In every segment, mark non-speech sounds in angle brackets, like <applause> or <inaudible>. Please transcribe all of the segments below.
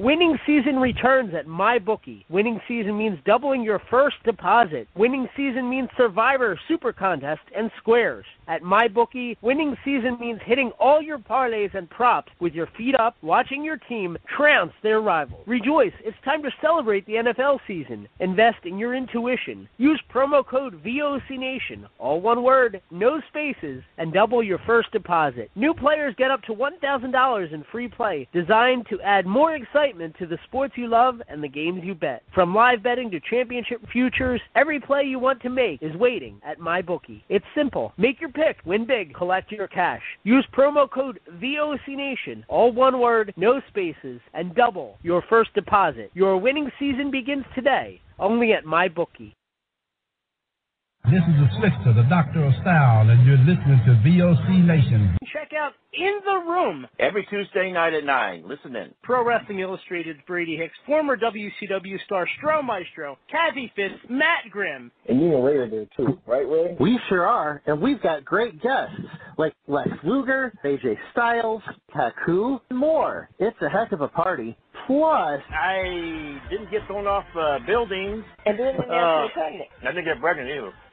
Winning season returns at MyBookie. Winning season means doubling your first deposit. Winning season means Survivor, Super Contest, and Squares. At MyBookie, winning season means hitting all your parlays and props with your feet up, watching your team trounce their rival. Rejoice, it's time to celebrate the NFL season. Invest in your intuition. Use promo code VOCNation, all one word, no spaces, and double your first deposit. New players get up to $1,000 in free play, designed to add more excitement to the sports you love and the games you bet. From live betting to championship futures, every play you want to make is waiting at MyBookie. It's simple. Make your pick, win big, collect your cash. Use promo code VOCNation, all one word, no spaces, and double your first deposit. Your winning season begins today, only at MyBookie. This is the Slickster, the Doctor of Style, and you're listening to VOC Nation. Check out In the Room. Every Tuesday night at 9. Listen in. Pro Wrestling Illustrated's Brady Hicks, former WCW star Stro Maestro, Kathy Fitz, Matt Grimm. And you and Ray are there too, right, Ray? We sure are, and we've got great guests like Lex Luger, AJ Styles, Haku, and more. It's a heck of a party. Plus, I didn't get thrown off uh, buildings. And then when Uh, pregnant. I didn't get pregnant either.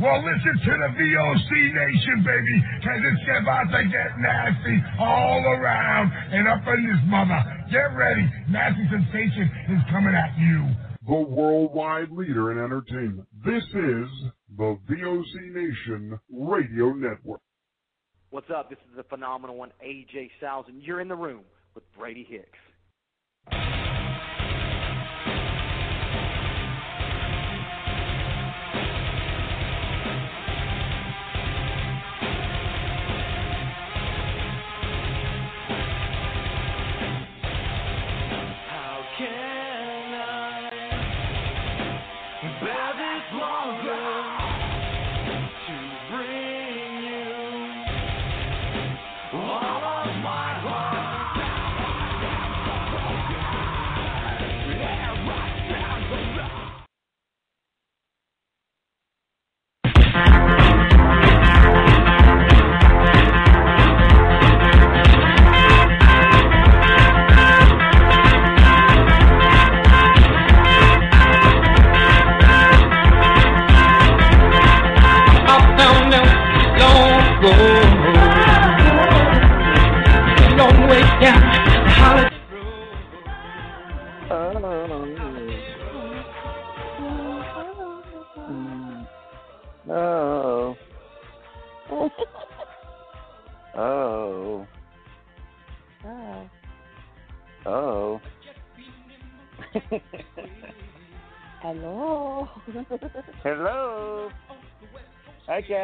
Well, listen to the VOC Nation, baby, because it's about to get nasty all around and up in this mother. Get ready. Nasty Sensation is coming at you. The worldwide leader in entertainment. This is the VOC Nation Radio Network. What's up? This is the phenomenal one, AJ Styles, and you're in the room with Brady Hicks.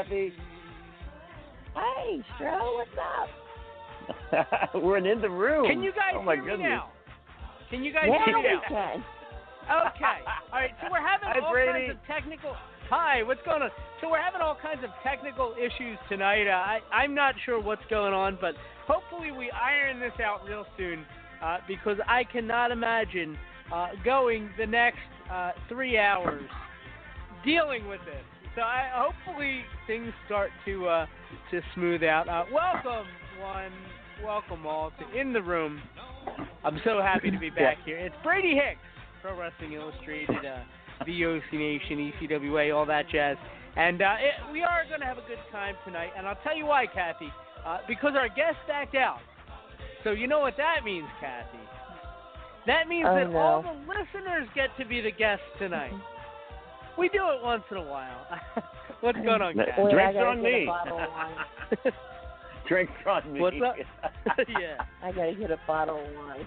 Kathy. Hey, Stro, what's up? <laughs> We're in the room. Can you guys oh, my hear goodness. me now? Can you guys yeah, hear me we now? can. Okay. <laughs> All right. So we're having Hi, all Brady. kinds of technical. Hi. What's going on? So we're having all kinds of technical issues tonight. Uh, I I'm not sure what's going on, but hopefully we iron this out real soon, uh, because I cannot imagine uh, going the next uh, three hours dealing with this. So I hopefully things start to uh, to smooth out. Uh, welcome one, welcome all to in the room. I'm so happy to be back here. It's Brady Hicks, Pro Wrestling Illustrated, uh, VOC Nation, ECWA, all that jazz. And uh, it, we are going to have a good time tonight. And I'll tell you why, Kathy. Uh, because our guest backed out. So you know what that means, Kathy. That means Oh, that no. all the listeners get to be the guests tonight. <laughs> We do it once in a while. <laughs> What's going on, That- Kathy? Wait, Drinks on me. bottle of wine. <laughs> Drinks on me. What's up? <laughs> yeah. I gotta get a bottle of wine.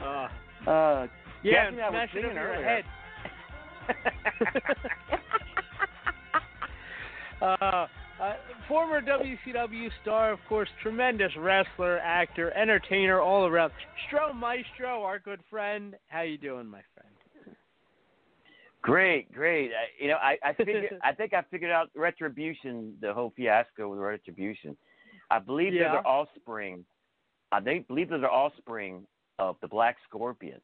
Uh, Uh, yeah, Kathy and I were smash it singing over your earlier. head. uh, uh, former WCW star, of course, tremendous wrestler, actor, entertainer, all around. Stro Maestro, our good friend. How you doing, my friend? Great, great. I, you know, I I, <laughs> figured, I think I figured out retribution, the whole fiasco with retribution. I believe Yeah. they're the offspring. I think believe they're the offspring of the Black Scorpion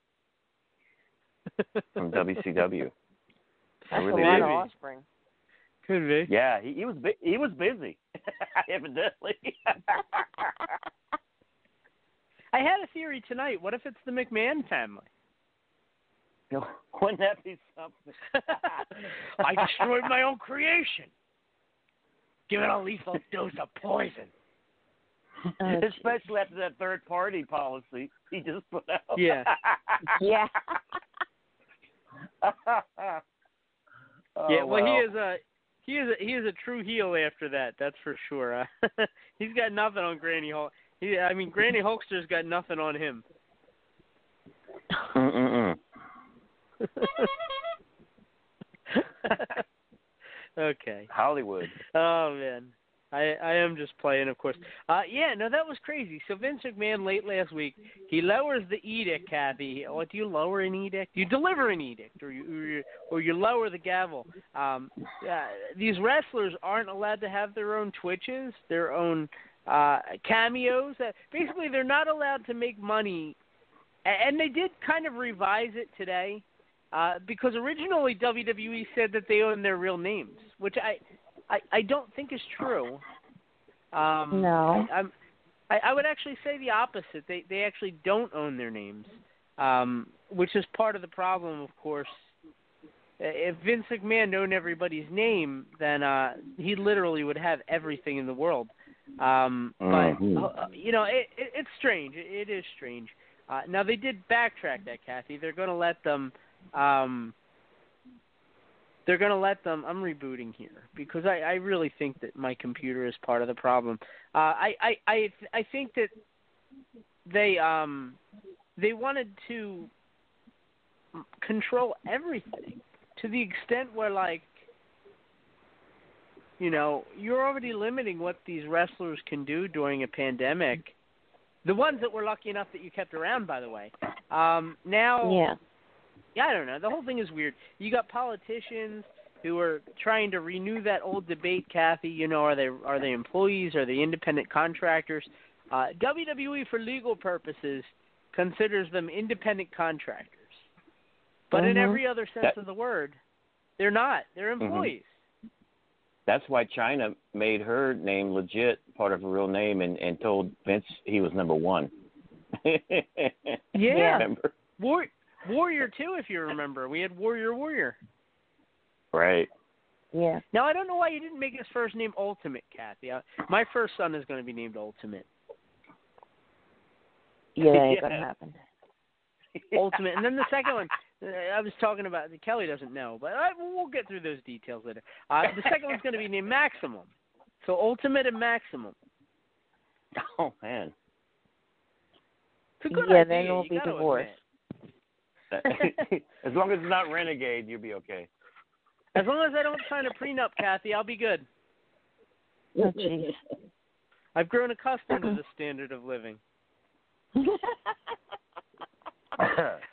from WCW. <laughs> I That's really a lot do. of offspring. Could be. Yeah, he, he was bu- he was busy, <laughs> evidently. I had a theory tonight. What if it's the McMahon family? <laughs> Wouldn't that be something? <laughs> I destroyed my own creation. Give it a lethal <laughs> dose of poison. Oh, Especially after that third party policy he just put out. Yeah. Yeah. Oh, yeah, well, he is a he is a he is a true heel after that. That's for sure. Uh, he's got nothing on Granny Hulk. He, I mean, Granny Hulkster's got nothing on him. Mm-mm-mm. <laughs> okay. Hollywood. Oh man, I I am just playing, of course. Uh, yeah, no, that was crazy. So Vince McMahon late last week, he lowers the edict, Kathy. What do you lower an edict? You deliver an edict, or you or you, or you lower the gavel. Um, uh, these wrestlers aren't allowed to have their own twitches, their own uh, cameos. Uh, basically, they're not allowed to make money. And they did kind of revise it today. Uh, because originally WWE said that they own their real names, which I I, I don't think is true. Um, No. I, I'm, I, I would actually say the opposite. They they actually don't own their names, um, which is part of the problem, of course. If Vince McMahon owned everybody's name, then uh, he literally would have everything in the world. Um, but Mhm. uh, you know, it, it, it's strange. It, it is strange. Uh, now they did backtrack that, Kathy. They're going to let them. Um, they're going to let them. I'm rebooting here because I, I really think that my computer is part of the problem. Uh, I, I I I think that they um they wanted to control everything to the extent where like you know you're already limiting what these wrestlers can do during a pandemic the ones that were lucky enough that you kept around by the way um now Yeah. Yeah, I don't know. The whole thing is weird. You got politicians who are trying to renew that old debate, Kathy. You know, are they are they employees? Are they independent contractors? Uh, WWE, for legal purposes, considers them independent contractors. But in Mhm. every other sense That- of the word, they're not. They're employees. That's why Chyna made her name legit, part of her real name, and, and told Vince he was number one. <laughs> Yeah. Remember? War- Warrior too, if you remember. We had Warrior Warrior. Right. Yeah. Now I don't know why you didn't make his first name Ultimate, Kathy. Uh, my first son is going to be named Ultimate. Yeah, that ain't Yeah. gonna happen. <laughs> Ultimate, and then the second one. uh, I was talking about. Kelly doesn't know, but I, we'll get through those details later. Uh, the second one's going to be named Maximum. So Ultimate and Maximum. Oh man. It's a good yeah, idea. then we'll be divorced. admit. <laughs> as long as it's not Renegade, you'll be okay. As long as I don't sign a prenup, Kathy, I'll be good. Oh, jeez. I've grown accustomed to the standard of living. <laughs>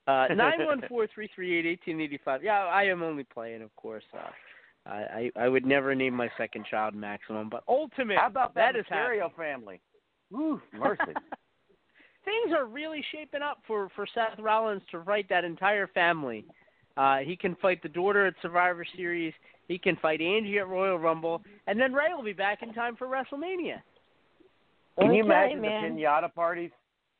Uh, nine one four three three eight eighteen eighty five. Yeah, I am only playing, of course. Uh, I I I would never name my second child Maximum, but Ultimate. How about that, that is Mysterio happening. family? Ooh, mercy. <laughs> Things are really shaping up for for Seth Rollins to fight that entire family. Uh, he can fight the daughter at Survivor Series. He can fight Angie at Royal Rumble, and then Ray will be back in time for WrestleMania. Can you imagine man. the pinata parties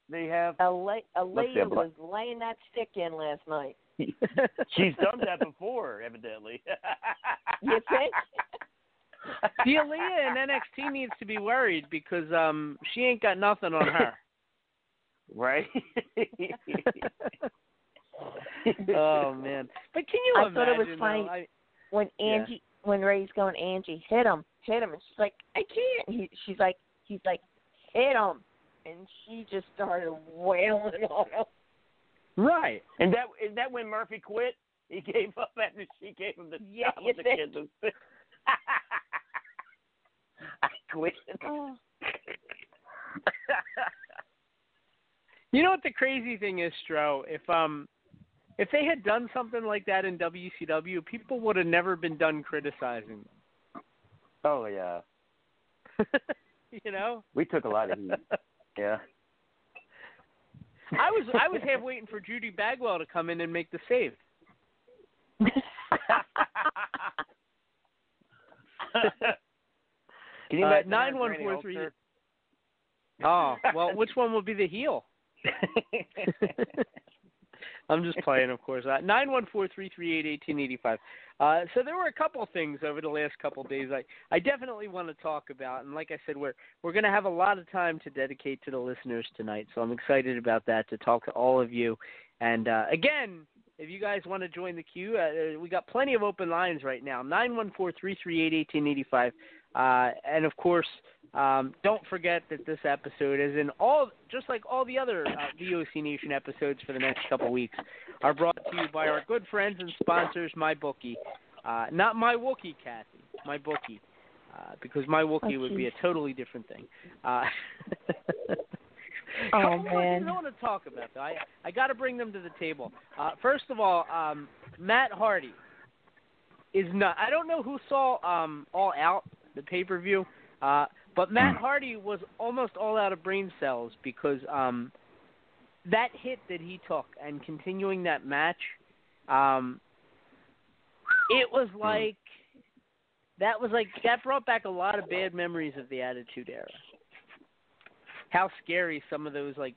they have? A, la- a lady see, was laying that stick in last night. <laughs> She's done that before, evidently. <laughs> You think? The Aaliyah in NXT needs to be worried because um she ain't got nothing on her. Right? <laughs> Oh, man! But can you I imagine? thought it was though? funny I, when Yeah. Angie, when Ray's going, Angie, hit him, hit him, and she's like, I can't. He, she's like, he's like, hit him, and she just started wailing on him. right. And that is that when Murphy quit? He gave up after she gave him the Yeah, job with the kids. <laughs> I quit. Oh. <laughs> You know what the crazy thing is, Stro? If um if they had done something like that in WCW, people would have never been done criticizing. them. Oh yeah, <laughs> you know? we took a lot of heat. Yeah. I was I was half waiting for Judy Bagwell to come in and make the save. <laughs> Can you Uh, imagine nine one four three. Oh well, which one will be the heel? <laughs> I'm just playing, of course. Uh, Nine one four three three eight eighteen eighty five. Uh, so there were a couple things over the last couple of days I I definitely want to talk about, and like I said, we're we're going to have a lot of time to dedicate to the listeners tonight. So I'm excited about that to talk to all of you. And uh, again, if you guys want to join the queue, uh, we got plenty of open lines right now. Nine one four three three eight eighteen eighty five. Uh, and of course, um, don't forget that this episode is in all, just like all the other uh, VOC Nation episodes for the next couple weeks, are brought to you by our good friends and sponsors, MyBookie. Uh, not my Wookie, Kathy, my bookie, uh, because my Wookie Oh, would be a totally different thing. Uh, <laughs> Oh, man. I want to talk about though. I I got to bring them to the table. Uh, first of all, um, Matt Hardy is not. I don't know who saw um, All Out the pay per view, uh, but Matt Hardy was almost all out of brain cells because um, that hit that he took and continuing that match Um, it was like that was like that brought back a lot of bad memories of the Attitude Era. How scary some of those like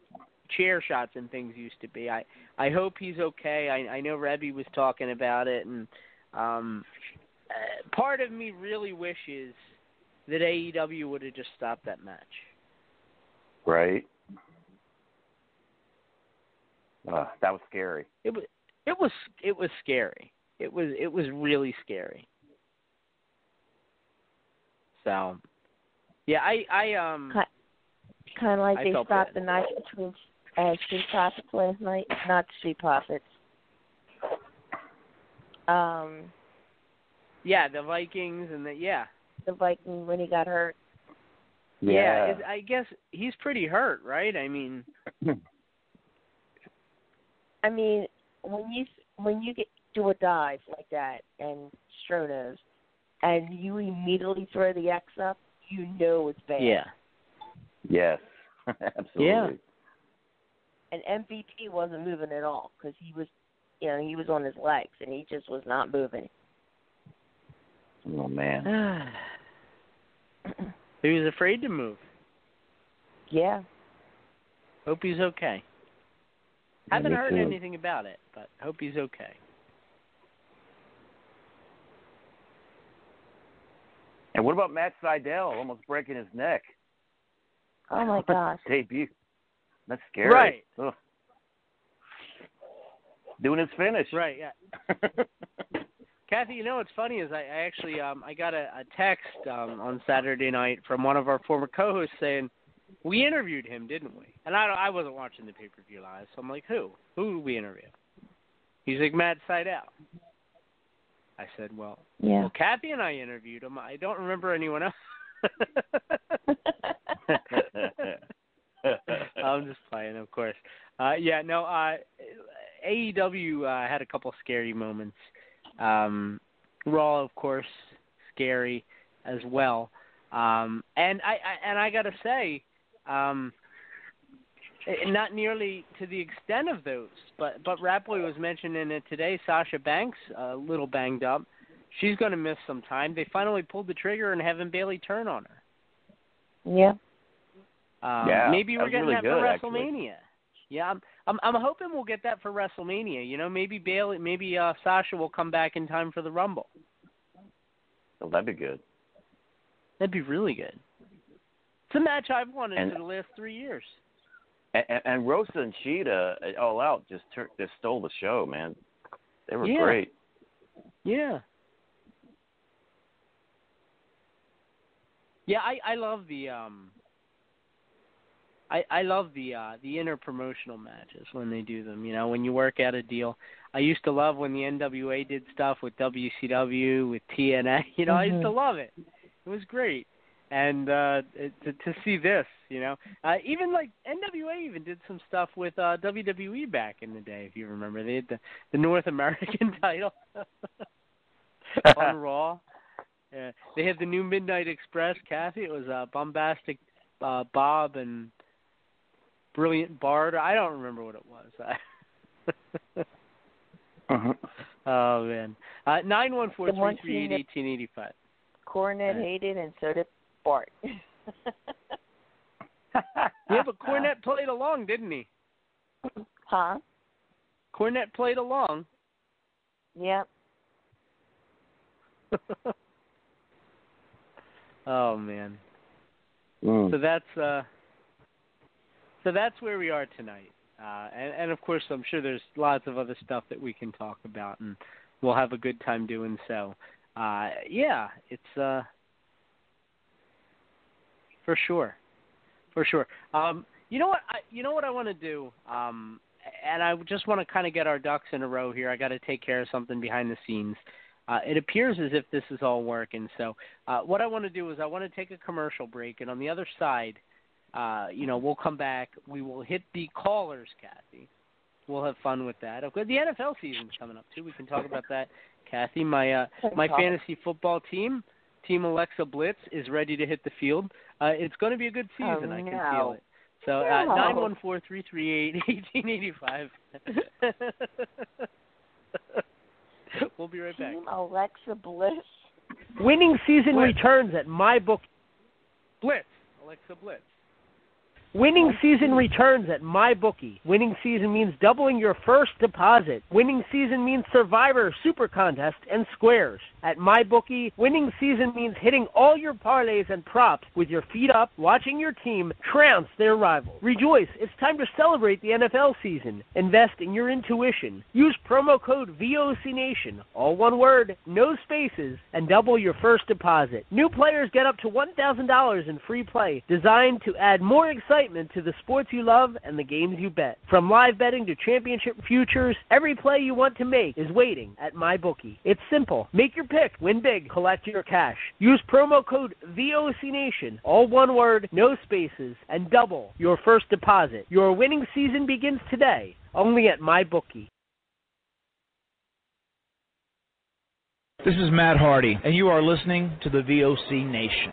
chair shots and things used to be. I I hope he's okay. I I know Reby was talking about it, and um, uh, part of me really wishes that AEW would have just stopped that match. Right. Uh, that was scary. It was it was it was scary. It was it was really scary. So, yeah, I I um Kind of like I they stopped bad. the night between uh, Street Profits last night. Not Street Profits. Um, yeah the Vikings and the yeah the Viking when he got hurt. yeah. it's, I guess he's pretty hurt, right? I mean, I mean, when you when you get do a dive like that and Stronos, and you immediately throw the X up, you know it's bad. yeah, Yes. Absolutely. Yeah. And MVP wasn't moving at all because he was, you know, he was on his legs and he just was not moving. Oh man. <clears throat> he was afraid to move. Yeah. Hope he's okay. Yeah, Haven't heard too. anything about it, but hope he's okay. And what about Matt Sydal almost breaking his neck? Oh my <laughs> gosh. Debut. That's scary. Right. Ugh. Doing his finish. Right. Yeah. <laughs> Kathy, you know what's funny is I, I actually um I got a, a text um on Saturday night from one of our former co-hosts saying we interviewed him, didn't we? And I don't- I wasn't watching the pay per view live, so I'm like, who? Who did we interview? He's like Matt Sydal. I said, well, Yeah. well, Kathy and I interviewed him. I don't remember anyone else. <laughs> I'm just playing, of course. Uh, yeah, no. Uh, AEW uh, had a couple scary moments. Um, Raw, of course, scary as well. Um, and I, I and I gotta say, um, eh, not nearly to the extent of those, but but Rapway was mentioning it today. Sasha Banks, a little banged up. She's going to miss some time. They finally pulled the trigger and having Bayley turn on her. Yeah. Um, Yeah, maybe we're was getting really that good, for actually. Yeah, I'm, I'm I'm hoping we'll get that for WrestleMania. You know, maybe Bayley, maybe uh, Sasha will come back in time for the Rumble. Well, that'd be good. That'd be really good. It's a match I've wanted And- for the last three years. And, and, and Rosa and Shida, uh, all out, just tur- just stole the show, man. They were Yeah. great. Yeah. Yeah, I I love the um. I I love the uh the inter promotional matches when they do them. You know, when you work out a deal. I used to love when the NWA did stuff with WCW with TNA. <laughs> You know, I used to Mhm. love it. It was great. And uh to to see this, you know, uh even like NWA even did some stuff with uh WWE back in the day, if you remember. They had the the North <laughs> American title <laughs> on Raw. Yeah, they had the new Midnight Express, Kathy. It was uh, bombastic uh, Bob and Brilliant Bard. I don't remember what it was. <laughs> Uh-huh. oh man, uh, nine one four The three one three team eight that- eighteen eighty five. Cornette hated, and so did Bart. <laughs> Yeah, but Cornette played along, didn't he? huh? Cornette played along. Yep. <laughs> oh man. Mm. So that's uh so that's where we are tonight. Uh and, and of course I'm sure there's lots of other stuff that we can talk about and we'll have a good time doing so. Uh yeah, it's uh for sure. For sure. Um you know what I you know what I want to do? Um and I just want to kind of get our ducks in a row here. I got to take care of something behind the scenes. Uh, it appears as if this is all working. So, uh, what I want to do is I want to take a commercial break, and on the other side, uh, you know, we'll come back. We will hit the callers, Kathy. We'll have fun with that. Okay, the NFL season's coming up too. We can talk about that, Kathy. My uh, my fantasy football team, Team Alexa Blitz, is ready to hit the field. Uh, it's going to be a good Oh, season. I can no. feel it. So uh, nine one four three three eight eighteen eighty five. <laughs> we'll be right back. Team Alexa Bliss. Winning season Blitz. returns at MyBook. Blitz. Alexa Blitz. Winning season returns at MyBookie. Winning season means doubling your first deposit. Winning season means Survivor, Super Contest, and Squares. At MyBookie, winning season means hitting all your parlays and props with your feet up, watching your team trounce their rival. Rejoice, it's time to celebrate the NFL season. Invest in your intuition. Use promo code VOCNation, all one word, no spaces, and double your first deposit. New players get up to $1,000 in free play, designed to add more excitement to the sports you love and the games you bet. From live betting to championship futures, every play you want to make is waiting at MyBookie. It's simple. Make your pick, win big, collect your cash. Use promo code VOCNation, all one word, no spaces, and double your first deposit. Your winning season begins today, only at MyBookie. This is Matt Hardy, and you are listening to the VOC Nation.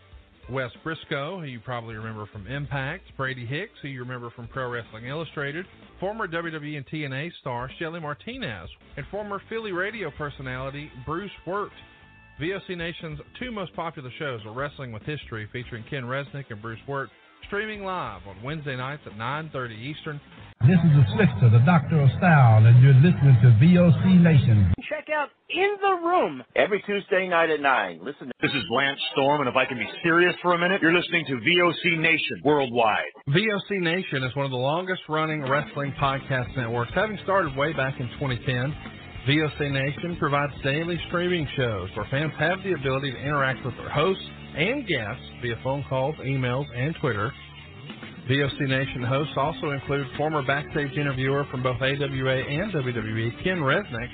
Wes Briscoe, who you probably remember from Impact, Brady Hicks, who you remember from Pro Wrestling Illustrated, former WWE and TNA star Shelly Martinez, and former Philly radio personality Bruce Wirt. VOC Nation's two most popular shows are Wrestling with History, featuring Ken Resnick and Bruce Wirt, streaming live on Wednesday nights at 9.30 Eastern. This is the Slickster, the Doctor of Style, and you're listening to VOC Nation. Check out In the Room. Every Tuesday night at 9. Listen. This is Lance Storm, and if I can be serious for a minute, you're listening to VOC Nation worldwide. VOC Nation is one of the longest running wrestling podcast networks, having started way back in 2010. VOC Nation provides daily streaming shows where fans have the ability to interact with their hosts and guests via phone calls, emails, and Twitter. VOC Nation hosts also include former backstage interviewer from both AWA and WWE, Ken Resnick,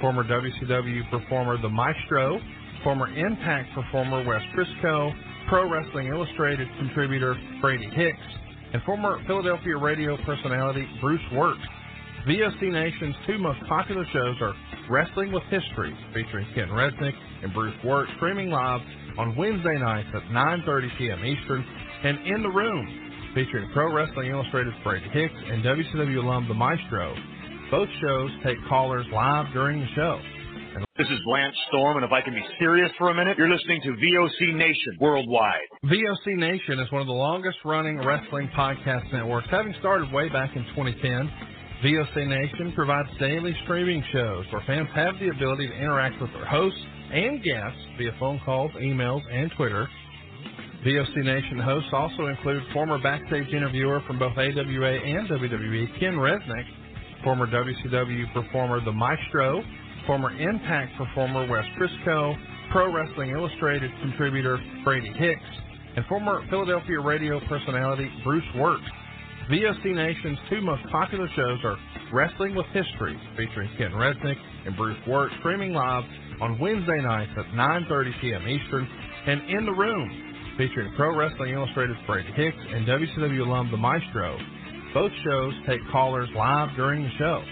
former WCW performer The Maestro, former Impact performer Wes Briscoe, Pro Wrestling Illustrated contributor Brady Hicks, and former Philadelphia radio personality Bruce Wirt. VOC Nation's two most popular shows are Wrestling with History, featuring Ken Resnick and Bruce Wirt, streaming live on Wednesday nights at 9.30 p.m. Eastern, and In the Room, featuring Pro Wrestling Illustrated's Brady Hicks and WCW alum The Maestro. Both shows take callers live during the show. This is Lance Storm, and if I can be serious for a minute, you're listening to VOC Nation worldwide. VOC Nation is one of the longest running wrestling podcast networks, having started way back in 2010. VOC Nation provides daily streaming shows where fans have the ability to interact with their hosts and guests via phone calls, emails, and Twitter. VOC Nation hosts also include former backstage interviewer from both AWA and WWE, Ken Resnick, former WCW performer The Maestro, former Impact performer Wes Briscoe, Pro Wrestling Illustrated contributor Brady Hicks, and former Philadelphia radio personality Bruce Wirt. VOC Nation's two most popular shows are Wrestling with History, featuring Ken Resnick and Bruce Wirt, streaming live on Wednesday nights at 9.30 p.m. Eastern, and In the Room, featuring Pro Wrestling Illustrated's Brady Hicks and WCW alum The Maestro. Both shows take callers live during the show,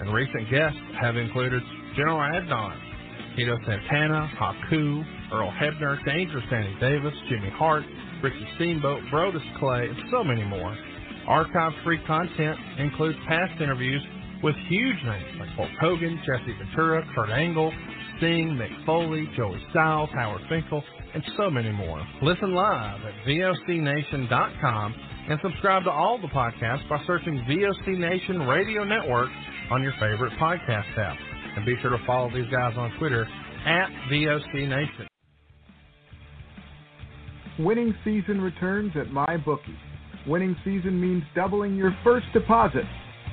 and recent guests have included General Adnan, Tito Santana, Haku, Earl Hebner, Dangerous Danny Davis, Jimmy Hart, Ricky Steamboat, Brodus Clay, and so many more. Archive-free content includes past interviews with huge names like Hulk Hogan, Jesse Ventura, Kurt Angle, Sting, Mick Foley, Joey Styles, Howard Finkel, and so many more. Listen live at VOCNation.com and subscribe to all the podcasts by searching VOC Nation Radio Network on your favorite podcast app. And be sure to follow these guys on Twitter at VOC Nation. Winning season returns at MyBookie. Winning season means doubling your first deposit.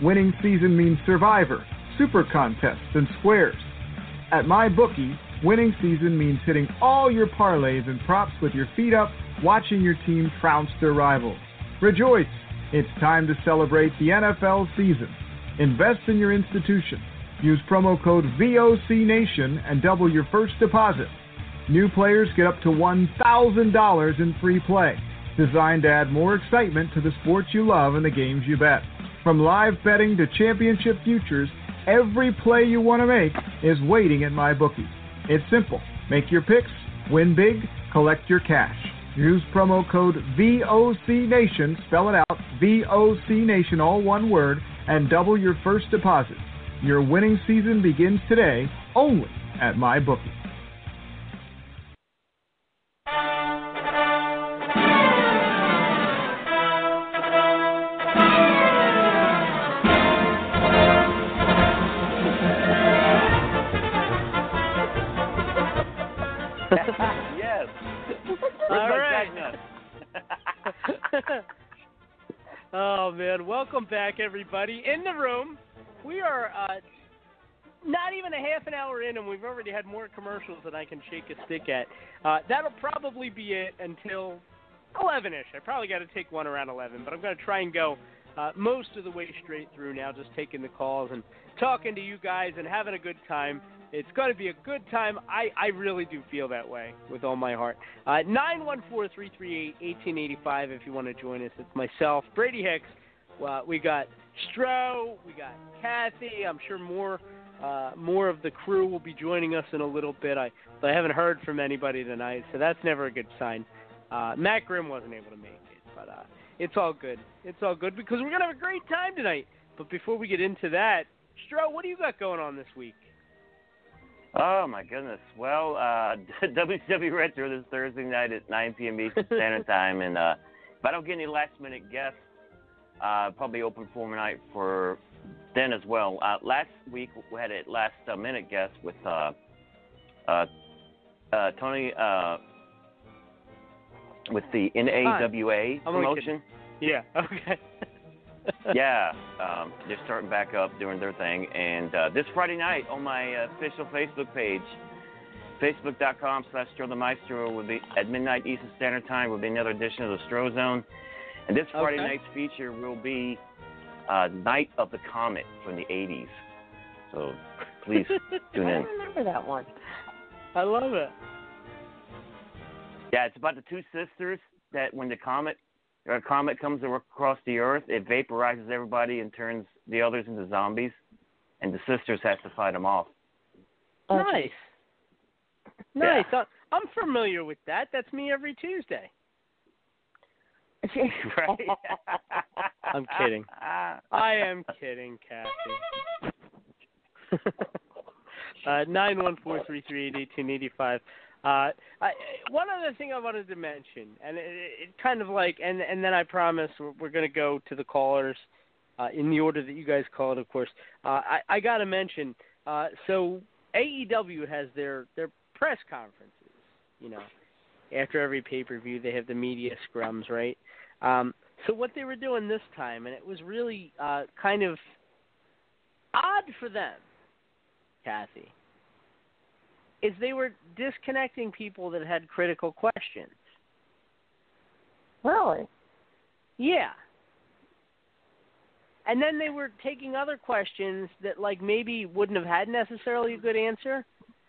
Winning season means Survivor, Super Contests, and Squares. At MyBookie, winning season means hitting all your parlays and props with your feet up, watching your team trounce their rivals. Rejoice! It's time to celebrate the NFL season. Invest in your institution. Use promo code VOCNation and double your first deposit. New players get up to $1,000 in free play, designed to add more excitement to the sports you love and the games you bet. From live betting to championship futures, every play you want to make is waiting at my MyBookie. It's simple. Make your picks, win big, collect your cash. Use promo code VOCNation, spell it out, VOCNation, all one word, and double your first deposit. Your winning season begins today only at my MyBookie. <laughs> oh man, welcome back everybody in the room. We are uh, not even a half an hour in, and we've already had more commercials than I can shake a stick at. Uh, that'll probably be it until 11ish. I probably got to take one around 11, but I'm going to try and go uh, most of the way straight through now, just taking the calls and talking to you guys and having a good time. It's going to be a good time. I, I really do feel that way with all my heart. Uh, 914-338-1885 if you want to join us. It's myself, Brady Hicks. Uh, we got Stro, we got Kathy. I'm sure more uh, more of the crew will be joining us in a little bit. I I haven't heard from anybody tonight, so that's never a good sign. Uh, Matt Grimm wasn't able to make it, but uh, it's all good. It's all good because we're gonna have a great time tonight. But before we get into that, Stro, what do you got going on this week? Oh my goodness. Well, uh, <laughs> WCW Retro this Thursday night at 9 p.m. Eastern <laughs> Standard Time, and uh, if I don't get any last minute guests, uh, probably open for night for then as well. Uh, last week we had a last uh, minute guest with uh, uh, uh, Tony uh, with the NAWA promotion. Yeah. <laughs> Okay. <laughs> yeah, um, they're starting back up doing their thing. And uh, this Friday night on my uh, official Facebook page, facebook.com slash Stro the Maestro, will be at midnight Eastern Standard Time will be another edition of the Stro Zone. And this Friday Okay. night's feature will be uh, Night of the Comet from the 80s. So please <laughs> tune in. I remember that one. I love it. Yeah, it's about the two sisters that when the comet or a comet comes across the Earth, it vaporizes everybody and turns the others into zombies, and the sisters have to fight them off. nice. Nice. I- I'm familiar with that. That's me every Tuesday. <laughs> right? <laughs> I'm kidding. I am kidding, Kathy. <laughs> uh, nine one four three three eight eighteen eighty five. Uh, I, one other thing I wanted to mention, and it, it kind of like, and and then I promise we're, we're going to go to the callers uh, in the order that you guys called, of course. Uh, I, I got to mention, uh, so AEW has their their press conferences. You know, after every pay per view, they have the media scrums, right? Um, so what they were doing this time, and it was really uh, kind of odd for them, Kathy, is they were disconnecting people that had critical questions. Really? Yeah. And then they were taking other questions that like maybe wouldn't have had necessarily a good answer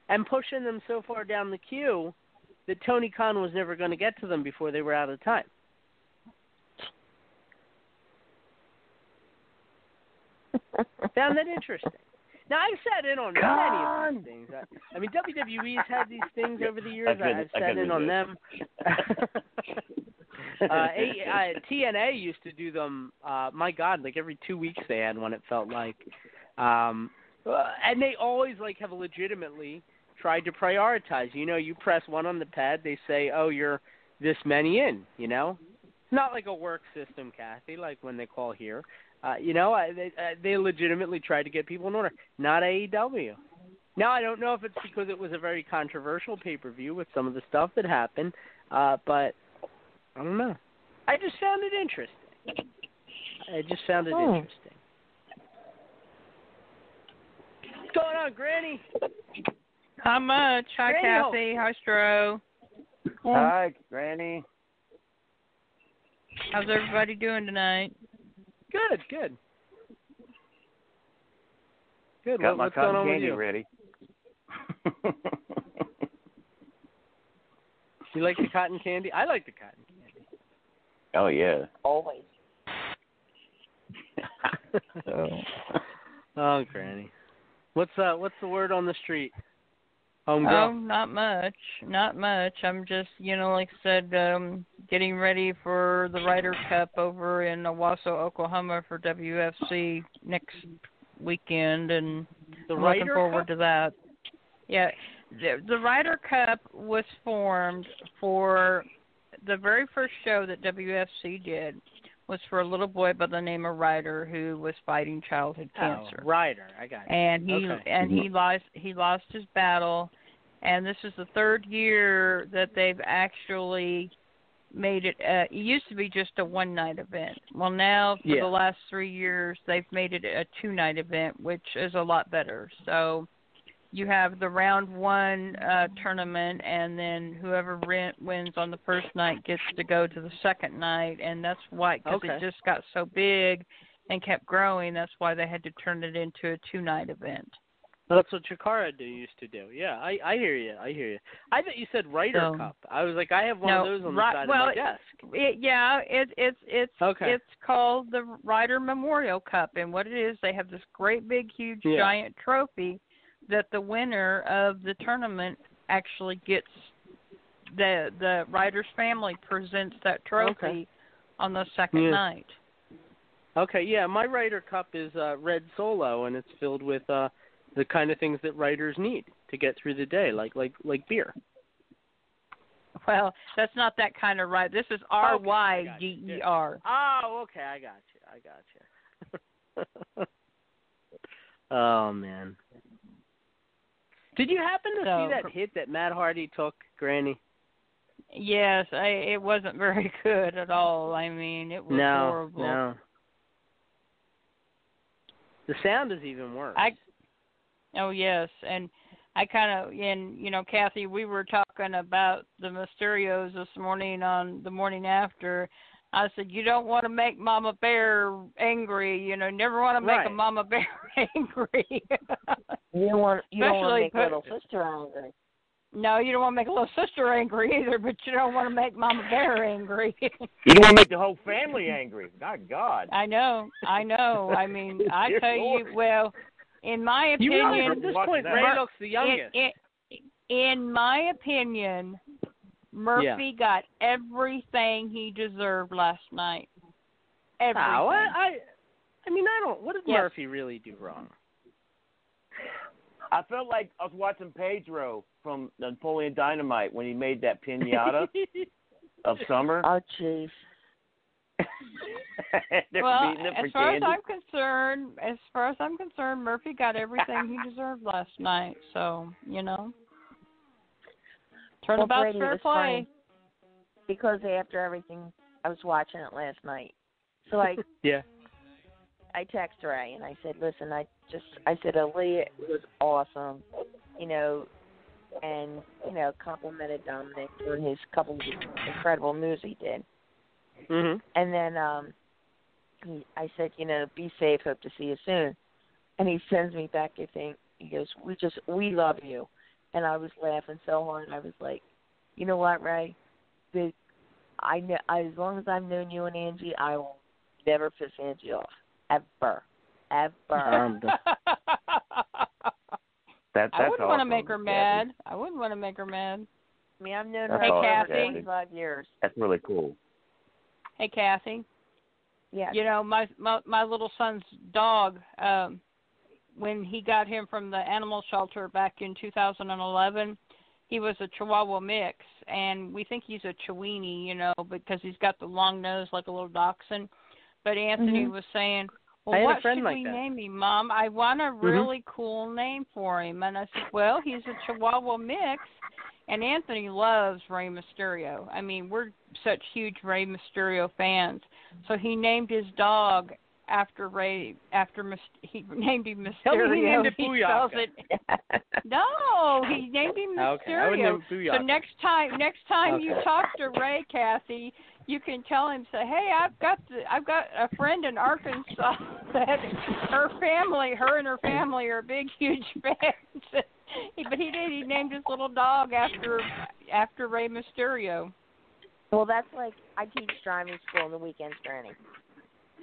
and pushing them so far down the queue that Tony Khan was never going to get to them before they were out of time. <laughs> Found that interesting. Now I've sat in on many of these things. I, I mean, WWE's had these things over the years. I I've sat couldn't in on them. <laughs> uh, A, uh, TNA used to do them. Uh, my God, like every two weeks they had one. It felt like, um, uh, and they always like have legitimately tried to prioritize. You know, you press one on the pad, they say, "Oh, you're this many in." You know, it's not like a work system, Kathy. Like when they call here, uh, you know, I, they uh, they legitimately tried to get people in order. Not AEW. Now I don't know if it's because it was a very controversial pay per view with some of the stuff that happened, uh, but I don't know. I just found it interesting. I just found it Hmm. interesting. What's going on, Granny? Not much. Hi, Granny Kathy. Hi, Stro. Hi, Granny. How's everybody doing tonight? Good, good. Good. Got What- my what's going cotton on with candy you? ready. <laughs> You like the cotton candy? I like the cotton candy. Oh yeah. Always. <laughs> <laughs> oh, Granny. What's uh what's the word on the street? Home Oh, girl. not much. Not much. I'm just, you know, like I said, um, getting ready for the Ryder Cup over in Owasso, Oklahoma for WFC next weekend, and The looking Ryder forward Cup? to that. Yeah, the, the Ryder Cup was formed for the very first show that WFC did was for a little boy by the name of Ryder who was fighting childhood cancer Oh, Ryder. I got it. and he Okay. and he lost he lost his battle and this is the third year that they've actually made it uh, it used to be just a one night event well now for Yeah. the last three years they've made it a two night event which is a lot better so you have the round one uh tournament and then whoever rin- wins on the first night gets to go to the second night and that's why because Okay. it just got so big and kept growing that's why they had to turn it into a two night event That's what Chikara do used to do. Yeah, I I hear you. I hear you. I thought you said Ryder So- Cup. I was like, I have one no, of those on the side well, of my desk. It, yeah, it, it's it's Okay. it's called the Ryder Memorial Cup, and what it is, they have this great big, huge, Yeah. giant trophy that the winner of the tournament actually gets. The the writer's family presents that trophy Okay. on the second Yeah. night. Okay, yeah, my writer Cup is uh, red solo, and it's filled with uh, the kind of things that writers need to get through the day, like like like beer. Well, that's not that kind of right. This is R Y D E R. Oh, okay, I got you. I got you. <laughs> oh man. Did you happen to So- see that hit that Matt Hardy took, Granny? Yes, I, it wasn't very <laughs> good at all. I mean, it was no, horrible. no. The sound is even worse. I oh yes, and I kind of and you know Kathy, we were talking about the Mysterios this morning on the morning after. I said you don't want to make Mama Bear angry. You know, never want to make Right. a Mama Bear <laughs> angry. You don't want you don't want to Especially make put- little sister angry. no, you don't want to make a little sister angry either, but you don't want to make Mama Bear angry. You don't want to make the whole family angry. My God. I know, I know. I mean, <laughs> I Dear tell you, well, in my You opinion, at this point, Rey looks the youngest. In, in, in my opinion, Murphy got everything he deserved last night. Ah, everything. Oh, I, I, I mean, I don't. What did Yes. Murphy really do wrong? I felt like I was watching Pedro from Napoleon Dynamite when he made that pinata <laughs> of summer. Oh, jeez. <laughs> Well, as far candy. as I'm concerned, as far as I'm concerned, Murphy got everything he deserved last night. So you know, well, turnabout's Brady fair play. because after everything, I was watching it last night. So I <laughs> Yeah. I texted Rey and I said, "Listen, I just I said Aalyah was awesome, you know, and you know complimented Dominik for his couple of incredible moves he did. Mhm. And then um he, I said, you know, be safe. Hope to see you soon. And he sends me back a thing. He goes, we just we love you. And I was laughing so hard. I was like, you know what, Rey? The I know as long as I've known you and Angie, I will never piss Angie off ever, ever. Um, That, I wouldn't want to make her Kathy. mad. I wouldn't want to make her mad. I mean, I've known That's her awesome, for Kathy. 25 years. That's really cool. Hey, Kathy. Yeah. You know, my my my little son's dog. Um, when he got him from the animal shelter back in 2011, he was a Chihuahua mix, and we think he's a Chiweenie, you know, because he's got the long nose like a little dachshund. But Anthony Mhm. was saying, "Well, what should like we that. name him, Mom? I want a Mhm. really cool name for him." And I said, "Well, he's a Chihuahua mix." And Anthony loves Rey Mysterio. I mean, we're such huge Rey Mysterio fans. So he named his dog after Rey. After Mys- he <laughs> named him Mysterio. Tell he named it spells Booyaka. it. <laughs> No, he named him Okay, I would name Mysterio. it so next time, next time you talk to Rey, Kathy, you can tell him, say, "Hey, I've got the, I've got a friend in Arkansas <laughs> that her family, her and her family are big, huge fans." but he did. He named his little dog after after Rey Mysterio. Well, that's like I teach driving school on the weekends, Granny,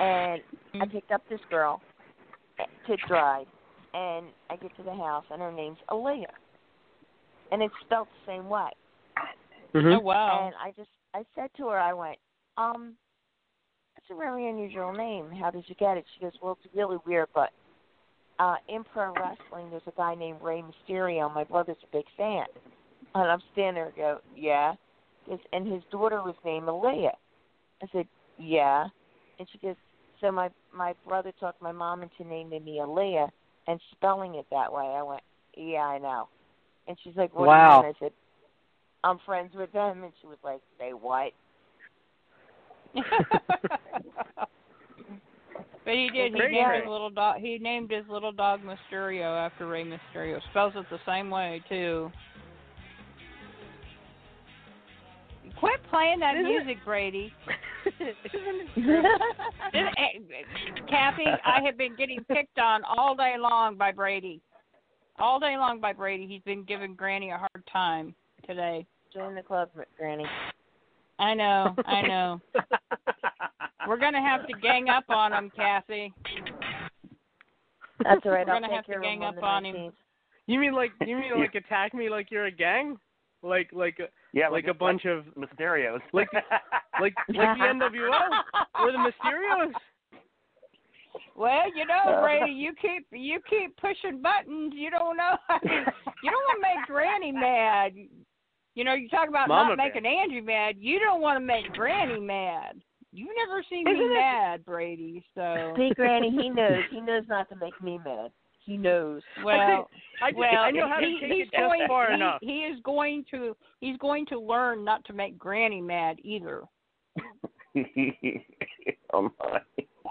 and I picked up this girl to drive, and I get to the house, and her name's Aalyah, and it's spelled the same way. Oh wow! And I just I said to her, I went, um, that's a very unusual name. How did you get it? She goes, well, it's really weird, but uh, in pro wrestling, there's a guy named Rey Mysterio. My brother's a big fan, and I'm standing there and go, yeah. Goes, and his daughter was named Aalyah. I said, yeah. And she goes, so my my brother talked my mom into naming me Aalyah and spelling it that way. I went, yeah, I know. And she's like, what Wow. do you mean? I said, I'm friends with them. And she was like, say what? <laughs> But he did. He Great named guy. his little dog. He named his little dog Mysterio after Rey Mysterio. Spells it the same way too. Quit playing that Isn't it- music, Brady. Isn't <laughs> This- eh, Kathy, I have been getting picked on all day long by Brady. All day long by Brady. He's been giving Granny a hard time today. Join the club, Granny. I know. I <laughs> know. We're gonna have to gang up on him, Kathy. That's all right. We're I'll gonna have to gang up the on him. You mean like you mean like attack me like you're a gang? Like like a, Yeah, like, like a bunch of Mysterios. like like like the <laughs> NWO or the Mysterios. Well, you know, uh, Brady, you keep you keep pushing buttons. You don't know. I mean, you don't want to make Granny mad. You know, you talk about Mama not making Angie mad. You don't want to make Granny mad. You've never seen Isn't me it- mad, Brady. So See, Granny, he knows. He knows not to make me mad. He knows. well, I just- well, I know how to he, take he's it just going, far he, enough. He is going to he's going to learn not to make Granny mad either. <laughs> oh my.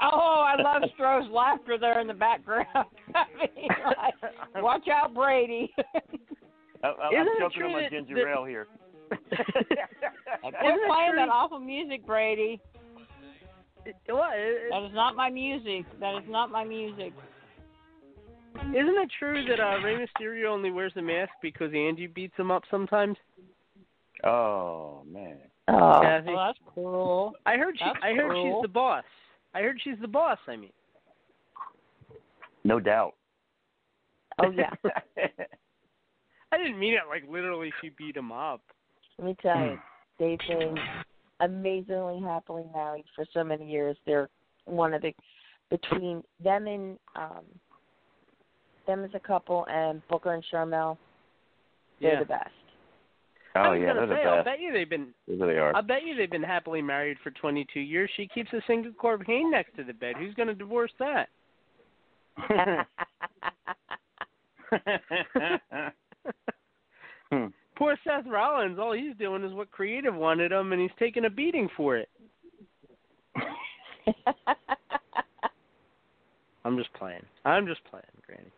Oh, I love Stroh's laughter there in the background. <laughs> I mean, like, watch out, Brady. <laughs> I, I, I'm Isn't true on my that- ginger that- ale here. Quit it playing true- that awful music, Brady. What? Isn't That is not my music. That is not my music. It true that uh, Rey Mysterio only wears a mask because Angie beats him up sometimes? Oh man. Oh, Kathy? Well, that's cool. I heard she. That's I heard cruel. she's the boss. I heard she's the boss. I mean. No doubt. oh yeah. <laughs> I didn't mean it like literally. She beat him up. Let me tell you, they've been amazingly happily married for so many years. They're one of the between them and um them as a couple and Booker and Sharmell, they're Yeah. the best. Oh yeah, they're say, the I'll best. bet you they've been. They really are. I bet you they've been happily married for 22 years. She keeps a Singapore cane next to the bed. Who's going to divorce that? <laughs> Hmm. Poor Seth Rollins. All he's doing is what creative wanted him, and he's taking a beating for it. <laughs> I'm just playing. I'm just playing, Granny.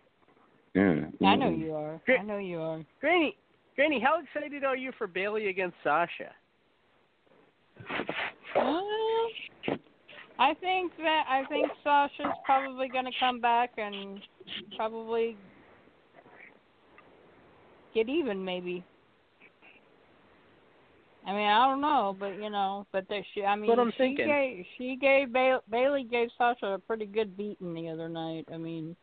Mm, I know you are. Great. I know you are. Granny, Granny, how excited are you for Bayley against Sasha? Uh, I think that I think Sasha's probably going to come back and probably get even, maybe. I mean, I don't know, but you know, but that she. I mean, what I'm she thinking. gave she gave ba- Bayley gave Sasha a pretty good beating the other night. I mean,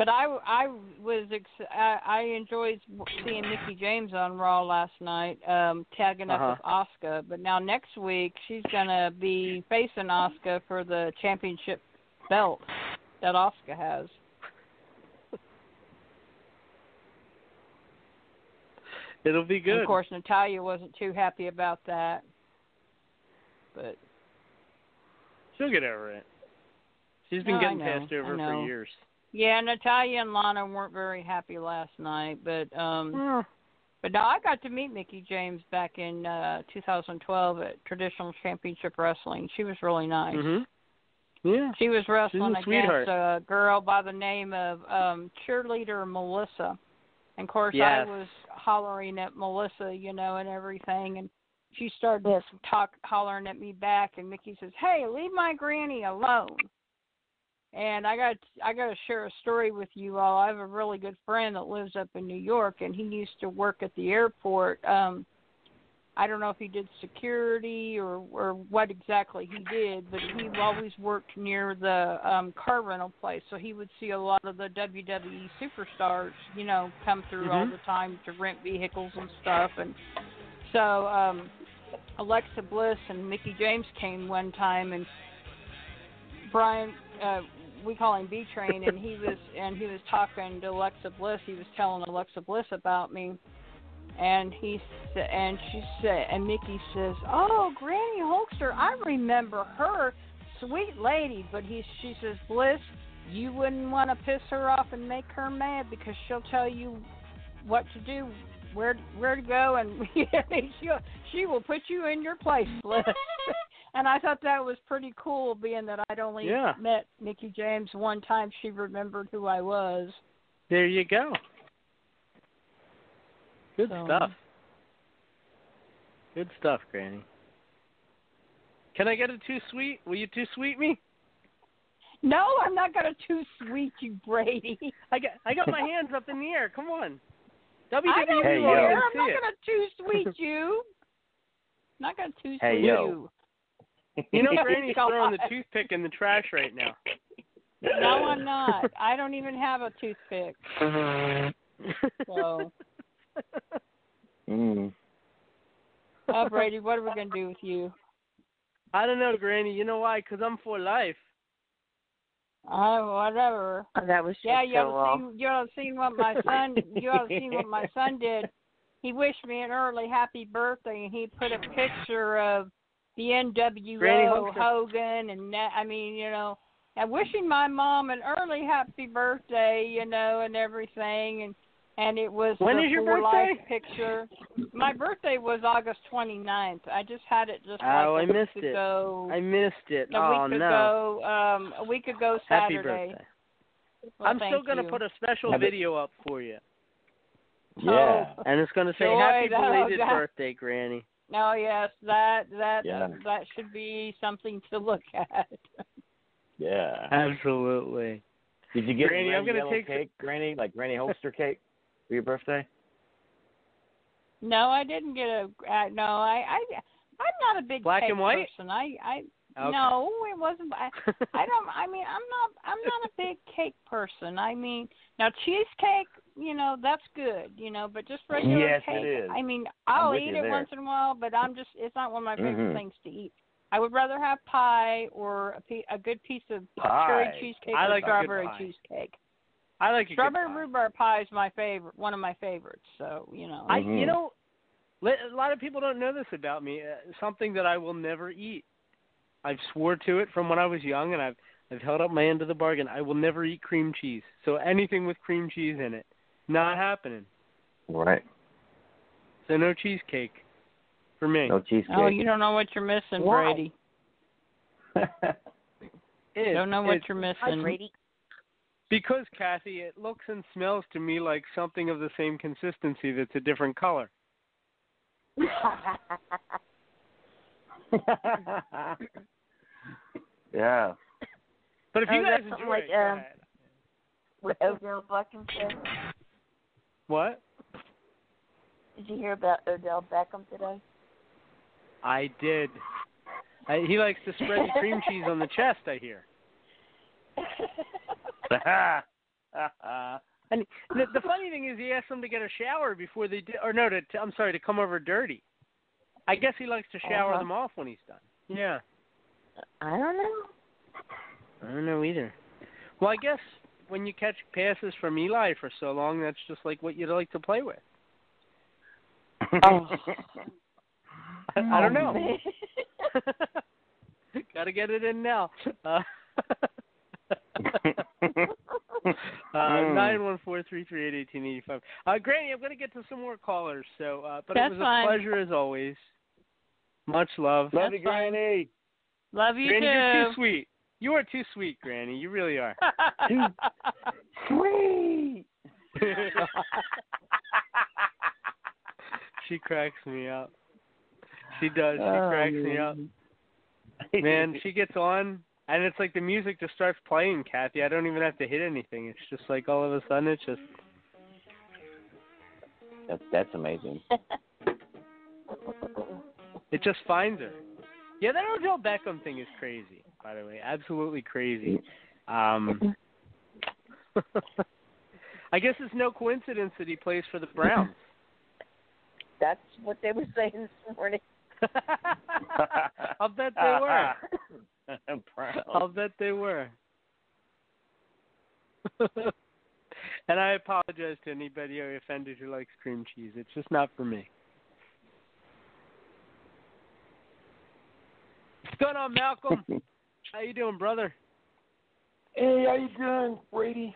But I, I was ex- I, I enjoyed seeing Mickie James on Raw last night, um, tagging up Uh-huh. with Asuka. But now next week she's gonna be facing Asuka for the championship belt that Asuka has. It'll be And good. of course, Natalya wasn't too happy about that. But She'll get over it. She's been No, getting passed over for years. Yeah, Natalya and Lana weren't very happy last night. But um, but no, I got to meet Mickie James back in uh 2012 at Traditional Championship Wrestling. She was really nice. Mhm. Yeah. She was wrestling a against a girl by the name of um cheerleader Melissa. And of course Yes. I was hollering at Melissa, you know, and everything and she started talk hollering at me back and Mickie says, Hey, leave my granny alone and I got I got to share a story with you all. I have a really good friend that lives up in New York, and he used to work at the airport. Um, I don't know if he did security or or what exactly he did, but he always worked near the um car rental place, so he would see a lot of the WWE superstars, you know, come through all Mhm. the time to rent vehicles and stuff. And so um Alexa Bliss and Mickie James came one time, and Brian, uh, we call him B Train, and he was and he was talking to Alexa Bliss. He was telling Alexa Bliss about me, and he and she said, and Mickie says, "Oh, Granny Hulkster, I remember her, sweet lady." But he, she says, Bliss, you wouldn't want to piss her off and make her mad because she'll tell you what to do, where where to go, and <laughs> she she will put you in your place, Bliss. <laughs> and I thought that was pretty cool, being that I'd only Yeah. met Mickie James one time. She remembered who I was. There you go. Good So- stuff. Good stuff, Granny. Can I get a too sweet? Will you too sweet me? No, I'm not gonna too sweet you, Brady. I got I got my hands up in the air. Come on. WWE <laughs> I don't won't care. even I'm not it. gonna too sweet <laughs> you. Not gonna too Hey, sweet yo. you. You know <laughs> Granny's God. throwing the toothpick in the trash right now. No, I'm not. I don't even have a toothpick. <laughs> So, Mm. oh, Brady, what are we gonna do with you? I don't know, Granny. You know why? 'Cause I'm for life. Oh, whatever. Oh, that was Yeah, just you so ought well. to see. You ought to see what my son. You ought to see what my son did. <laughs> He wished me an early happy birthday, and he put a picture of the Granny NWO Hogan, and that, I mean, you know, and wishing my mom an early happy birthday, you know, and everything, and and it was When the is your for life birthday? picture. My birthday was August 29th. I just had it just Oh, like I a missed week it. ago. I missed it. a oh week no. ago, um, a week ago Happy Saturday. birthday. Well, I'm still gonna put a special Have it- video up for you. Yeah. Oh. And it's gonna say Joy, happy <laughs> that- belated that- birthday, Granny. No, yes, that that Yeah. that should be something to look <laughs> at. Yeah. Absolutely. Did you get Granny, I'm gonna yellow take the- cake, Granny, like Granny Hulkster cake for your birthday? No, I didn't get a. Uh, no, I I I'm not a big Black cake and white? person. I I Okay. no, it wasn't. I, I don't. I mean, I'm not. I'm not a big cake person. I mean, now cheesecake, you know, that's good, you know, but just regular Yes, it cake. is. I mean, I'm I'll eat it there. once in a while, but I'm just. It's not one of my favorite Mhm. things to eat. I would rather have pie or a, pe- a good piece of Pie. cherry cheesecake I or like strawberry cheesecake. I like a good Strawberry pie. rhubarb pie is my favorite, one of my favorites. So you know. I, Mhm. you know, a lot of people don't know this about me. Uh, something that I will never eat. I've swore to it from when I was young, and I've I've held up my end of the bargain. I will never eat cream cheese. So anything with cream cheese in it, not happening. Right. So no cheesecake for me. No cheesecake. Oh, you don't know what you're missing, Why? Brady. <laughs> It- don't know what it- you're missing. Brady. Because Kathy, it looks and smells to me like something of the same consistency that's a different color. <laughs> yeah. But if Oh, you guys that's something enjoy like, it, go um, ahead. What Odell Beckham said. What? Did you hear about Odell Beckham today? I did. I, he likes to spread the cream cheese on the <laughs> chest. I hear. <laughs> And the, the funny thing is, he asked them to get a shower before they did, or no, to, to I'm sorry, to come over dirty. I guess he likes to shower Uh-huh. them off when he's done. Yeah, I don't know. I don't know either. Well, I guess when you catch passes from Eli for so long, that's just like what you'd like to play with. Oh. <laughs> I, I don't Oh, know. <laughs> Got to get it in now. Uh, <laughs> uh, nine one four three three eight eighteen eighty five. Uh, Granny, I'm going to get to some more callers. So, uh, but That's it was fine. a pleasure as always. Much love. Love you, Granny. Love you Granny, you're too. too sweet. You are too sweet, Granny. You really are. <laughs> Sweet. <laughs> <laughs> she cracks me up. She does. She Oh, cracks me up. Man, she gets on, and it's like the music just starts playing, Kathy. I don't even have to hit anything. It's just like all of a sudden, it's just. That's that's amazing. It just finds her. Yeah, that Odell Beckham thing is crazy. By the way, absolutely crazy. Um, <laughs> I guess it's no coincidence that he plays for the Browns. <laughs> That's what they were saying this morning. <laughs> I'll bet they were. I'll bet they were. and I apologize to anybody I offended who likes cream cheese. It's just not for me. What's going on, Malcolm? How you doing, brother? Hey, how you doing, Brady?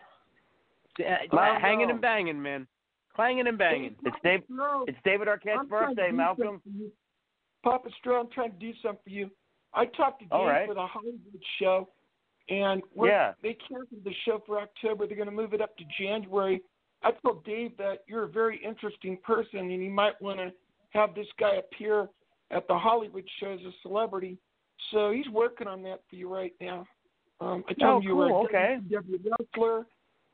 Yeah, uh, Malcolm. hanging and banging, man. Clanging and banging. It's Dave. It's David Arquette's I'm birthday, Malcolm. something for you. Papa Stro, I'm trying to do something for you. I talked to Dave All right. for the Hollywood show, and we're, Yeah. they canceled the show for October. They're going to move it up to January. I told Dave that you're a very interesting person, and you might want to have this guy appear at the Hollywood show as a celebrity. So he's working on that for you right now. Um, I told Oh, you were cool, a okay. WCW wrestler,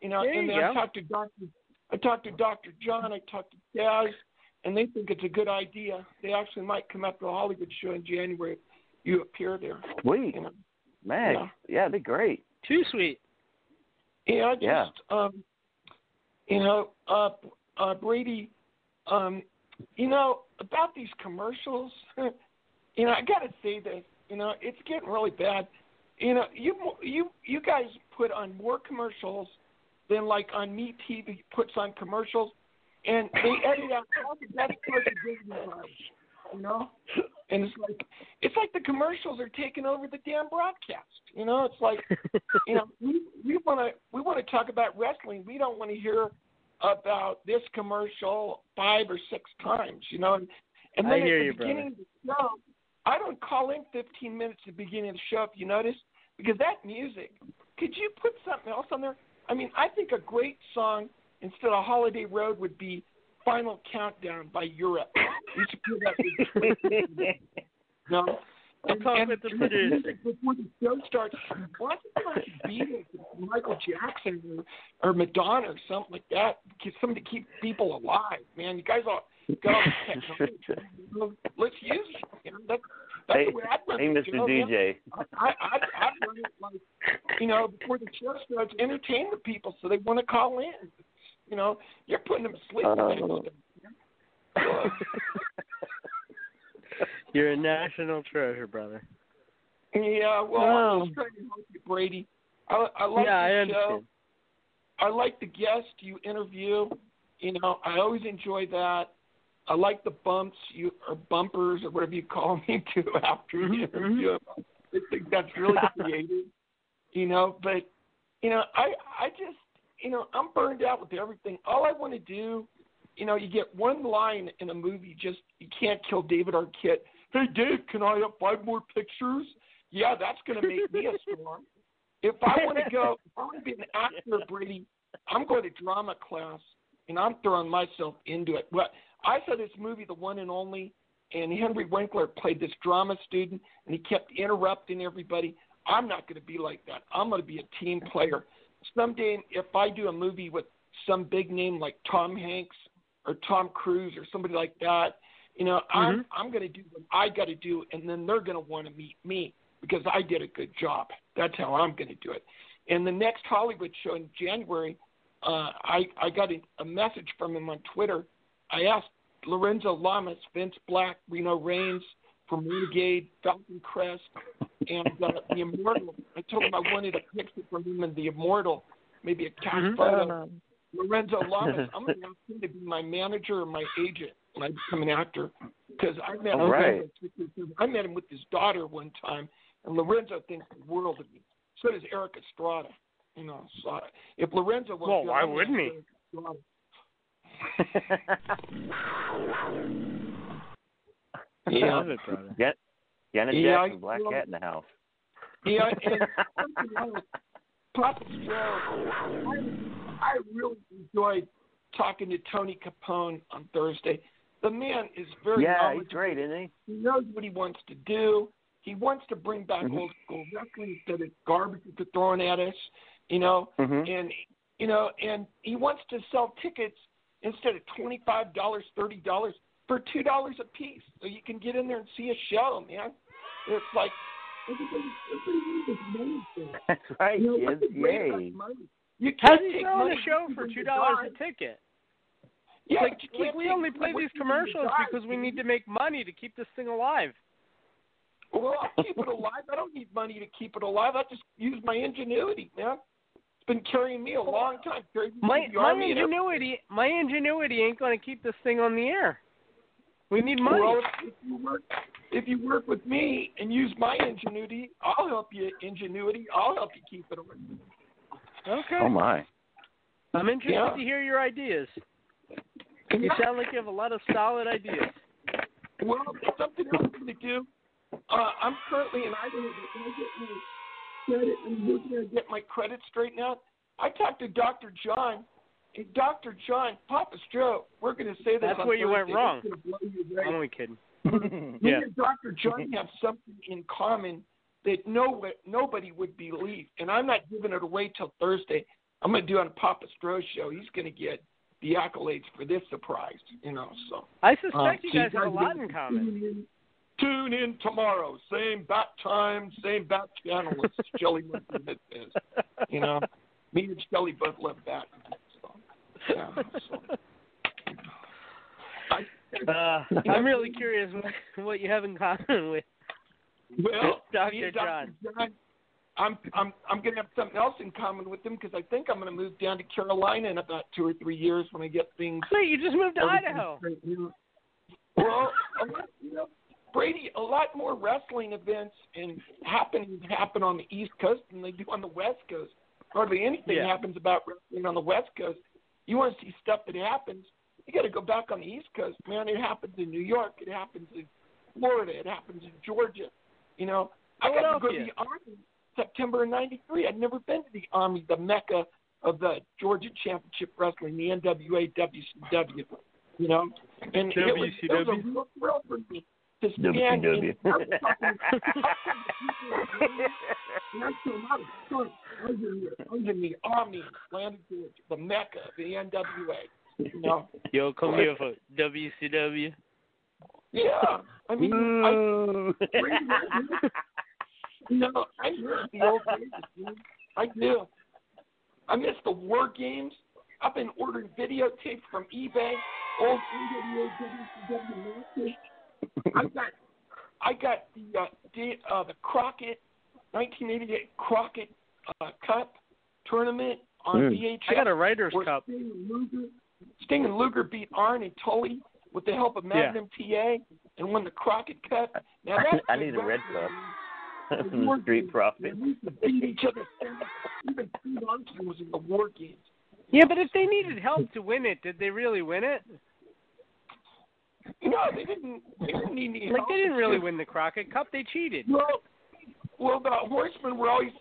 you know, There and you I talked to Doctor, I talked to Doctor John, I talked to Daz, and they think it's a good idea. They actually might come up to the Hollywood show in January. if You appear there. Sweet. You know. Man, Yeah. yeah, that'd be great. Too sweet. Yeah, I just, Yeah. um, you know, uh, uh, Brady, um, you know, about these commercials, <laughs> you know, I got to say this, you know, it's getting really bad. You know, you you you guys put on more commercials than like on Me TV puts on commercials, and they edit out all the best parts of Disney Plus, you know. And it's like it's like the commercials are taking over the damn broadcast. You know, it's like you know we we want to we want to talk about wrestling. We don't want to hear about this commercial five or six times. You know, and, and I then hear at the you, brother. beginning of the show, I don't call in 15 minutes at the beginning of the show if you notice because that music. Could you put something else on there? I mean, I think a great song instead of Holiday Road would be Final Countdown by Europe. <laughs> You should put that. no. I'll talk with the producer. Before the show starts, why don't you Beatles, Michael Jackson, or, or Madonna, or something like that? Something to keep people alive, man. You guys all got all the technology. You know, Let's use it. You know, that's that's Hey, the way I'd run hey, the Mr. show, man. DJ. I, I, I'd, I'd run it like, you know, before the show starts, entertain the people so they want to call in. You know, you're putting them to sleep. with that Uh, stuff. <laughs> You're a national treasure, brother. Yeah, well, Oh. I'm just trying to help you, Brady. I, I like Yeah, I the understand. I like the guest you interview. You know, I always enjoy that. I like the bumps you or bumpers or whatever you call <laughs> me too after Mm-hmm, you interview. 'em. I think that's really <laughs> creative. You know, but you know, I I just you know I'm burned out with everything. All I want to do, you know, you get one line in a movie, just you can't kill David Arquette. Hey Dave, can I have five more pictures? Yeah, that's going to make me a storm. If I want to go, if I want to be an actor, Brady, I'm going to drama class and I'm throwing myself into it. But I saw this movie, The One and Only, and Henry Winkler played this drama student, and he kept interrupting everybody. I'm not going to be like that. I'm going to be a team player. Someday, if I do a movie with some big name like Tom Hanks or Tom Cruise or somebody like that, you know, I'm I'm going to do what I got to do, and then they're going to want to meet me because I did a good job. That's how I'm going to do it. And the next Hollywood show in January, uh, I I got a, a message from him on Twitter. I asked Lorenzo Lamas, Vince Black, Reno Raines, from Renegade, Falcon Crest, and uh, the Immortal. I told him I wanted a picture from him and the Immortal, maybe a cash Mm-hmm. photo. Lorenzo Lamas, I'm going <laughs> to ask him to be my manager or my agent when I become an actor because I met All right. him. I met him with his daughter one time, and Lorenzo thinks the world of me. So does Erik Estrada. You know, so if Lorenzo was Well, why wouldn't he? Yeah. Love it, brother. Get Janet Yeah, Jackson, Black Cat in the house. Yeah, and <laughs> Papa I, I really enjoyed talking to Tony Capone on Thursday. The man is very Yeah, he's great, isn't he? He knows what he wants to do. He wants to bring back Mhm. old school wrestling instead of garbage that they're throwing at us, you know. Mhm. And you know, and he wants to sell tickets instead of twenty five dollars, thirty dollars for two dollars a piece, so you can get in there and see a show, man. It's like everybody, everybody money. That's <laughs> right, You know, kids. what's the great about Yay. You can't he take throwing money a show for two dollars a ticket? Yeah, like, but you like we only play these from people to commercials because we need to make money to keep this thing alive. Well, I'll keep it <laughs> alive. I don't need money to keep it alive. I just use my ingenuity, man. It's been carrying me a long time. Carried My my army and ingenuity my ingenuity ain't going to keep this thing on the air. We need money. Well, if, if you work, if you work with me and use my ingenuity, I'll help you. Ingenuity, I'll help you keep it on. okay. Oh my. I'm interested Yeah. to hear your ideas. You sound like you have a lot of solid ideas. Well, something else I'm to do. Uh, I'm currently in Idaho. But When I get my credit, I'm looking to get my credit straightened out. I talked to Dr. John. And Dr. John, Papa's Joe, we're going to say this That's where you went wrong. I'm only kidding. <laughs> Me <laughs> Yeah. and Dr. John have something in common that no nobody would believe, and I'm not giving it away till Thursday. I'm going to do it on Papa Stroh show. He's going to get the accolades for this surprise, you know. So I suspect Um, you so guys have a lot in common. Tune in, tomorrow, same bat time, same bat channel as Shelly Lipton is. You know, me and Shelly both love bat. So, yeah, so. Uh, I'm really curious what, what you have in common with Well, Dr. and John. I'm I'm I'm gonna have something else in common with them because I think I'm gonna move down to Carolina in about two or three years when I get things. Wait, you just moved to Idaho. Well, <laughs> you know, Brady, a lot more wrestling events and happenings happen on the East Coast than they do on the West Coast. Hardly anything Yeah. happens about wrestling on the West Coast. You want to see stuff that happens, you got to go back on the East Coast, man. It happens in New York. It happens in Florida. It happens in Georgia. You know, I got to go to the Omni September of '93. I'd never been to the Omni, the mecca of the Georgia Championship Wrestling, the NWA, WCW. You know, and it was, it was a real thrill for me to stand WCW. in. I was I told them I was. I was in the, I was in the Omni, Atlanta, Georgia, the mecca of the NWA. You know, <laughs> Yo, come here for WCW. yeah. I mean, I, <laughs> no, I miss the old days. I do. I miss the war games. I've been ordering videotapes from eBay, old NWA WCW matches. I got, I got the uh, the, uh, the Crockett, 1988 Crockett uh, Cup tournament on Mm. VHS. I got a Writers Cup. Sting and Luger, Sting and Luger beat Arn and Tully with the help of Yeah. Magnum TA and won the Crockett Cup. Now that's <laughs> I good need a red wrestling. cup. From <laughs> the Street Profit. We used to beat each other. Even Steve Austin was in the war games. Yeah, but if they needed help to win it, did they really win it? No, they didn't. They didn't need any Like help. they didn't really win the Crockett Cup. They cheated. Well, well, the Horsemen were always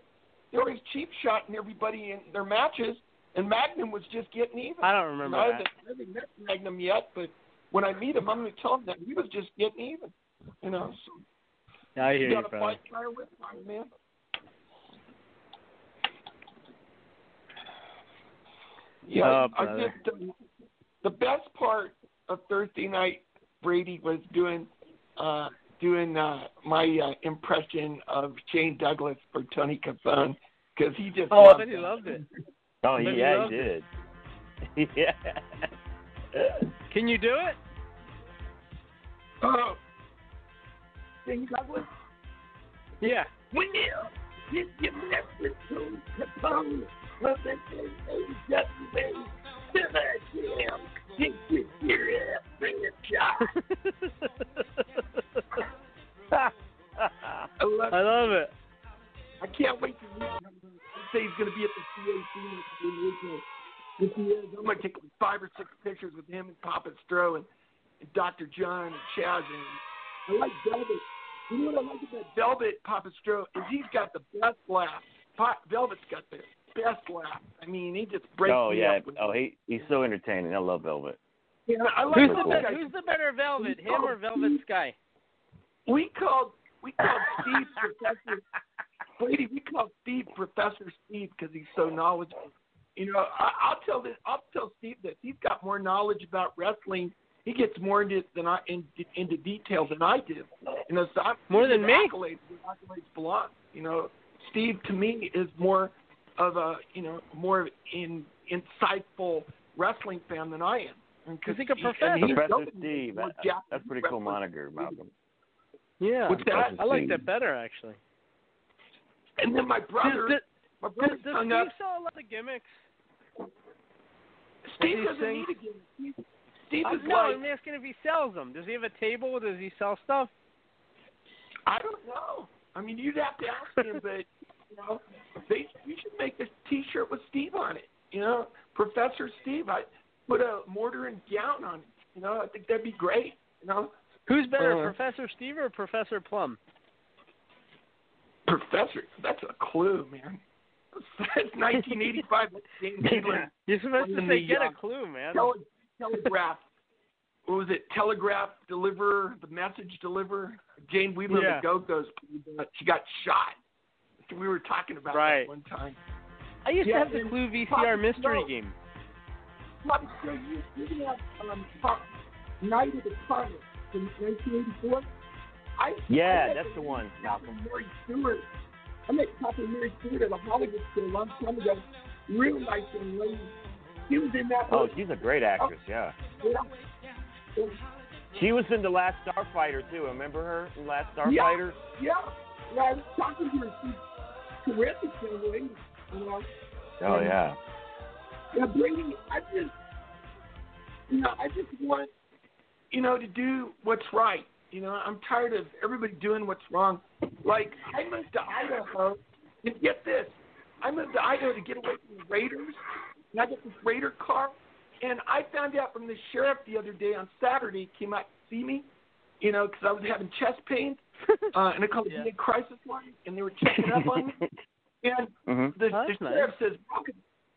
they always cheap shotting everybody in their matches, and Magnum was just getting even. I don't remember I that. haven't, I haven't met Magnum yet, but when I meet him, I'm going to tell him that he was just getting even. You know, so I hear you you, got brother. fight fire with fire, man. Yeah, Oh, I just um, the best part of Thursday night Brady was doing uh doing uh my uh, impression of Shane Douglas for Tony Capone because he just Oh, I loved <laughs> bet he that. loved it. Oh, he yeah, loved he it. did. <laughs> yeah. Can you do it? Oh. King Douglas? Yeah. Well, you get left to Capone. Well, then they just wait to the jam. Get your gear up, bring it shot. I love, I love it. I can't wait to meet him. Say he's going to be at the CAC next week. If he is, I'm going to take like five or six pictures with him and Papa Stro and, and Dr. John and Chaz. And I like Velvet. You know what I like about Velvet, Papa Stro, is he's got the best laugh. Velvet's got the best laugh. I mean, he just breaks oh me yeah. up. When, Oh, he he's so entertaining. I love Velvet. yeah, I like Who's the, guys. be- who's the better Velvet, We him or Velvet Steve- Sky? We called we called Steve Professor <laughs> Brady. We called Steve Professor Steve because he's so knowledgeable. You know, I, I'll tell this. I'll tell Steve this. He's got more knowledge about wrestling. He gets more into than I in, into detail than I do. You know, so I'm, More than his me? Accolades, his accolades belong. You know, Steve to me is more of a you know more of an insightful wrestling fan than I am. He's like a he- professor. and he's Professor Steve. that- that's a pretty cool moniker, Malcolm. Yeah. That? I like that better actually. And then my brother, Does, my does, brother does hung Steve up. sell a lot of gimmicks? Steve he doesn't sing? need a gimmick. Steve, Steve Uh, is no, like, I'm asking if he sells them. Does he have a table? Does he sell stuff? I don't know. I mean, you'd have to ask him, but you know, they you should make a T-shirt with Steve on it. You know, Professor Steve. I put a mortar and gown on it. You know, I think that'd be great. You know, Who's better, Uh, Professor Steve or Professor Plum? Professor. That's a clue, man. That's 1985. That's James <laughs> You're supposed to say the, get uh, a clue, man. Tele- telegraph. What was it? Telegraph deliver the message deliver. Jane Wiedlin Yeah. the Go Go's. She got shot. We were talking about Right. that one time. I used Yeah, to have the Clue VCR mystery Snow. game. Papa Snow, you, you have um, Pop- Night of the Comet from 1984. I, Yeah, I that's the one, Malcolm. Mary Stewart. I met Papa Mary Stewart at a Hollywood show a long time ago. Real nice young lady. She was in that. Oh, movie. she's a great actress. Yeah. Yeah. She was in the Last Starfighter too. Remember her in Last Yeah. Starfighter? Yeah, yeah. I was talking to her. She's terrific lady. You know. Oh And, yeah. Yeah, Brady. I just, you know, I just want, you know, to do what's right. You know, I'm tired of everybody doing what's wrong. Like I moved to Idaho, and get this, I moved to Idaho to get away from the Raiders, and I got this Raider car, and I found out from the sheriff the other day on Saturday came out to see me, you know, because I was having chest pains, <laughs> uh, and I called the Yeah. VA crisis line, and they were checking up on me, <laughs> and Mhm. the, Oh, the that's nice. sheriff says, "Malcolm,"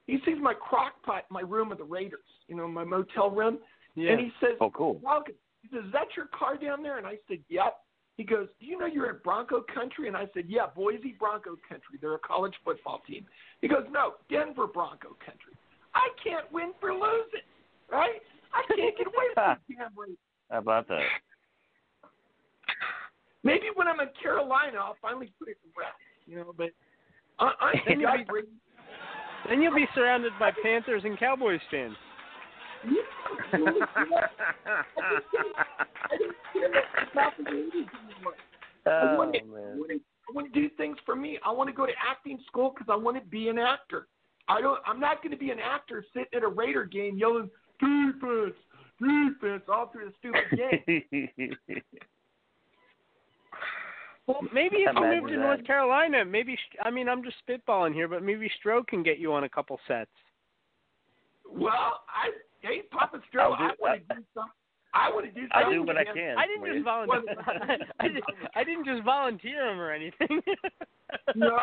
he sees my crock pot in my room of the Raiders, you know, my motel room, Yeah. and he says, Oh, cool. Malcolm, he says, is that your car down there? And I said, yep. He goes, do you know you're at Bronco country? And I said, yeah, Boise Bronco country. They're a college football team. He goes, no, Denver Bronco country. I can't win for losing, right? I can't get away from the damn Raiders. How about that? Maybe when I'm in Carolina, I'll finally put it to rest, you know, but I, I <laughs> Then you'll be- Brady. <laughs> Then you'll be surrounded by Panthers and Cowboys fans. I don't care about the Raiders anymore. Oh, I Oh want to, man. want to, I want to do things for me. I want to go to acting school because I want to be an actor. I don't. I'm not going to be an actor sitting at a Raider game yelling defense, defense all through the stupid game. <laughs> Well, maybe if you Imagine moved to that. North Carolina, maybe I mean I'm just spitballing here, but maybe Stroh can get you on a couple sets. well, I hey Papa Stro, I'll do- I want to do something. I want to do I something. do what I man. can. I didn't just volunteer. <laughs> I, didn't, I didn't just volunteer him or anything. <laughs> No,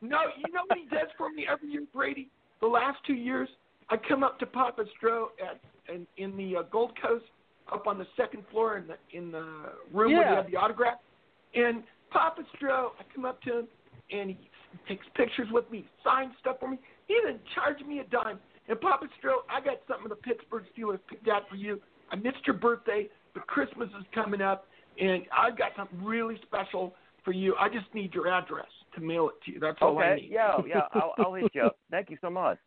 no. You know what he does for me every year, Brady? The last two years, I come up to Papa Stro at in, in the uh, Gold Coast, up on the second floor in the in the room where Yeah. they have the autograph. And Papa Stro, I come up to him, and he takes pictures with me, signs stuff for me. He didn't charge me a dime. And Papa Stro, I got something the Pittsburgh Steelers picked out for you. I missed your birthday, but Christmas is coming up, and I've got something really special for you. I just need your address to mail it to you. That's all I Okay. need. Yeah. Yeah. <laughs> I'll, I'll hit you up. Thank you so much.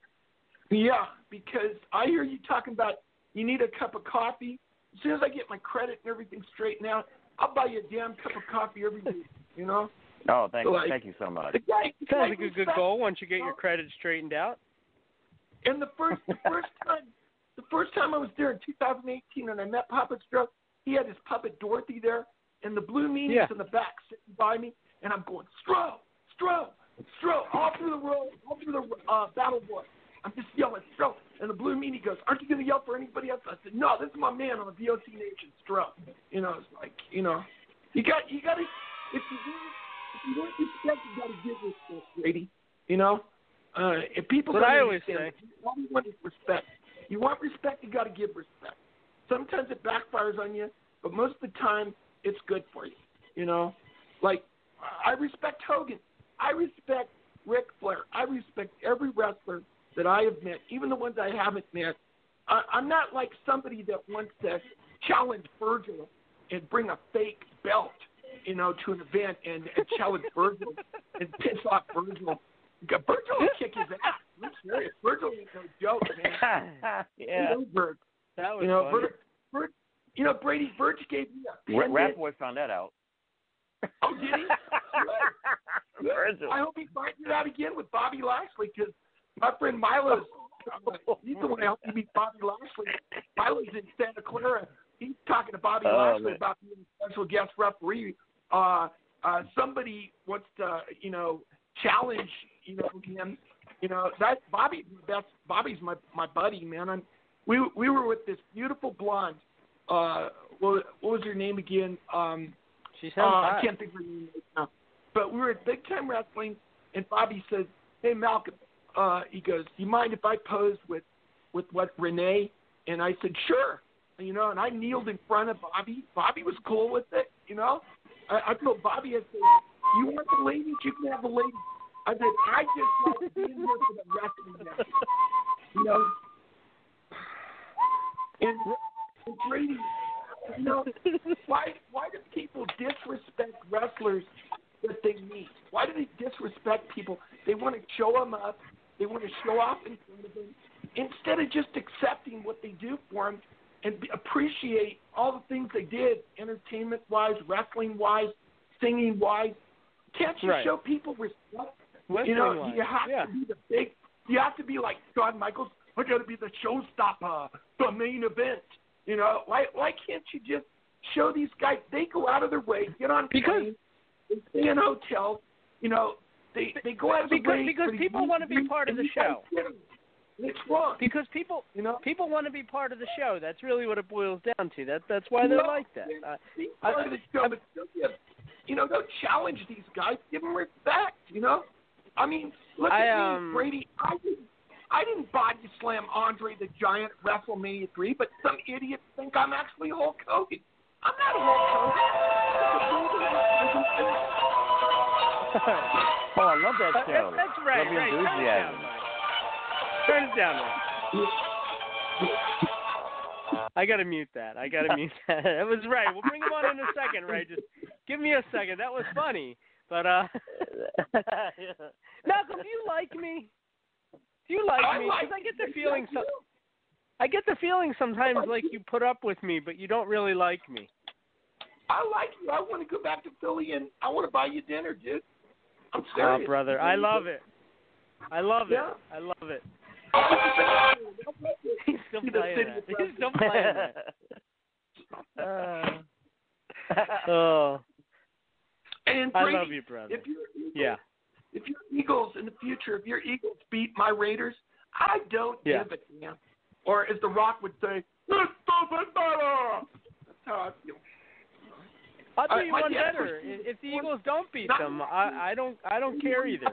Yeah, because I hear you talking about you need a cup of coffee. As soon as I get my credit and everything straightened out, I'll buy you a damn cup of coffee every week. You know. Oh, thank Like, you, thank you so much. The guy, Sounds like a good respects- goal once you get your credit straightened out. And the first, the <laughs> first time, the first time I was there in 2018, and I met Papa Stro, he had his puppet Dorothy there, and the blue meanies Yeah. in the back sitting by me, and I'm going Stro, Stro, Stro, all through the road, all through the uh, battle boy. I'm just yelling Stro, and the blue meanie goes, "Aren't you going to yell for anybody else?" I said, "No, this is my man on the VOC Nation, Stro." You know, it's like, you know, you got, you got to, if you want, if you want respect, you got to give respect, Brady. You know, uh, if people what I always all you want is respect. You want respect, you got to give respect. Sometimes it backfires on you, but most of the time it's good for you. You know, like I respect Hogan. I respect Ric Flair. I respect every wrestler that I have met, even the ones I haven't met. I, I'm not like somebody that wants to challenge Virgil and bring a fake belt, you know, to an event and, and challenge Virgil and piss off Virgil. Virgil will kick his ass. I'm serious. Virgil ain't no joke, man. <laughs> Yeah. You know, Virg. That was you know, funny. Virg, Virg, you know, Brady Virg gave me a Ra- pendant. Rat Boy found that out. Oh, did he? <laughs> Good. Good. I hope he finds it out again with Bobby Lashley because my friend Milo's he's the one that helped me meet Bobby Lashley. Milo's in Santa Clara. He's talking to Bobby Oh, Lashley man. about being a special guest referee. Uh, uh, somebody wants to, you know, challenge, you know, him. You know, that Bobby. That's Bobby's my my buddy, man. I'm. We we were with this beautiful blonde. Uh, what, what was her name again? Um, She uh, sounds I can't think of her name right now. But we were at Big Time Wrestling, and Bobby says, "Hey Malcolm," uh, he goes, "Do you mind if I pose with with what Renee?" And I said, "Sure." You know, and I kneeled in front of Bobby. Bobby was cool with it. You know, I, I told Bobby, I said, "You want the ladies? You can have the ladies." I said, "I just like being here for the wrestling match." You know, and, and Brady, you know, why why do people disrespect wrestlers that they meet? Why do they disrespect people? They want to show them up. They want to show off in front of them instead of just accepting what they do for them and appreciate all the things they did, entertainment wise, wrestling wise, singing wise. Can't you Right. show people respect? you know, Wrestling-wise, you have yeah. to be the big. You have to be like Shawn Michaels. I got to be the showstopper, the main event. You know, why why can't you just show these guys? They go out of their way, get on planes, they stay in hotels. You know, they they go out because because people want to be part of the show. It's wrong. Because people, you know, people want to be part of the show. That's really what it boils down to. That that's why they're No, like that. Uh, be part of the show, but you know, don't challenge these guys. Give them respect. You know, I mean, look I, at um, me, Brady. I didn't, I didn't body slam Andre the Giant at WrestleMania three, but some idiots think I'm actually Hulk Hogan. I'm not Hulk Hogan. Oh, I love that show. that's, that's right. Love the right. Turn it down, enthusiasm. Turn it down. I gotta mute that. I gotta mute <laughs> that. That was right. We'll bring him on in a second, right? Just give me a second. That was funny. But uh <laughs> Malcolm, do you like me? Do you like I me? like Because I get the feeling I so. I get the feeling sometimes like you put up with me, but you don't really like me. I like you. I want to go back to Philly and I want to buy you dinner, dude. I'm Oh, brother, I love it. I love Yeah. it. I love it. <laughs> He's still playing that. He's still playing that. <laughs> Uh, oh, And I love you, brother. If Eagles, Yeah. if your Eagles in the future, if your Eagles beat my Raiders, I don't Yeah. give a damn. Or as The Rock would say, it doesn't matter. That's how I feel. I'll I- you my one better. If the Eagles don't beat them, I I don't I don't care either.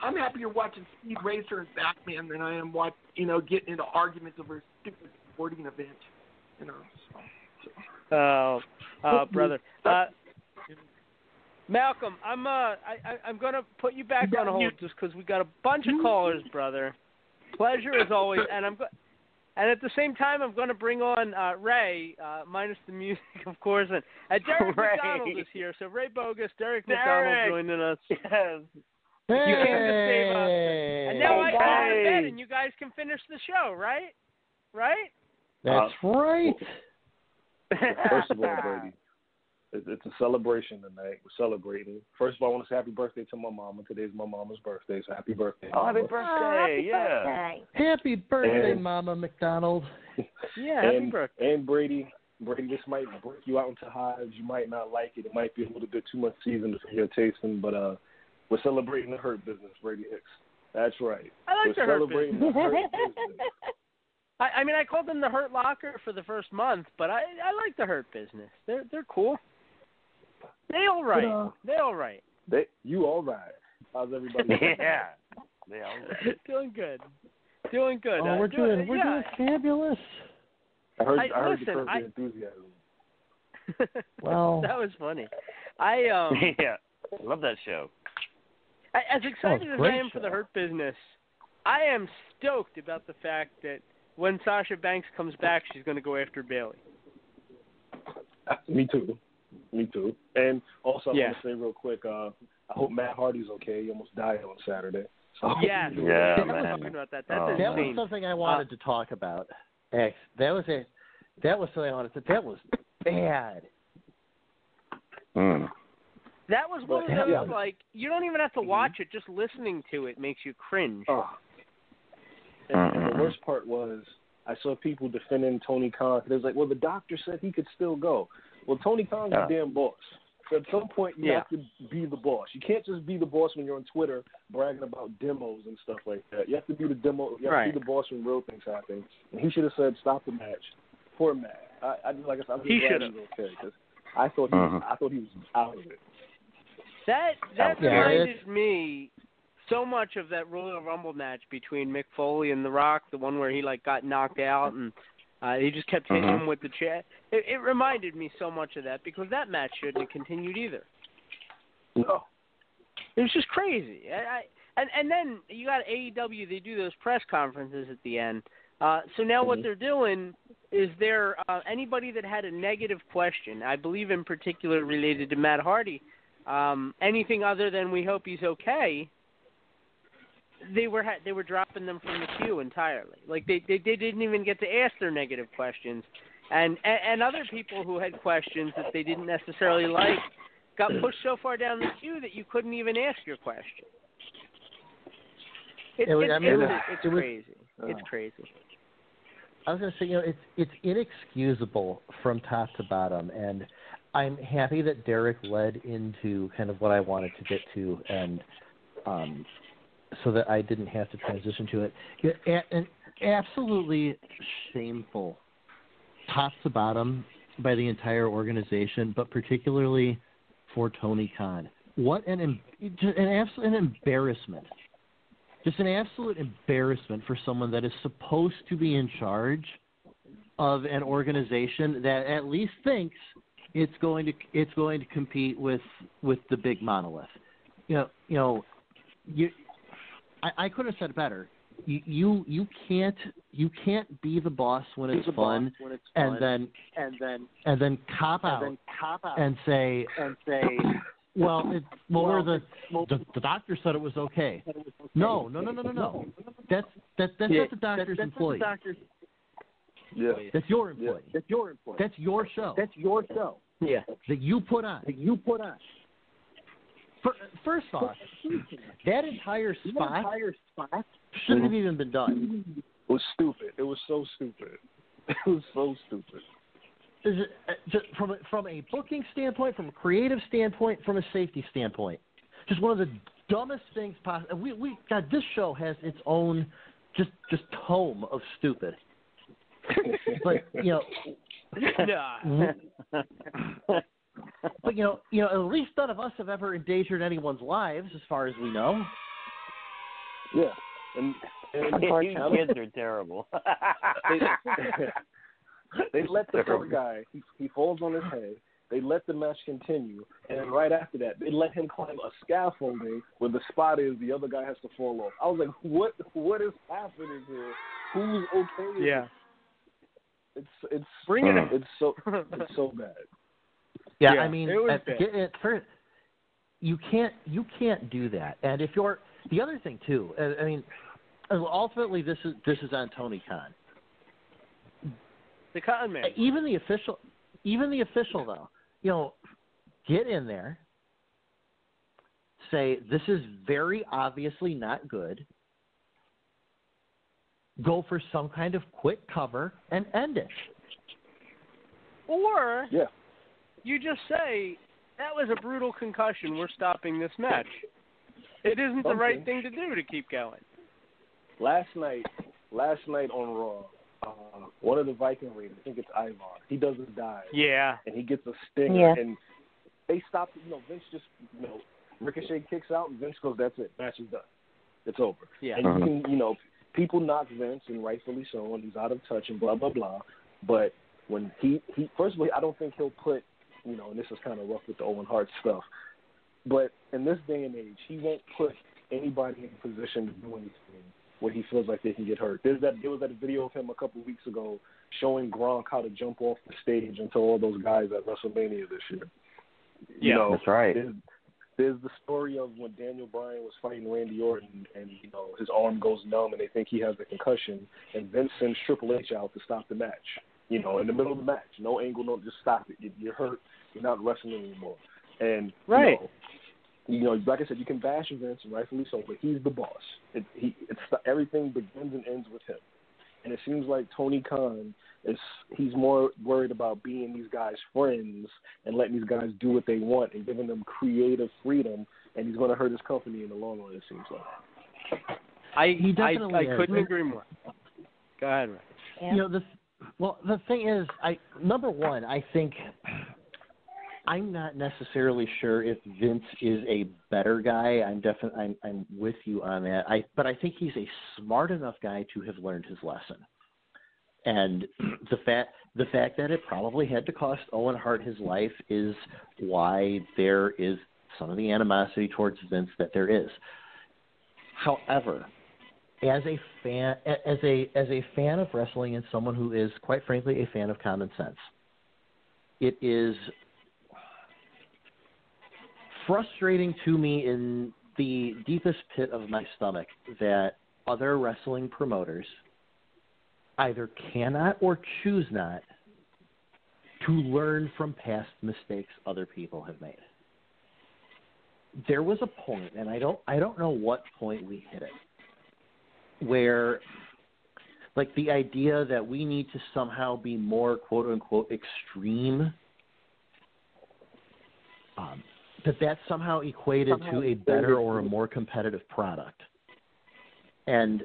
I'm happier watching Speed Racer and Batman than I am watch, you know, getting into arguments over a stupid sporting event. You know. So. Oh, uh, brother. Uh, Malcolm, I'm uh, I, I I'm gonna put you back on hold just 'cause we got a bunch of callers, brother. Pleasure as always, and I'm go- and at the same time I'm going to bring on uh, Ray, uh, minus the music, <laughs> of course, and uh, Derek Ray. McDonald is here. So Ray Bogus, Derek, Derek. McDonald joining us. Yes. You came to save us. And now I go to bed and you guys can finish the show, right? Right? That's right. <laughs> First of all, Brady, it's, it's a celebration tonight. We're celebrating. First of all, I want to say happy birthday to my mama. Today's my mama's birthday, so happy birthday. Oh, happy Mama. birthday! yeah. Happy birthday, And- Mama McDonald. <laughs> Yeah, happy and, birthday. And Brady, Brady, this might break you out into hives. You might not like it. It might be a little bit too much seasoned for your tasting, but uh, we're celebrating the hurt business, Brady Hicks. That's right. I like we're the Hurt celebrating Business. the hurt <laughs> business. I, I mean, I called them the Hurt Locker for the first month, but I I like the Hurt Business. They're they're cool. They all right. But, uh, they all right. They, you all right? How's everybody? <laughs> Yeah. Yeah. all right. <laughs> doing good. Doing good. Oh, Uh, we're doing we're yeah. doing fabulous. I heard, I- I, heard listen, the curb I- enthusiasm. <laughs> Well- that was funny. I um yeah. Love that show. I, as excited Oh, as I am for the. Hurt Business, I am stoked about the fact that when Sasha Banks comes back, she's going to go after Bayley. Me too. Me too. And also, I Yeah. want to say real quick, uh, I hope Matt Hardy's okay. He almost died on Saturday. So Yes. <laughs> Yeah, I man. talking about that. That's Oh, that was something I wanted to talk about. X. That was it. that was something I wanted to. That was bad. Mm. That was one of those yeah. like you don't even have to watch it; just listening to it makes you cringe. Oh. And, and the worst part was I saw people defending Tony Khan. They was like, well, the doctor said he could still go. Well, Tony Khan's Yeah. a damn boss. So at some point, you Yeah. have to be the boss. You can't just be the boss when you're on Twitter bragging about demos and stuff like that. You have to be the demo. You have Right. to be the boss when real things happen. And he should have said, "Stop the match." Poor Matt. I, I just like I said, I'm just He glad should've. he's okay because I thought he was, Mhm. I thought he was out of it. That that Yeah, reminded me so much of that Royal Rumble match between Mick Foley and The Rock, the one where he like got knocked out and uh, he just kept hitting Mhm. him with the chair. It, it reminded me so much of that because that match shouldn't have continued either. No. It was just crazy. I, I, and and then you got AEW. They do those press conferences at the end. Uh, so now what Mhm. they're doing is they're uh, anybody that had a negative question. I believe in particular related to Matt Hardy. Um, anything other than we hope he's okay. They were ha- they were dropping them from the queue entirely. Like they, they they didn't even get to ask their negative questions, and, and and other people who had questions that they didn't necessarily like got pushed so far down the queue that you couldn't even ask your question. It, It was- it- I mean, it's, it it's it was- crazy. It's crazy. I was going to say, you know, it's it's inexcusable from top to bottom, and I'm happy that Derek led into kind of what I wanted to get to, and um, so that I didn't have to transition to it. Absolutely shameful, top to bottom, by the entire organization, but particularly for Tony Khan. What an an absolute an embarrassment just an absolute embarrassment for someone that is supposed to be in charge of an organization that at least thinks it's going to it's going to compete with with the big monolith. You know, you know, you. I, I could have said it better. You, you you can't you can't be the boss when it's Be boss fun, when it's and then and then and then cop and out then cop out and say and say, well, it, well, Well, we're the, the the doctor said it was okay. No, no, no, no, no, no. That's that that's Yeah, not the doctor's that's not the employee. doctor's- yeah, That's your employee. that's your employee. That's your show. That's your show. Yeah. that you put on. That you put on. Fir- First off, that entire That spot entire spot shouldn't have even been done. It was stupid. It was so stupid. <laughs> It was so stupid. Is it, uh, just from a, from a booking standpoint, from a creative standpoint, from a safety standpoint, just one of the dumbest things possible. We we God, this show has its own just just tome of stupid. <laughs> but you know, <laughs> Nah. But you know, you know, at least none of us have ever endangered anyone's lives, as far as we know. Yeah, and, and You Park kids are terrible. <laughs> they, <laughs> they let the poor guy. He, he falls on his head. They let the match continue, and then right after that, they let him climb a scaffolding where the spot is. The other guy has to fall off. I was like, "What? What is happening here? Who's okay?" Yeah. It's it's Bring it It's so <laughs> it's so bad. Yeah, Yeah, I mean, it was at, at first, you can't you can't do that. And if you're the other thing too, I I mean, ultimately this is this is on Tony Khan. The Cotton Man. Even the official, even the official though, you know, get in there, say this is very obviously not good. Go for some kind of quick cover and end it. Or Yeah. You just say that was a brutal concussion. We're stopping this match. It isn't the right thing to do to keep going. Last night, last night on Raw, uh, one of the Viking Raiders, I think it's Ivar, he does a dive. Yeah. And he gets a stinger, Yeah. and they stop. You know, Vince just, you know, Ricochet kicks out, and Vince goes, "That's it. Match is done. It's over." Yeah. And Uh-huh. you can, you know, people knock Vince, and rightfully so, and he's out of touch, and blah blah blah. But when he, he first of all, I don't think he'll put, you know, and this is kind of rough with the Owen Hart stuff. But in this day and age, he won't put anybody in a position to do anything where he feels like they can get hurt. There's that there was that video of him a couple of weeks ago showing Gronk how to jump off the stage into all those guys at WrestleMania this year. You Yeah, know, that's right. There's, there's the story of when Daniel Bryan was fighting Randy Orton, and you know his arm goes numb, and they think he has a concussion, and Vince sends Triple H out to stop the match. You know, in the middle of the match, no angle, no, just stop it. You- You're hurt. You're not wrestling anymore. And Right. You know, you know, like I said, you can bash Vince, and rightfully so, but he's the boss. It, he, it's everything begins and ends with him. And it seems like Tony Khan is he's more worried about being these guys' friends and letting these guys do what they want and giving them creative freedom, and he's going to hurt his company in the long run. It seems like. I He definitely I is. couldn't agree more. Go ahead, Ray. You know the well the thing is I number one I think I'm not necessarily sure if Vince is a better guy. I'm definitely I'm I'm with you on that. I but I think he's a smart enough guy to have learned his lesson. And <clears throat> the fact the fact that it probably had to cost Owen Hart his life is why there is some of the animosity towards Vince that there is. However, as a fan as a as a fan of wrestling and someone who is quite frankly a fan of common sense, it is frustrating to me in the deepest pit of my stomach that other wrestling promoters either cannot or choose not to learn from past mistakes other people have made. There was a point, and I don't I don't know what point we hit it, where like the idea that we need to somehow be more quote unquote extreme um, that that somehow equated Somehow to a better or a more competitive product. And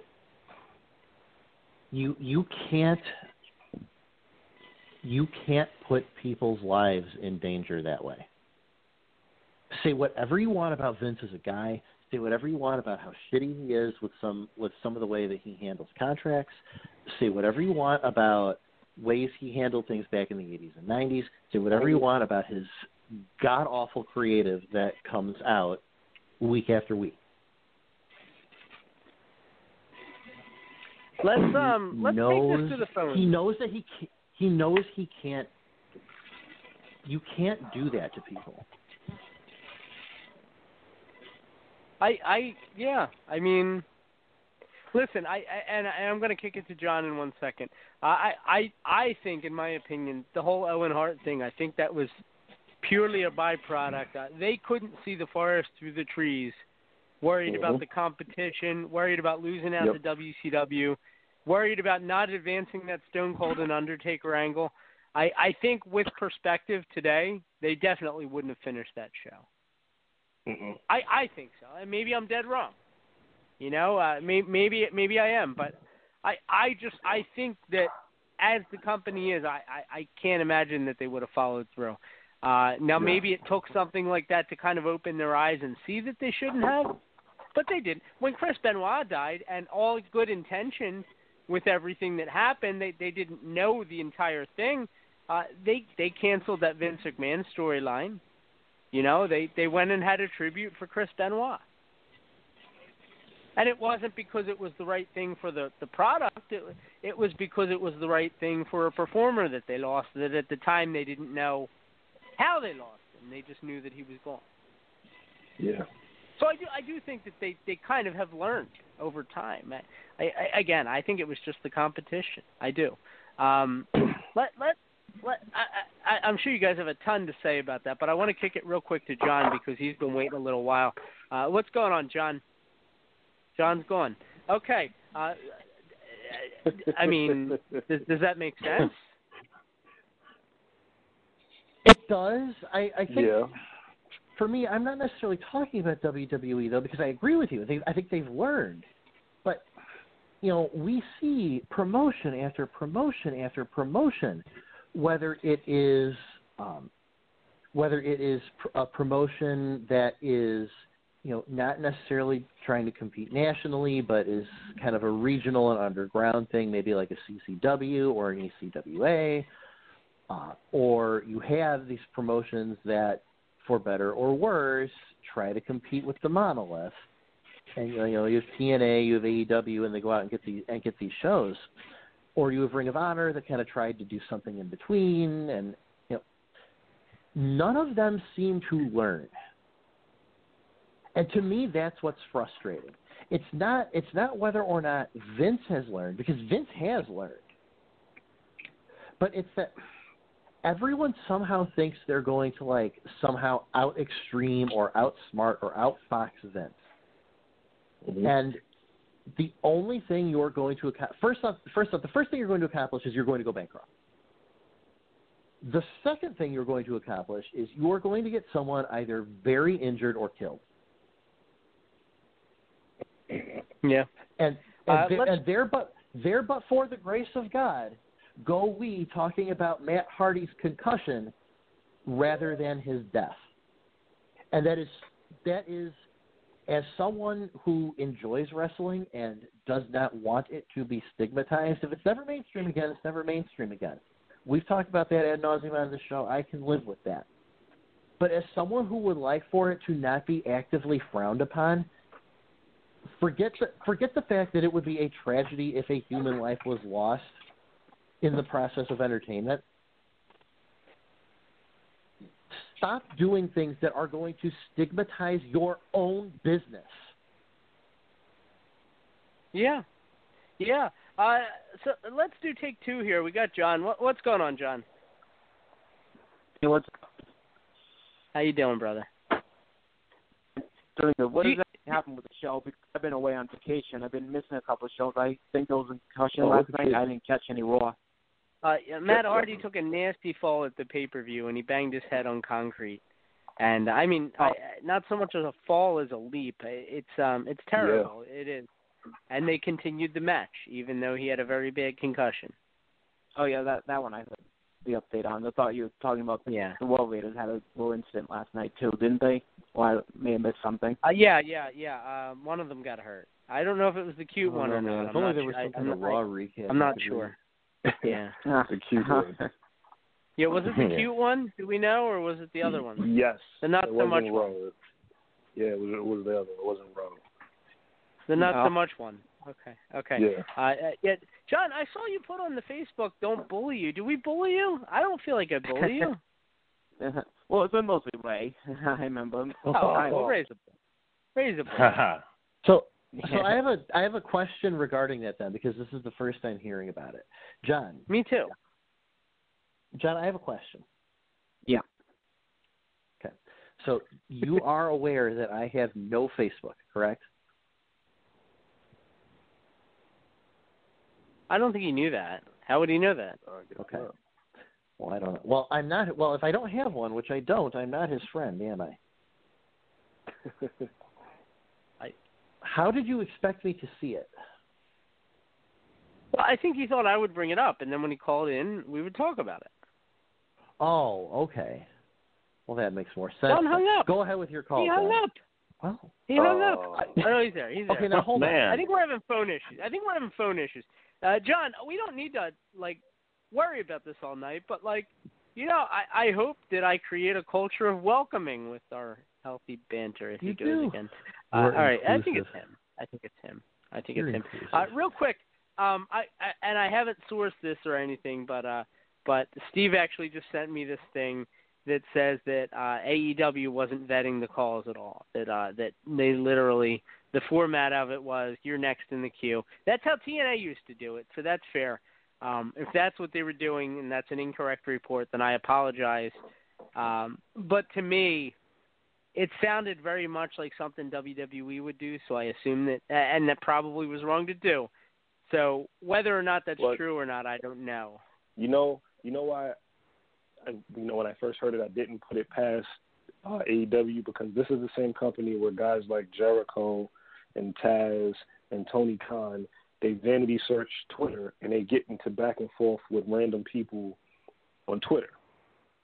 you you can't you can't put people's lives in danger that way. Say whatever you want about Vince as a guy. Say whatever you want about how shitty he is with some with some of the way that he handles contracts. Say whatever you want about ways he handled things back in the 80s and 90s say whatever you want about his god awful creative that comes out week after week Let's um let's knows, take this to the phone. He knows that he ca- he knows he can't. You can't do that to people. I I yeah. I mean, listen. I, I and, I, I'm going to kick it to John in one second. I I I think, in my opinion, the whole Owen Hart thing. I think that was purely a byproduct. Uh, they couldn't see the forest through the trees. Worried about Mhm. the competition. Worried about losing out Yep. to WCW. Worried about not advancing that Stone Cold and Undertaker angle. I I think with perspective today, they definitely wouldn't have finished that show. Mm-mm. I I think so. And maybe I'm dead wrong. You know, uh, may, maybe maybe I am, but I I just I think that as the company is, I I, I can't imagine that they would have followed through. Uh, now Yeah. maybe it took something like that to kind of open their eyes and see that they shouldn't have, but they did. When Chris Benoit died, and all good intentions with everything that happened, they they didn't know the entire thing. Uh, they they canceled that Vince McMahon storyline. You know, they they went and had a tribute for Chris Benoit. And it wasn't because it was the right thing for the the product. It it was because it was the right thing for a performer that they lost. That at the time they didn't know how they lost him. They just knew that he was gone. Yeah. So I do I do think that they they kind of have learned over time. I, I, again I think it was just the competition. I do. Um, <clears throat> let let let I, I I'm sure you guys have a ton to say about that, but I want to kick it real quick to John because he's been waiting a little while. Uh, what's going on, John? John's gone. Okay. Uh, I mean, does, does that make sense? <laughs> It does. I, I think Yeah. for me, I'm not necessarily talking about WWE though, because I agree with you. They, I think they've learned, but you know, we see promotion after promotion after promotion, whether it is um, whether it is pr- a promotion that is you know not necessarily trying to compete nationally, but is kind of a regional and underground thing, maybe like a CCW or an ECWA. Uh, or you have these promotions that, for better or worse, try to compete with the monolith. And you know, you have TNA, you have AEW, and they go out and get these and get these shows. Or you have Ring of Honor that kind of tried to do something in between, and you know, none of them seem to learn. And to me, that's what's frustrating. It's not it's not whether or not Vince has learned because Vince has learned, but it's that everyone somehow thinks they're going to like somehow out extreme or outsmart or outfox Vince. And the only thing you're going to accomplish first off, first off, the first thing you're going to accomplish is you're going to go bankrupt. The second thing you're going to accomplish is you're going to get someone either very injured or killed. Yeah. And and, Uh, there, and there but there but for the grace of God, go we talking about Matt Hardy's concussion rather than his death. And that is that is as someone who enjoys wrestling and does not want it to be stigmatized, if it's never mainstream again, it's never mainstream again. We've talked about that ad nauseum on the show. I can live with that. But as someone who would like for it to not be actively frowned upon, forget the, forget the fact that it would be a tragedy if a human life was lost in the process of entertainment. Stop doing things that are going to stigmatize your own business. Yeah. Yeah. Uh, so let's do take two here. We got John. What, what's going on, John? Hey, what's How you doing, brother? doing good? What does that happen with the show? Because I've been away on vacation. I've been missing a couple of shows. I think there was a concussion Oh, last night. I didn't catch any Raw. Uh, Matt Hardy took a nasty fall at the pay per view and he banged his head on concrete. And I mean, I, not so much as a fall as a leap. It's um, it's terrible. It is. And they continued the match even though he had a very bad concussion. Oh yeah, that that one I heard the update on. I thought you were talking about the, Yeah. the World Raiders had a little incident last night too, didn't they? Well, I may have missed something. Uh, yeah, yeah, yeah. Um, one of them got hurt. I don't know if it was the cute Oh, one or man. not. If I'm only not there was sure. some I, kind I'm of not- Raw I- recap I'm not sure. Yeah. <laughs> the cute one. Yeah, was it the cute one? Do we know, or was it the other one? Yes. The not it so much Raw. one. Yeah, it was, it was the other. It wasn't Raw. The not No. so much one. Okay. Okay. Yeah. Uh, uh, yeah, John, I saw you put on the Facebook. Don't bully you. Do we bully you? I don't feel like I bully you. <laughs> well, it's been mostly Ray. <laughs> I remember. oh, I, well, raise a raise a bar. So, so I <laughs> have a I have a question regarding that then because this is the first time hearing about it. John. Me too. John, I have a question. Yeah. Okay. So you <laughs> are aware that I have no Facebook, correct? I don't think he knew that. How would he know that? Okay. Well, I don't know. Well, I'm not. Well, if I don't have one, which I don't, I'm not his friend, am I? <laughs> I. How did you expect me to see it? Well, I think he thought I would bring it up, and then when he called in, we would talk about it. Oh, okay. Well, that makes more sense. John hung up. Go ahead with your call. he hung John. up. Well, He hung Oh. up. I, oh, he's there. He's there. Okay, now hold on. I think we're having phone issues. I think we're having phone issues. Uh, John, we don't need to like worry about this all night, but like, you know, I, I hope that I create a culture of welcoming with our healthy banter if You he goes do. again. Uh, all right, <laughs> I think it's him. I think it's him. I think You're it's him. Uh, real quick, um, I, I and I haven't sourced this or anything, but uh, but Steve actually just sent me this thing, that says that uh, AEW wasn't vetting the calls at all. That uh, that they literally the format of it was you're next in the queue. That's how TNA used to do it, so that's fair. Um, if that's what they were doing and that's an incorrect report, then I apologize. Um, but to me, it sounded very much like something WWE would do, so I assume that, and that probably was wrong to do. So whether or not that's Well- true or not, I don't know. You know, you know why? I, you know, when I first heard it, I didn't put it past uh, AEW because this is the same company where guys like Jericho and Taz and Tony Khan they vanity search Twitter and they get into back and forth with random people on Twitter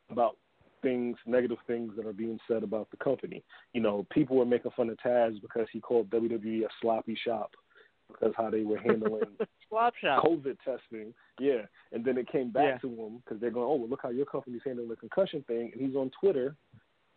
about things, negative things that are being said about the company. You know, people were making fun of Taz because he called WWE a sloppy shop because how they were handling. <laughs> COVID testing. Yeah, and then it came back Yeah. to him because they're going, oh, well, look how your company's handling the concussion thing, and he's on Twitter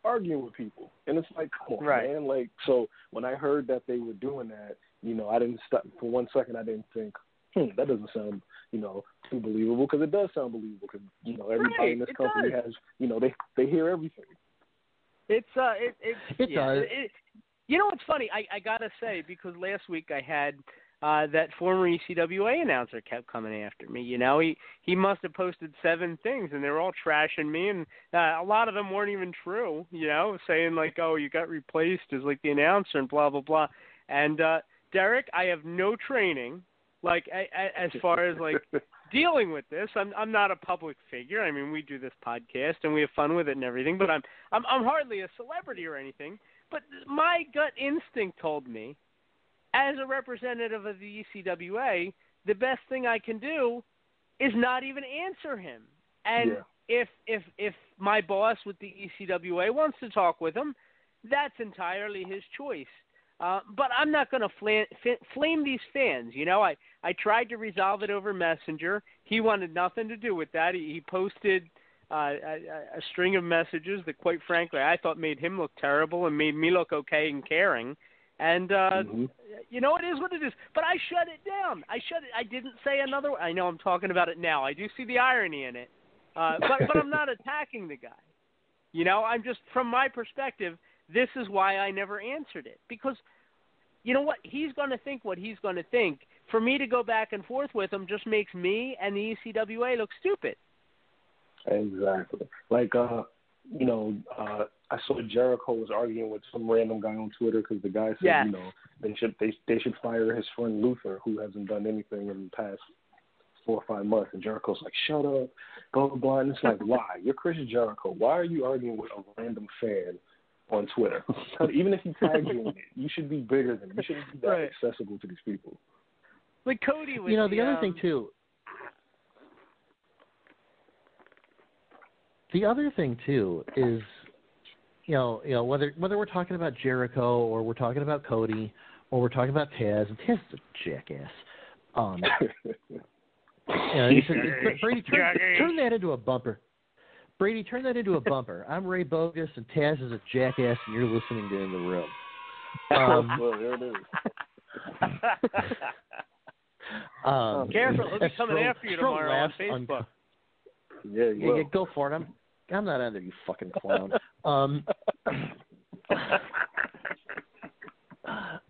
arguing with people, and it's like, come on, Right. man. Like, so when I heard that they were doing that, you know, I didn't stop for one second. I didn't think, hmm, that doesn't sound, you know, too believable because it does sound believable because you know everybody Right, in this company does. has, you know, they they hear everything. It's uh, it it, <laughs> It yeah, does. It, you know what's funny? I I gotta say because last week I had uh that former ECWA announcer kept coming after me. You know, he he must have posted seven things and they were all trashing me, and uh, a lot of them weren't even true. You know, saying like, oh, you got replaced as like the announcer and blah blah blah. And uh Derek, I have no training. Like a, a, as far as like dealing with this. I'm I'm not a public figure. I mean, we do this podcast and we have fun with it and everything, but I'm I'm I'm hardly a celebrity or anything. But my gut instinct told me as a representative of the ECWA, the best thing I can do is not even answer him. And Yeah. if if if my boss with the ECWA wants to talk with him, that's entirely his choice. Uh, but I'm not going to flam, f- flame these fans. You know, I I tried to resolve it over Messenger. He wanted nothing to do with that. He, he posted uh, a, a string of messages that, quite frankly, I thought made him look terrible and made me look okay and caring. And uh, you know, it is what it is. But I shut it down. I shut it. I didn't say another. I know I'm talking about it now. I do see the irony in it. Uh, but but I'm not <laughs> attacking the guy. You know, I'm just from my perspective. This is why I never answered it because you know what? He's going to think what he's going to think. For me to go back and forth with him just makes me and the ECWA look stupid. Exactly. Like, uh, you know, uh, I saw Jericho was arguing with some random guy on Twitter because the guy said, Yes. you know, they should they they should fire his friend Luther, who hasn't done anything in the past four or five months. And Jericho's like, shut up, blah blah blah. And it's like, <laughs> why? You're Chris Jericho. Why are you arguing with a random fan on Twitter? <laughs> Even if he tags you in it, you should be bigger than. You shouldn't be that Right. accessible to these people. Like Cody with you know the, other um, thing too the other thing too is you know you know whether whether we're talking about Jericho or we're talking about Cody or we're talking about Taz and Taz is a jackass um <laughs> you know, he said, Brady turn, turn that into a bumper Brady turn that into a bumper I'm Ray Bogus and Taz is a jackass and you're listening to in the room um, <laughs> well, there it is. <laughs> um, Careful, he'll be <laughs> coming Stro- after you tomorrow on Facebook. Yeah, Yeah, yeah, go for it. I'm I'm not under you fucking clown. Um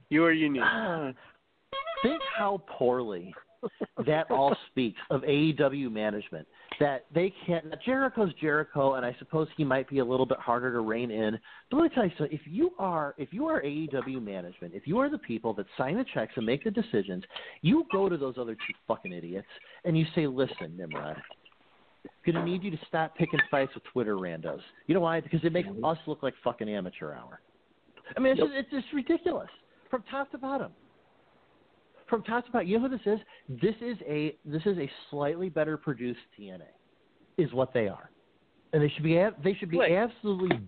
You are unique. <sighs> think how poorly that all speaks of AEW management. That they can't. Now Jericho's Jericho, and I suppose he might be a little bit harder to rein in. But let me tell you something: if you are if you are AEW management, if you are the people that sign the checks and make the decisions, you go to those other two fucking idiots and you say, "Listen, Nimrod." I'm Gonna need you to stop picking fights with Twitter randos. You know why? Because it makes mm-hmm. us look like fucking amateur hour. I mean, it's just, it's just ridiculous from top to bottom. From top to bottom, you know who this is? This is a this is a slightly better produced TNA, is what they are, and they should be they should be absolutely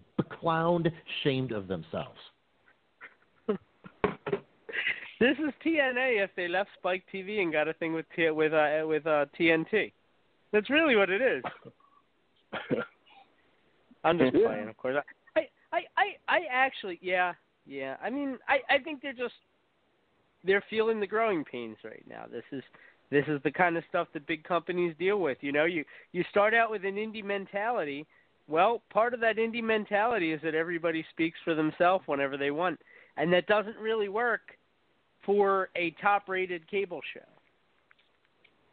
clowned, shamed of themselves. <laughs> This is TNA if they left Spike TV and got a thing with T- with uh, with uh, TNT. That's really what it is. <laughs> I'm just playing, of course. I, I, I, I actually, yeah, yeah. I mean, I, I think they're just they're feeling the growing pains right now. This is this is the kind of stuff that big companies deal with. You know, you you start out with an indie mentality, Well, part of that indie mentality is that everybody speaks for themselves whenever they want, and that doesn't really work for a top-rated cable show.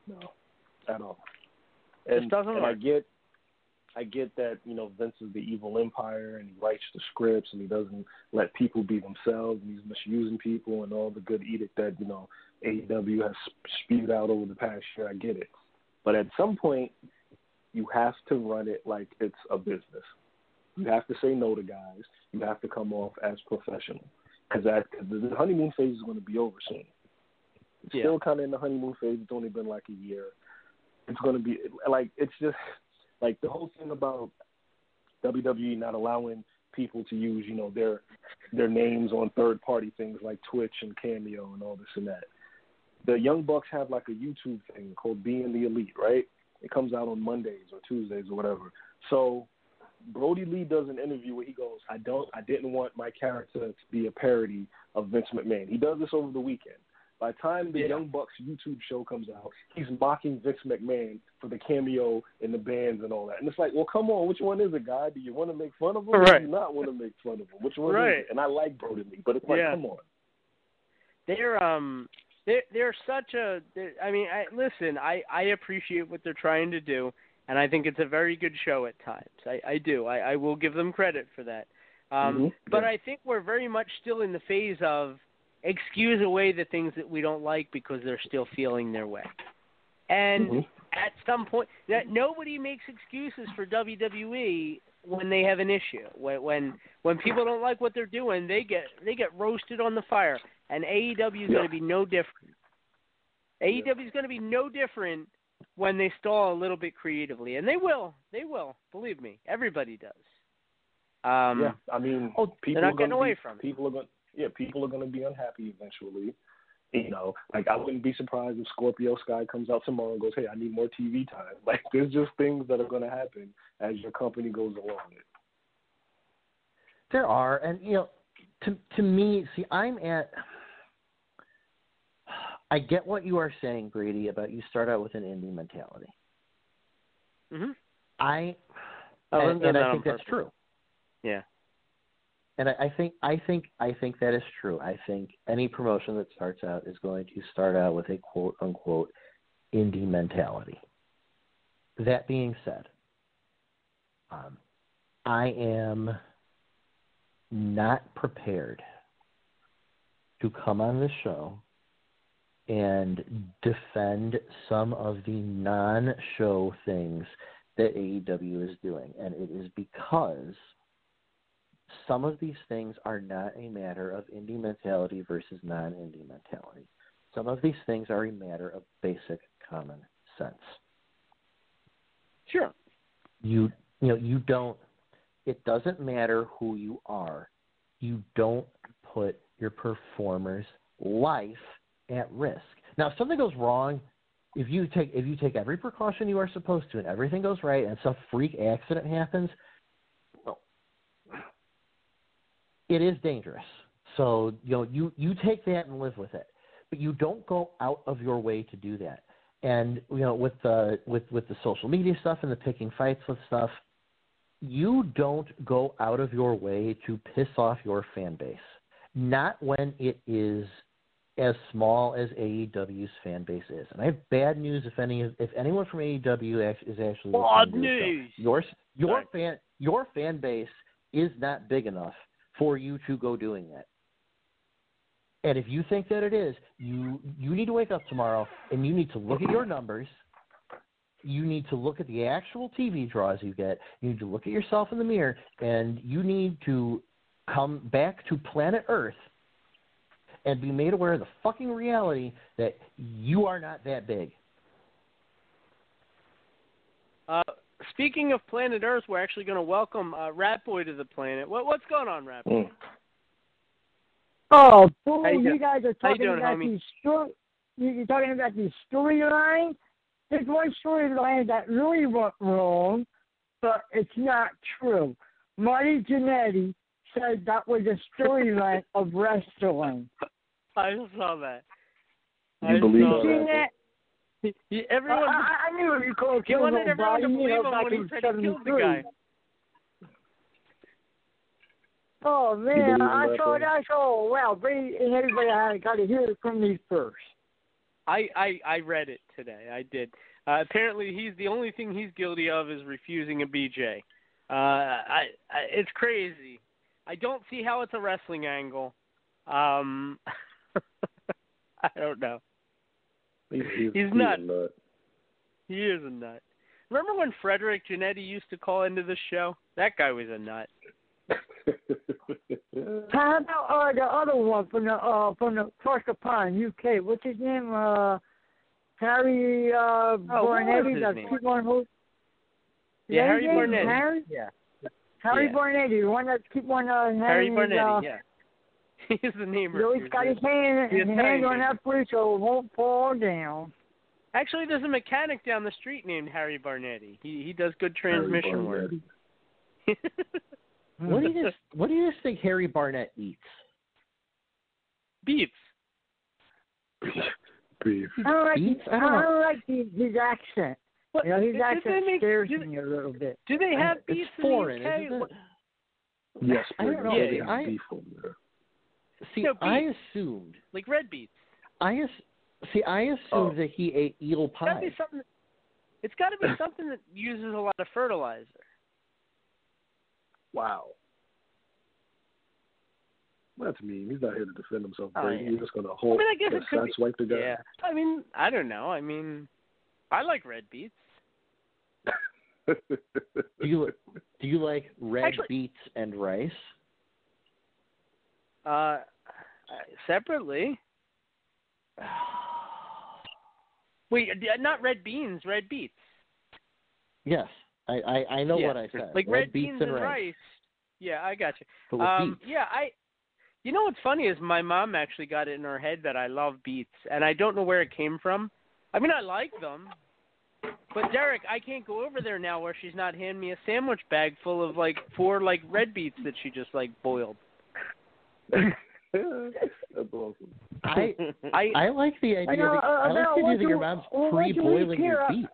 No, at all. And, Just doesn't and I get, I get that you know Vince is the evil empire and he writes the scripts and he doesn't let people be themselves and he's misusing people and all the good edict that you know AEW has spewed out over the past year. I get it, but at some point, you have to run it like it's a business. You have to say no to guys. You have to come off as professional because the honeymoon phase is going to be over soon. It's Yeah. still kind of in the honeymoon phase. It's only been like a year. It's going to be like it's just like the whole thing about WWE not allowing people to use you know their their names on third party things like Twitch and Cameo and all this and that. The Young Bucks have like a YouTube thing called Being the Elite, right? It comes out on Mondays or Tuesdays or whatever. So Brodie Lee does an interview where he goes, "I don't, I didn't want my character to be a parody of Vince McMahon." He does this over the weekend. By the time the Young Bucks YouTube show comes out, he's mocking Vince McMahon for the cameo in the bands and all that. And it's like, well, come on, which one is it, guy? Do you want to make fun of him, or do you not want to make fun of him? Which one is it? And I like Brodie Lee, but it's like, Yeah. come on. they're um they're they're such a they're, I mean I listen I I appreciate what they're trying to do and I think it's a very good show at times I I do I I will give them credit for that um Mhm. but Yeah. I think we're very much still in the phase of excuse away the things that we don't like because they're still feeling their way and Mhm. at some point that nobody makes excuses for WWE when they have an issue when when when people don't like what they're doing they get they get roasted on the fire and AEW is Yeah. going to be no different AEW is going to be no different when they stall a little bit creatively and they will they will believe me everybody does um yeah, I mean, oh, people they're not are getting away be, from it. people are going. Yeah, people are going to be unhappy eventually. You know, like I wouldn't be surprised if Scorpio Sky comes out tomorrow and goes, "Hey, I need more TV time." <laughs> Like, there's just things that are going to happen as your company goes along. It. There are, and you know, to to me, see, I'm at. I get what you are saying, Brady, about you start out with an indie mentality. mhm I Oh, and, and and I on think that's true. yeah And I, I think I think I think that is true. I think any promotion that starts out is going to start out with a quote unquote indie mentality. That being said, um, I am not prepared to come on this show and defend some of the non-show things that AEW is doing, and it is because some of these things are not a matter of indie mentality versus non-indie mentality. Some of these things are a matter of basic common sense. sure You you know you don't. It doesn't matter who you are. You don't put your performer's life at risk. Now, if something goes wrong, if you take if you take every precaution you are supposed to, and everything goes right, and some freak accident happens, well, it is dangerous. So you know you you take that and live with it, but you don't go out of your way to do that. And you know with the with with the social media stuff and the picking fights with stuff, you don't go out of your way to piss off your fan base. Not when it is as small as AEW's fan base is. And I have bad news if any if anyone from AEW is actually Bad news. Your your fan your fan base is not big enough for you to go doing that. And if you think that it is, you you need to wake up tomorrow and you need to look at your numbers. You need to look at the actual TV draws you get. You need to look at yourself in the mirror and you need to come back to planet Earth and be made aware of the fucking reality that you are not that big. uh speaking of planet earth we're actually going to welcome uh rat boy to the planet what what's going on rat boy Oh, How boy, you you guys are How you talking doing, about homie? these story. You're talking about these storylines. There's one storyline that really went wrong, but it's not true. Marty Jannetty said that was a storyline <laughs> of wrestling. I saw that. You believe saw that? That. He- Everyone, I, I, I knew you called he Bill wanted everyone to O'Brien, you believe know, him back when he in said he killed the 73. guy. Oh man, believe in I saw thing? that. Oh wow, Brady and everybody I got to hear it from me first. I, I I read it today. I did. Uh, apparently, he's the only thing he's guilty of is refusing a BJ. Uh, I, I it's crazy. I don't see how it's a wrestling angle. Um, <laughs> I don't know. He's, he's, He's not- a nut. He is a nut. Remember when Frederick Janetti used to call into the show? That guy was a nut. <laughs> How about uh, the other one from the uh, from the across the pond, UK? What's his name? Uh, Harry uh, Oh, what was Barnetti. his That name? keep on host. Yeah, Is that Harry his? Barnetti. Harry? Yeah. Harry Yeah. Barnetti, the one that keep on uh, Harry having Barnetti, uh, yeah. <laughs> He's the name. he's got his hand, The his hand Italian on name. that bridge so it won't fall down. Actually, there's a mechanic down the street named Harry Barnetti. He he does good transmission work. What do you <laughs> just What do you just think Harry Barnett eats? Beets. <laughs> Beef. I don't like, Beats? I I don't know. don't like his, his accent. What? You know, his Did- did accent make- scares did- me a little bit. Do they have It's beets foreign, in the UK? isn't it? What- Yes, I don't Brady, know. they Yeah, have I- beef over there. See, No, I assumed. Like red beets. I as, see. I assumed Oh. that he ate eel It's gotta be something. It's got to be something that uses a lot of fertilizer. Wow. That's mean. He's not here to defend himself, Oh, Brady. yeah. He's just gonna hold. I hold mean, I guess it could be. the guy. Yeah. I mean, I don't know. I mean, I like red beets. <laughs> Do you Do you like red Actually- beets and rice? Uh, separately. <sighs> Wait, not red beans, red beets. Yes, I I, I know Yeah. what I said. Like red, beets beans and and rice. rice. Yeah, I got you. Um, beets. yeah, I. You know what's funny is my mom actually got it in her head that I love beets, and I don't know where it came from. I mean, I like them, but Derek, I can't go over there now where she's not handing me a sandwich bag full of like four like red beets that she just like boiled. <laughs> That's awesome. I I I like the idea. I know, that, uh, I like the idea that your mom's <laughs> well, what do we pre-boiling your care? beets.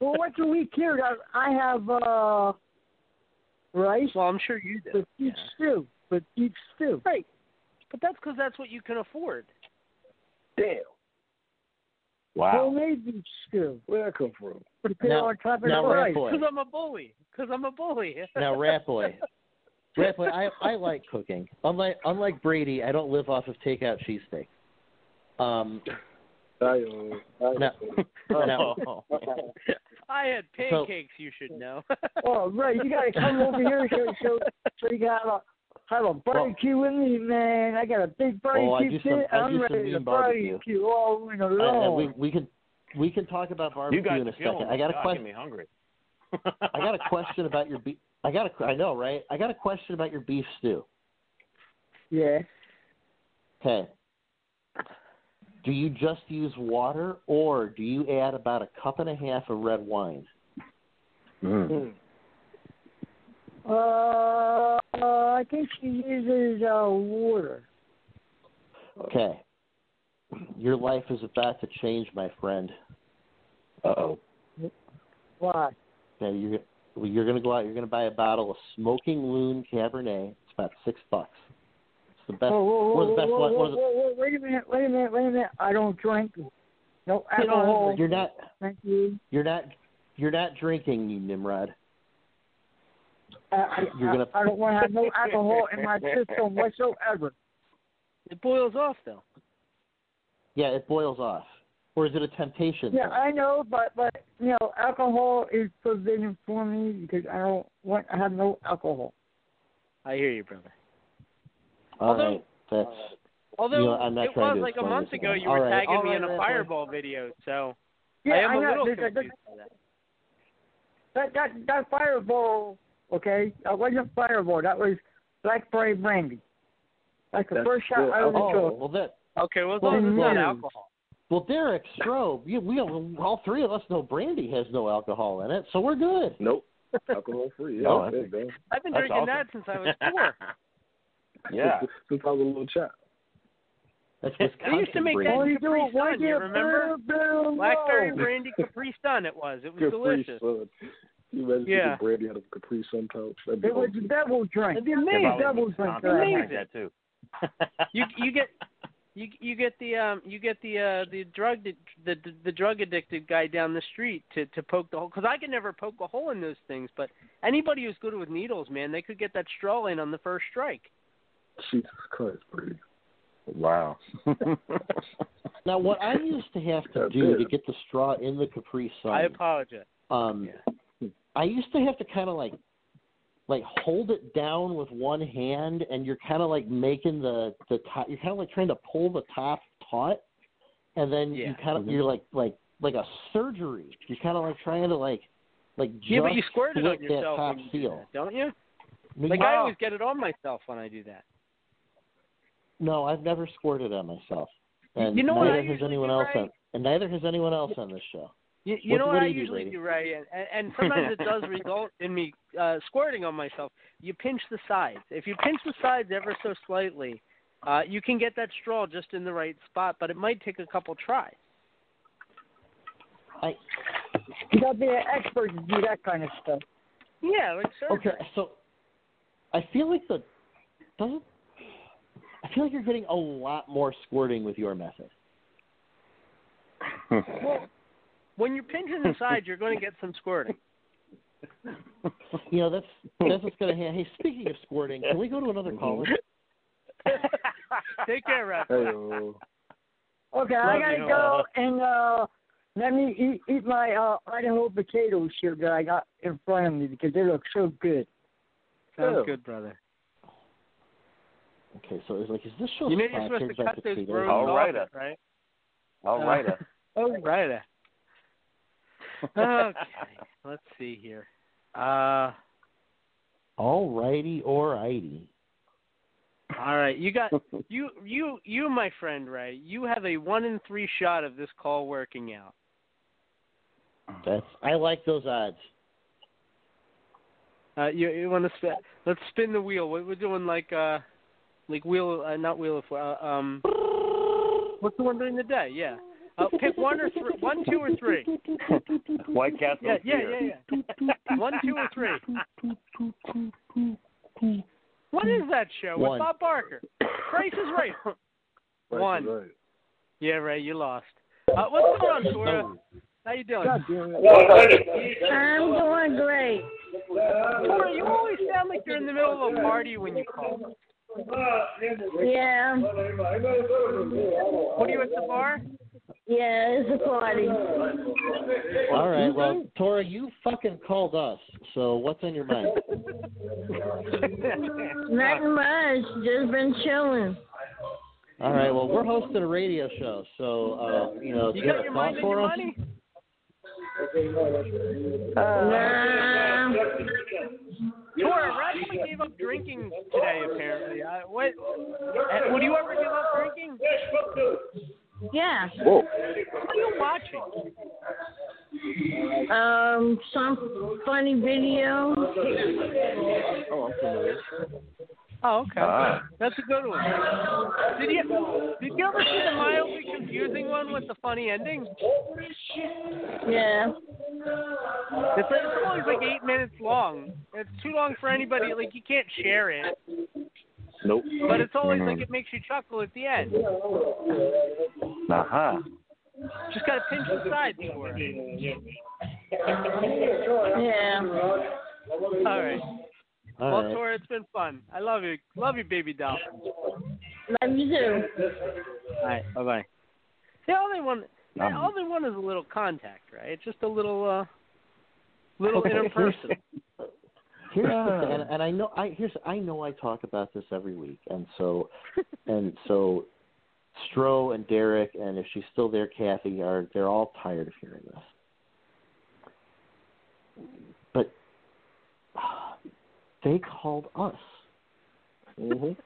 Well, once a week here, I I have uh, rice Well, I'm sure you do. with beef stew. With beef stew. Right, but that's because that's what you can afford. Damn. Wow. Homemade beef stew. Where'd that come from? Put it Now- on top of now, the Rat rice. Boy. <laughs> Because I'm a bully. Because I'm a bully. Now, Rat Boy, Rat Boy, I I like cooking. Unlike unlike Brady, I don't live off of takeout cheesesteak. Um, I, uh, I, now, <laughs> now, <laughs> I had So- pancakes. you should know. <laughs> Oh, right. You got to come over here so, so, so you got to have a barbecue with me, man. I got a big barbecue Oh, I do some- pit. I I'm do some ready to barbecue. barbecue all winter I- I- long. we we can we can talk about barbecue you guys in a second. I got a God, question. Get me hungry. I got a question about your beef. I got a. I know, right? I got a question about your beef stew. Yeah. Okay. Do you just use water, or do you add about a cup and a half of red wine? Mm. Uh, I think she uses uh, water. Okay. Your life is about to change, my friend. Uh oh. Why? Okay, you're well, you're gonna go out. You're gonna buy a bottle of Smoking Loon Cabernet. It's about six bucks. It's the best. Whoa, whoa, whoa, one of the best. whoa, one whoa, of the- whoa, whoa, wait a minute, wait a minute, wait a minute. I don't drink. No You know, alcohol. You're not. Thank you. You're not. You're not drinking, you Nimrod. I, I, You're gonna- I, I don't want to have no alcohol in my system <laughs> whatsoever. it boils off though. Yeah, it boils off. Or is it a temptation? Yeah. I know, but but you know, alcohol is forbidden for me because I don't want. I have no alcohol. I hear you, brother. All although- right, that's. Although You know, I'm not it was to like a month ago, you All were right, tagging all me right, in a Rat Boy. fireball video, so Yeah, I am a know, little because confused by that. That that that fireball, okay, uh, that wasn't fireball. That was blackberry brandy. Like the That's first shot good. out of the Oh, truck. well, that. Okay, well, as Well, long as it's not alcohol. Well, Derek Strobe, we, we all three of us know brandy has no alcohol in it, so we're good. Nope. Alcohol free. <laughs> Yeah, there you. I've been That's drinking awesome. that since I was <laughs> four. Yeah. Since I was a little child. That's They Wisconsin used to make brandy. that you in Capri do Sun. do You you remember? boom, boom, Blackberry brandy Capri Sun. It was. It was Capri delicious. Sun. You imagine Yeah. drinking brandy out of a Capri pouch. That'd be It was a awesome. devil drink. It'd be amazing. Devil drink. Something like Amazing. that too. you you get <laughs> you you get the um you get the uh the drug the the, the drug addicted guy down the street to to poke the hole because I could never poke a hole in those things but anybody who's good with needles man they could get that straw in on the first strike Jesus Christ, Brady. Wow. <laughs> Now, what I used to have to That's do it. to get the straw in the Capri Sun, I apologize um, I used to have to kind of like, like hold it down with one hand, and you're kind of like making the the top. You're kind of like trying to pull the top taut, and then you kind of you're like like like a surgery. You're kind of like trying to like like yeah but you squirt it on yourself top when you do that, don't you like I always get it on myself when I do that No, I've never squirted on myself, and You know what neither has anyone else on, and neither has anyone else on this show. You, you What- know what what, do I you do, usually do, Ray, and, and, and sometimes it does <laughs> result in me uh, squirting on myself. You pinch the sides. If you pinch the sides ever so slightly, uh, you can get that straw just in the right spot, but it might take a couple tries. I You gotta be an expert to do that kind of stuff. Yeah, like surgery. Okay, so I feel like the doesn't. I feel like you're getting a lot more squirting with your method. Well, when you're pinching the sides, you're going to get some squirting. <laughs> You know that's that's what's going to happen. Hey, speaking of squirting, can we go to another caller? <laughs> Take care, Raph. Hey-o. Okay, I gotta you. go and uh let me eat, eat my uh, Idaho potatoes here that I got in front of me because they look so good. Sounds Yeah. good, brother. Okay, so it's like, is this show You know you're supposed to by cut those potatoes? rows All off, right, it, right? All right. Oh, <laughs> right. Okay, <laughs> let's see here. Uh, All righty or righty. all right, you got <laughs> you you you, my friend Ray. You have a one in three shot of this call working out. That's I like those odds. Uh, you you want to spin? Let's spin the wheel. What we're doing like uh, like wheel, uh, not wheel of uh, um. <laughs> What's the one during the day? Yeah. Uh, pick one or three, one, two, or three. <laughs> White Castle Yeah, yeah, yeah, yeah. One, two, or three. What is that show One. with Bob Barker? Price is right. Right, One. Right. Yeah, Ray, you lost. Uh, what's going on, Tora? How you doing? God damn it. I'm doing great. Tora, you always sound like you're in the middle of a party when you call. Yeah. What are you at the bar? Yeah, it's a party. All right, well, Tora, you fucking called us. So what's on your mind? <laughs> Nothing much. Just been chilling. All right, well, we're hosting a radio show, so uh, you know, do You you have got a your thought for your us? money? Nah. Tora, Radley gave up drinking today, apparently. Uh, what? Uh, would you ever give up drinking? Yeah. Whoa. What are you watching? Um, some funny video. Oh, I'm familiar. Oh, okay. Ah. That's a good one. Did you did you ever see the mildly confusing one with the funny ending? Yeah. It's, like, it's always like eight minutes long. It's too long for anybody. Like you can't share it, Nope. but it's always like Mhm. it makes you chuckle at the end. Uh-huh. Just gotta pinch the sides for it. Yeah. All right. All well, right. Tora, it's been fun. I love you. Love you, baby doll. Love you too. All right. Bye bye. Yeah, all they want, Um, all they want is a little contact, right? Just a little, uh, little <laughs> interpersonal. Here's the thing, and, and I know I here's I know I talk about this every week, and so <laughs> and so Stro and Derek, and if she's still there, Kathy are they're all tired of hearing this. But <sighs> they called us. Mm-hmm. <laughs>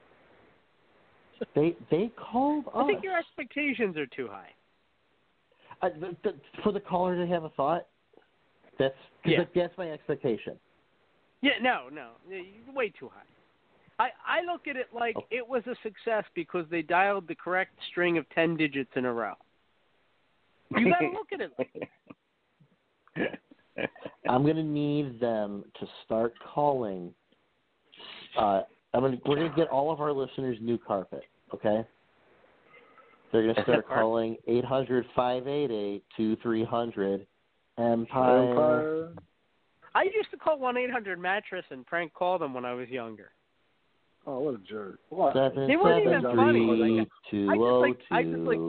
They they called us. I think your expectations are too high. Uh, th- th- for the caller to have a thought. That's 'cause Yeah. that- that's my expectation. Yeah, no, no, you're way too high. I I look at it like Oh. it was a success because they dialed the correct string of ten digits in a row. You got to <laughs> look at it. Like <laughs> I'm going to need them to start calling. Uh, I'm going to, we're going to get all of our listeners new carpet. Okay. They're going to start <laughs> calling eight hundred five eight eight two three hundred Empire. Empire. I used to call one eight hundred mattress and prank call them when I was younger. Oh, what a jerk! What? Seven They weren't even seven funny. three Like, two I just oh like I just like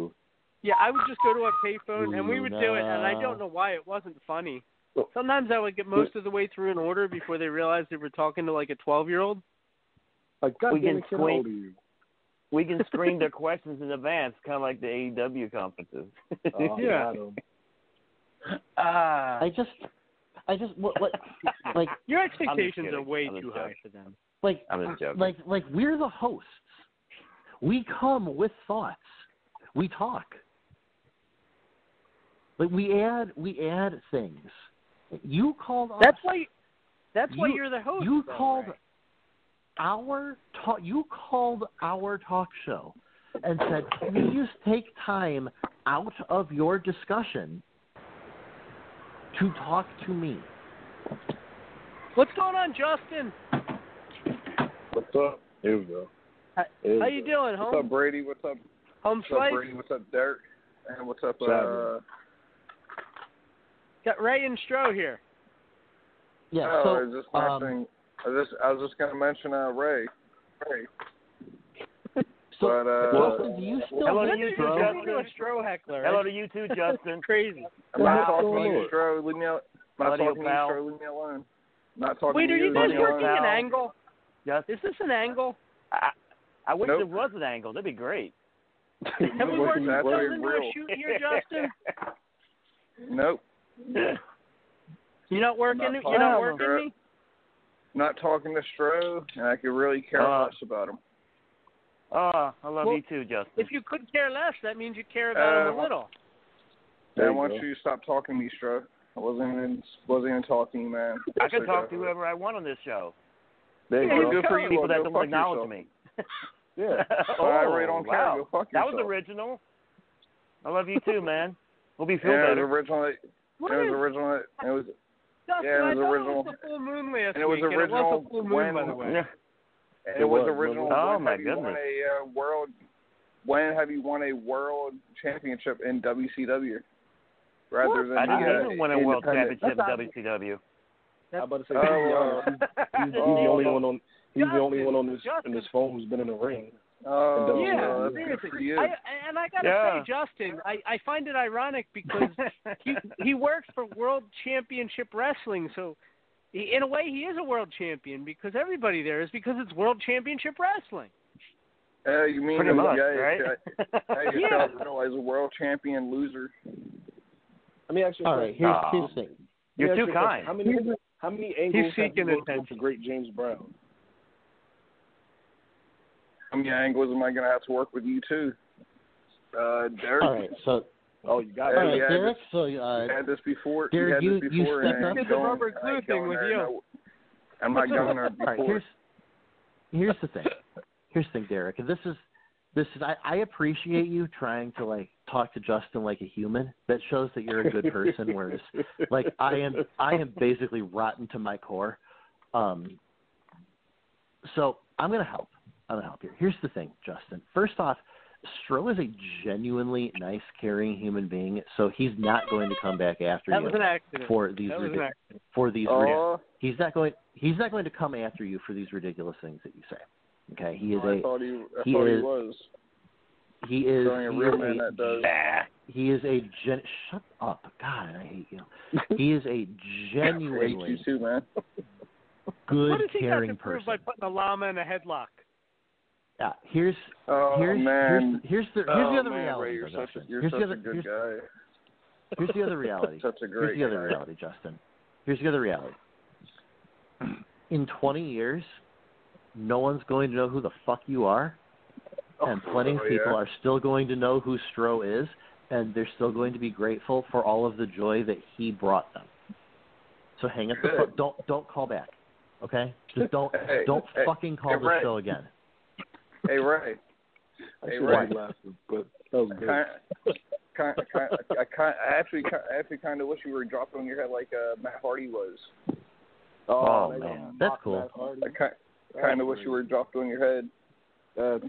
yeah, I would just go to a payphone and we would do it, and I don't know why it wasn't funny. Sometimes I would get most of the way through an order before they realized they were talking to like a twelve year old. Like, we goddamn can it, kid, old screen, you? we can screen their <laughs> questions in advance, kind of like the AEW conferences. Oh, Yeah. got 'em. <laughs> Ah, I just, I just what, what like <laughs> Your expectations are way I'm too high for them. like I'm just joking. like like we're the hosts. We come with thoughts. We talk. Like we add we add things. You called us. That's why. That's why You- you're the host. You though, called Ray. our talk. You called our talk show and said, "Please take time out of your discussion to talk to me." What's going on, Justin? What's up? Here we go. How, we how you go. doing, What's home? up, Brady? What's up? Home What's up. Brady? What's up, Derek? And what's up, uh, Got Ray and Stro here. Yeah. oh, so I was just um. I was just, I was just gonna mention uh, Ray. Ray. So but uh, Justin, do you still Hello to you, Stro? Justin. You're a Stro heckler. Hello to you too, <laughs> Justin. Crazy. I'm not talking to you. Stro. Leave me out. Not talking to you. Stro. Leave me alone. Not talking Wait, to are you. you guys working an angle? Just, Is this an angle? I, I wish Nope. there was an angle. That'd be great. <laughs> Have we worked That's ourselves very into a shoot here, Justin? <laughs> Nope. You're not working. Not You're not working me. Not talking to Stro, and I could really care Uh, less about him. Oh, I love Well, you too, Justin. If you could care less, that means you care about him Uh, a little. Yeah, why don't you stop talking to me, Stro. I wasn't even wasn't even talking you, man. I can talk to whoever I want on this show. There you Well, go. good for you. People that don't fuck acknowledge yourself. me. Yeah. <laughs> oh, I really don't care. wow. Go fuck That was original. I love you too, man. Hope you feel Yeah, it was original. It was original. It was. Justin, yeah, it was thought original. it was the full moon last And it was week, and it original was the full moon, when- by the way. Yeah. And It it was was, original. Oh, when my have you won goodness. a uh, world? When have you won a world championship in WCW? Rather What? than I didn't the, even win a world independent- championship in WCW. I'm about to say Oh, he's, the- uh, he's, he's the only one on. He's the only one on this Justin. in this phone who's been in the ring. Oh, Yeah, well, seriously. I, and I gotta Yeah. say, Justin, I, I find it ironic because <laughs> he he works for World Championship Wrestling, so he, in a way he is a world champion because everybody there is because it's World Championship Wrestling. Uh, you mean Pretty that much, guy, right? guy <laughs> Yeah. yourself realize a world champion loser? Let me ask you a question. right. Here's Aw. here's the thing. You're too ask you a question. kind. How many how many angles have seeking you worked attention. with the great James Brown? How many angles am I going to have to work with you too? Uh, Derek. All right. So Oh, you got Yeah, all it. right, yeah, Derek. So You uh, had this before. Derek, you you- had this you before, stepped and I up- ain't Did the going- rubber I glue ain't thing going with you. no. I'm not going there all right. before. Here's here's the thing. Here's the thing, Derek. And this is this is I, I appreciate you trying to like talk to Justin like a human. That shows that you're a good person. Whereas like I am I am basically rotten to my core. Um so I'm gonna help. I'm gonna help you. Here's the thing, Justin. First off, Stro is a genuinely nice, caring human being, so he's not going to come back after That you was an accident. for these That was an accident. for these Oh, ridic- he's not going he's not going to come after you for these ridiculous things that you say. Okay, he is I a thought he, I he thought he is- was. he is a he real is man that does. he is a gen shut up god I hate you <laughs> he is a I hate you genuinely too, man. good what does he got caring to prove by putting a llama in a headlock? Yeah here's Oh here's man. here's here's the here's oh, the other man, reality Ray, you're though, such a, you're here's such the other a good here's, guy. here's the other <laughs> reality Such a here's great the other guy. reality Justin here's the other reality in 20 years no one's going to know who the fuck you are and oh, plenty of Oh, people yeah. are still going to know who Stro is, and they're still going to be grateful for all of the joy that he brought them. So hang up the Good. phone. Don't don't call back, okay? Just don't Hey, don't hey, fucking call hey, the Ray. show again. Hey Ray. I Hey, should Ray. have laughed, but that was good. Kind, kind, kind, I, kind, I actually, I actually kind of wish you were dropped on your head like uh, Matt Hardy was. Oh, they man, that's cool. I kind, kind of wish you were dropped on your head. That's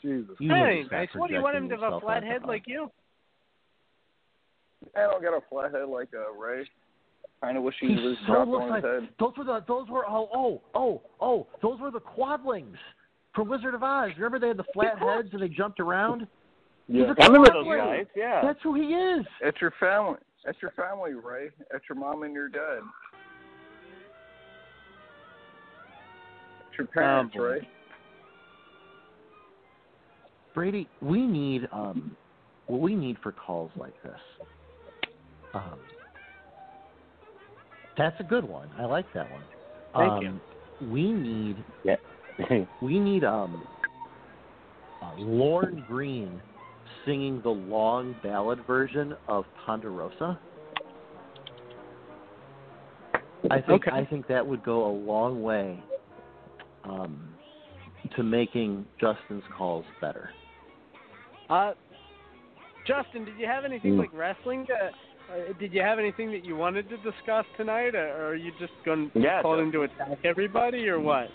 Jesus. You need to Hey, stop nice. What do you want him to have a flat onto head like you? I don't got a flat head like uh, Ray. Kind of wish he He was so dropped looks on like his head. those were the those were oh oh oh oh those were the quadlings from Wizard of Oz. Remember they had the flat heads and they jumped around. Yeah. He's a I remember those guys. Yeah. That's who he is. That's your family. That's your family, Ray. That's your mom and your dad. That's your parents, boy. Ray. Brady, we need um what we need for calls like this. Um That's a good one. I like that one. Thank um, We need Yeah. <laughs> we need um uh, Lorne Greene singing the long ballad version of Ponderosa. I think Okay. I think that would go a long way um, to making Justin's calls better. Uh, Justin, did you have anything Mm. like wrestling? To, uh, did you have anything that you wanted to discuss tonight, or, or are you just going to Yeah, call in to attack everybody, or what?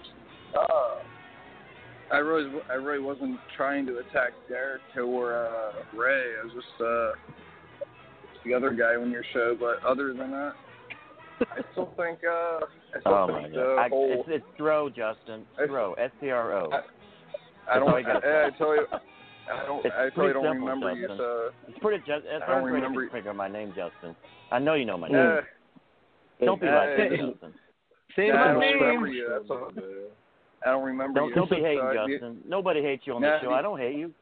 Uh, I really, I really wasn't trying to attack Derek or uh, Ray. I was just uh, the other guy on your show. But other than that, I still think. Uh, I still Oh my think god. the I, whole. it's it's Stro, Justin. Throw. S T R O. I, I That's don't. all you I, I say. tell you. <laughs> I don't. It's I really pretty don't simple, remember you. So, It's pretty just. It's I don't hard for you remember- figure my name, Justin. I know you know my uh, name. Don't be uh, like that, uh, Justin. Say I my don't name. remember you. That's all. I don't remember Don't you. don't be hating, I- Justin. Nobody hates you on Nah, the show. I don't hate you.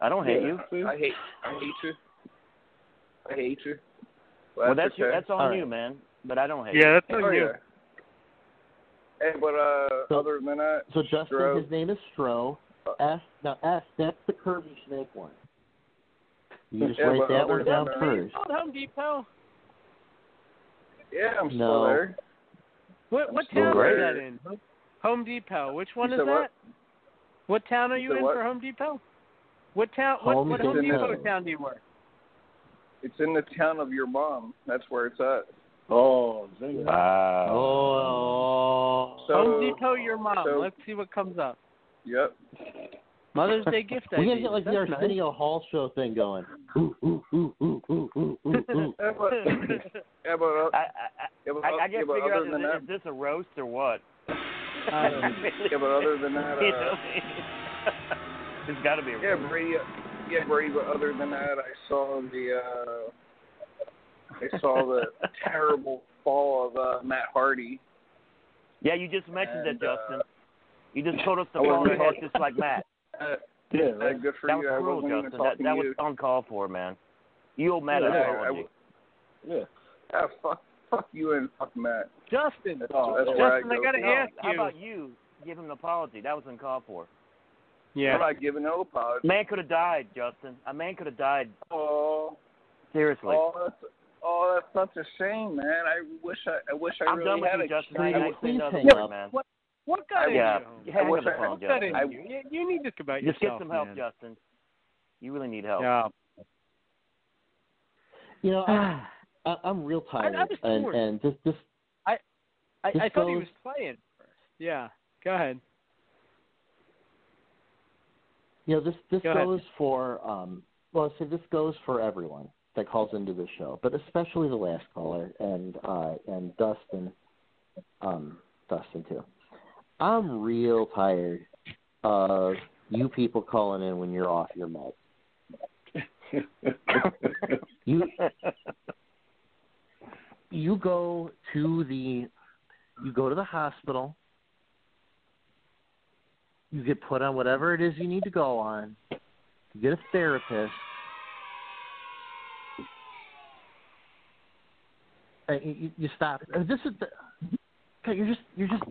I don't hate you. I hate. I hate you. I hate you. Well, that's you. okay. That's on All you, man. But I don't hate you. Yeah, you. that's on Oh, you. yeah. Hey, but uh, So- other than that, So Justin, Stro- his name is Stro. S now S that's the Kirby Snake one. You just Yeah, write that one down that- first. Oh, Home Depot. yeah, I'm still No. there. What what still town there. is that in? Home Depot. Which one You is said that? what? What town are You you in what? for Home Depot? What town? What, Home what Home Depot. Depot town do you work? It's in the town of your mom. That's where it's at. Oh, Zinger. Wow. Oh, So, Home Depot, your mom. so- Let's see what comes up. Yep. Mother's Day gift idea. we gotta get like the That's nice. Arsenio Hall show thing going. <laughs> Ooh, ooh, ooh, ooh, ooh, ooh, ooh, ooh. Yeah, but, yeah, but, uh, I, I, yeah, but, I, I yeah, just but figure out other is, than that, is this a roast or what? <laughs> yeah, but other than that, You uh, know? <laughs> it's got to be a yeah, roast. Brady, yeah, Brady. But other than that, I saw the, uh, I saw the <laughs> terrible fall of uh, Matt Hardy. Yeah, you just mentioned And, that, uh, Justin. You just told us to fall wasn't- apart just like Matt. Uh, Yeah, uh, right. good for That was you. I cruel, wasn't Justin. That, that was uncalled for, man. You old Matt Yeah, an I- apology. Yeah. Ah, fuck, fuck you and fuck Matt. Justin. That's, Oh, that's yeah. where I Justin, I gotta no, ask how you. about you give him an apology? That was uncalled for. Yeah. I'm not giving no apology. Man could have died, Justin. A man could have died. Oh, Seriously. oh, that's, oh, that's such a shame, man. I wish I, I wish I I'm really done with had you, a Justin. chance. I ain't saying Please another hang word, up. man. What what got Yeah, in you? hang I wish I- phone, What got in Justin. I- you? you? You need to think about Just yourself, get some help, man. Justin. You really need help. Yeah. <sighs> You know, I, I, I'm real tired, I was and torn. and this this I This I thought he goes- was playing. Yeah. Go ahead. you know this this Go ahead. goes for um well, so this goes for everyone that calls into the show, but especially the last caller and uh and Dustin, um Dustin too. I'm real tired of you people calling in when you're off your meds. <laughs> You you go to the you go to the hospital you get put on whatever it is you need to go on you get a therapist and you, you- stop. Uh, this is the okay, you're just you're just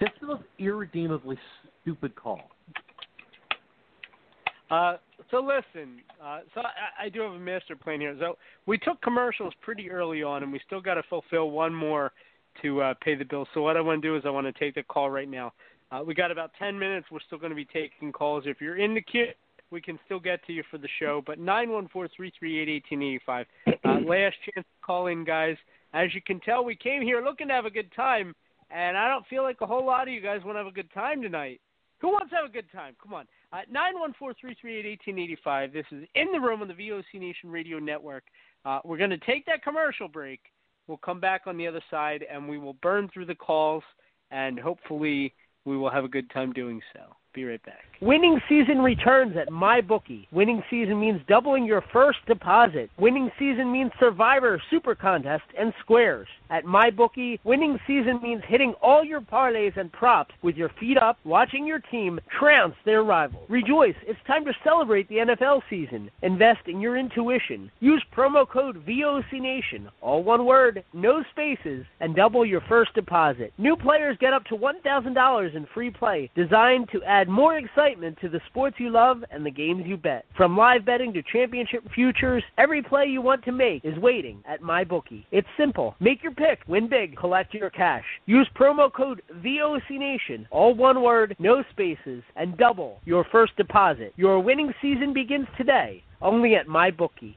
this is the most irredeemably stupid call. Uh, so listen, uh, so I, I do have a master plan here. So we took commercials pretty early on, and we still got to fulfill one more to uh, pay the bill. So what I want to do is I want to take the call right now. Uh, we got about ten minutes. We're still going to be taking calls. If you're in the queue, we can still get to you for the show. But nine one four three three eight eighteen eighty five. Uh, last chance to call in, guys. As you can tell, we came here looking to have a good time, and I don't feel like a whole lot of you guys want to have a good time tonight. Who wants to have a good time? Come on. Uh, nine one four three three eight eighteen eighty five. This is in the room on the VOC Nation Radio Network. Uh, we're going to take that commercial break. We'll come back on the other side, and we will burn through the calls, and hopefully we will have a good time doing so. Be right back. Winning season returns at MyBookie. Winning season means doubling your first deposit. Winning season means Survivor, Super Contest, and Squares. At MyBookie, winning season means hitting all your parlays and props with your feet up, watching your team trounce their rival. Rejoice, it's time to celebrate the NFL season. Invest in your intuition. Use promo code VOCNation, all one word, no spaces, and double your first deposit. New players get up to $1,000 in free play, designed to add more excitement to the sports you love and the games you bet. From live betting to championship futures, every play you want to make is waiting at MyBookie. It's simple. Make your pick, win big, collect your cash. Use promo code VOCNation, all one word, no spaces, and double your first deposit. Your winning season begins today, only at MyBookie.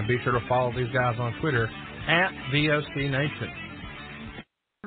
And be sure to follow these guys on Twitter at VOC Nation.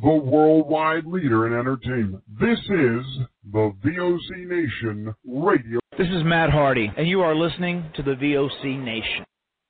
The worldwide leader in entertainment. This is the VOC Nation Radio. This is Matt Hardy, and you are listening to the VOC Nation.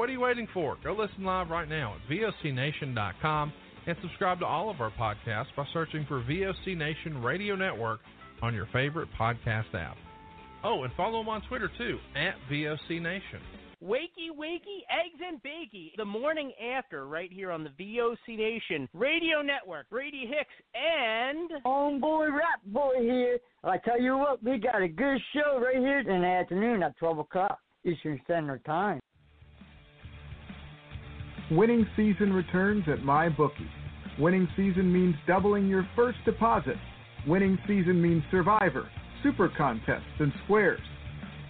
What are you waiting for? Go listen live right now at VOCNation.com and subscribe to all of our podcasts by searching for VOC Nation Radio Network on your favorite podcast app. Oh, and follow them on Twitter too, at VOC Nation. Wakey, wakey, eggs and bakey. The morning after, right here on the VOC Nation Radio Network. Brady Hicks and. Homeboy Rat Boy here. I tell you what, we got a good show right here in the afternoon at 12 o'clock Eastern Standard Time. Winning season returns at MyBookie. Winning season means doubling your first deposit. Winning season means Survivor, Super Contests, and Squares.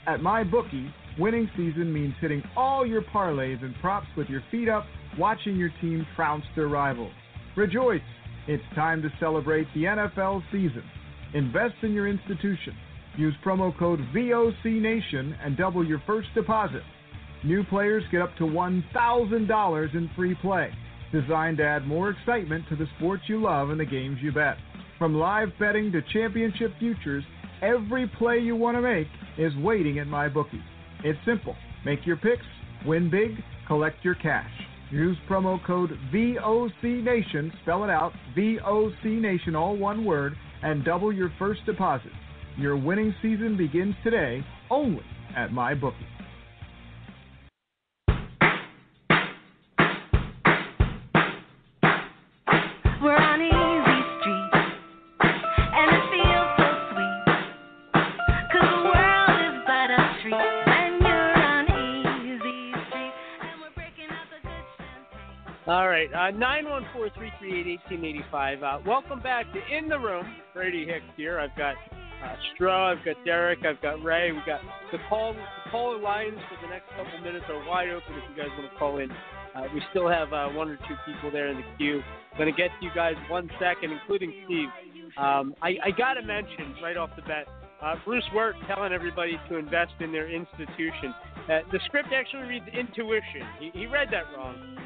At MyBookie, winning season means hitting all your parlays and props with your feet up, watching your team trounce their rivals. Rejoice! It's time to celebrate the NFL season. Invest in your institution. Use promo code VOCNation and double your first deposit. New players get up to $1,000 in free play, designed to add more excitement to the sports you love and the games you bet. From live betting to championship futures, every play you want to make is waiting at MyBookie. It's simple. Make your picks, win big, collect your cash. Use promo code VOCNation, spell it out, VOCNation, all one word, and double your first deposit. Your winning season begins today only at MyBookie. Right, uh, nine one four three three eight eighteen eighty five. Uh, welcome back to In the Room. Brady Hicks here. I've got uh, Stro, I've got Derek, I've got Ray. We've got the call. The caller lines for the next couple minutes are wide open if you guys want to call in. Uh, we still have uh, one or two people there in the queue. I'm Going to get to you guys one second, including Steve. Um, I, I got to mention right off the bat, uh, Bruce Wirt telling everybody to invest in their institution. Uh, the script actually reads intuition. He, he read that wrong.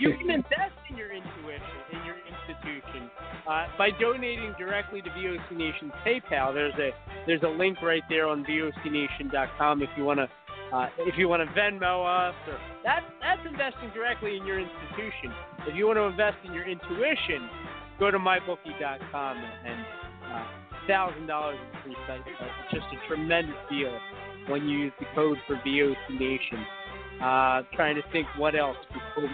You can invest in your intuition, in your institution, uh, by donating directly to VOC Nation's PayPal. There's a there's a link right there on VOCNation.com if you want to uh, if you want to Venmo us. Or that that's investing directly in your institution. If you want to invest in your intuition, go to mybookie.com and uh, thousand dollars in free site. Uh, It's just a tremendous deal when you use the code for VOC Nation. Uh, trying to think what else before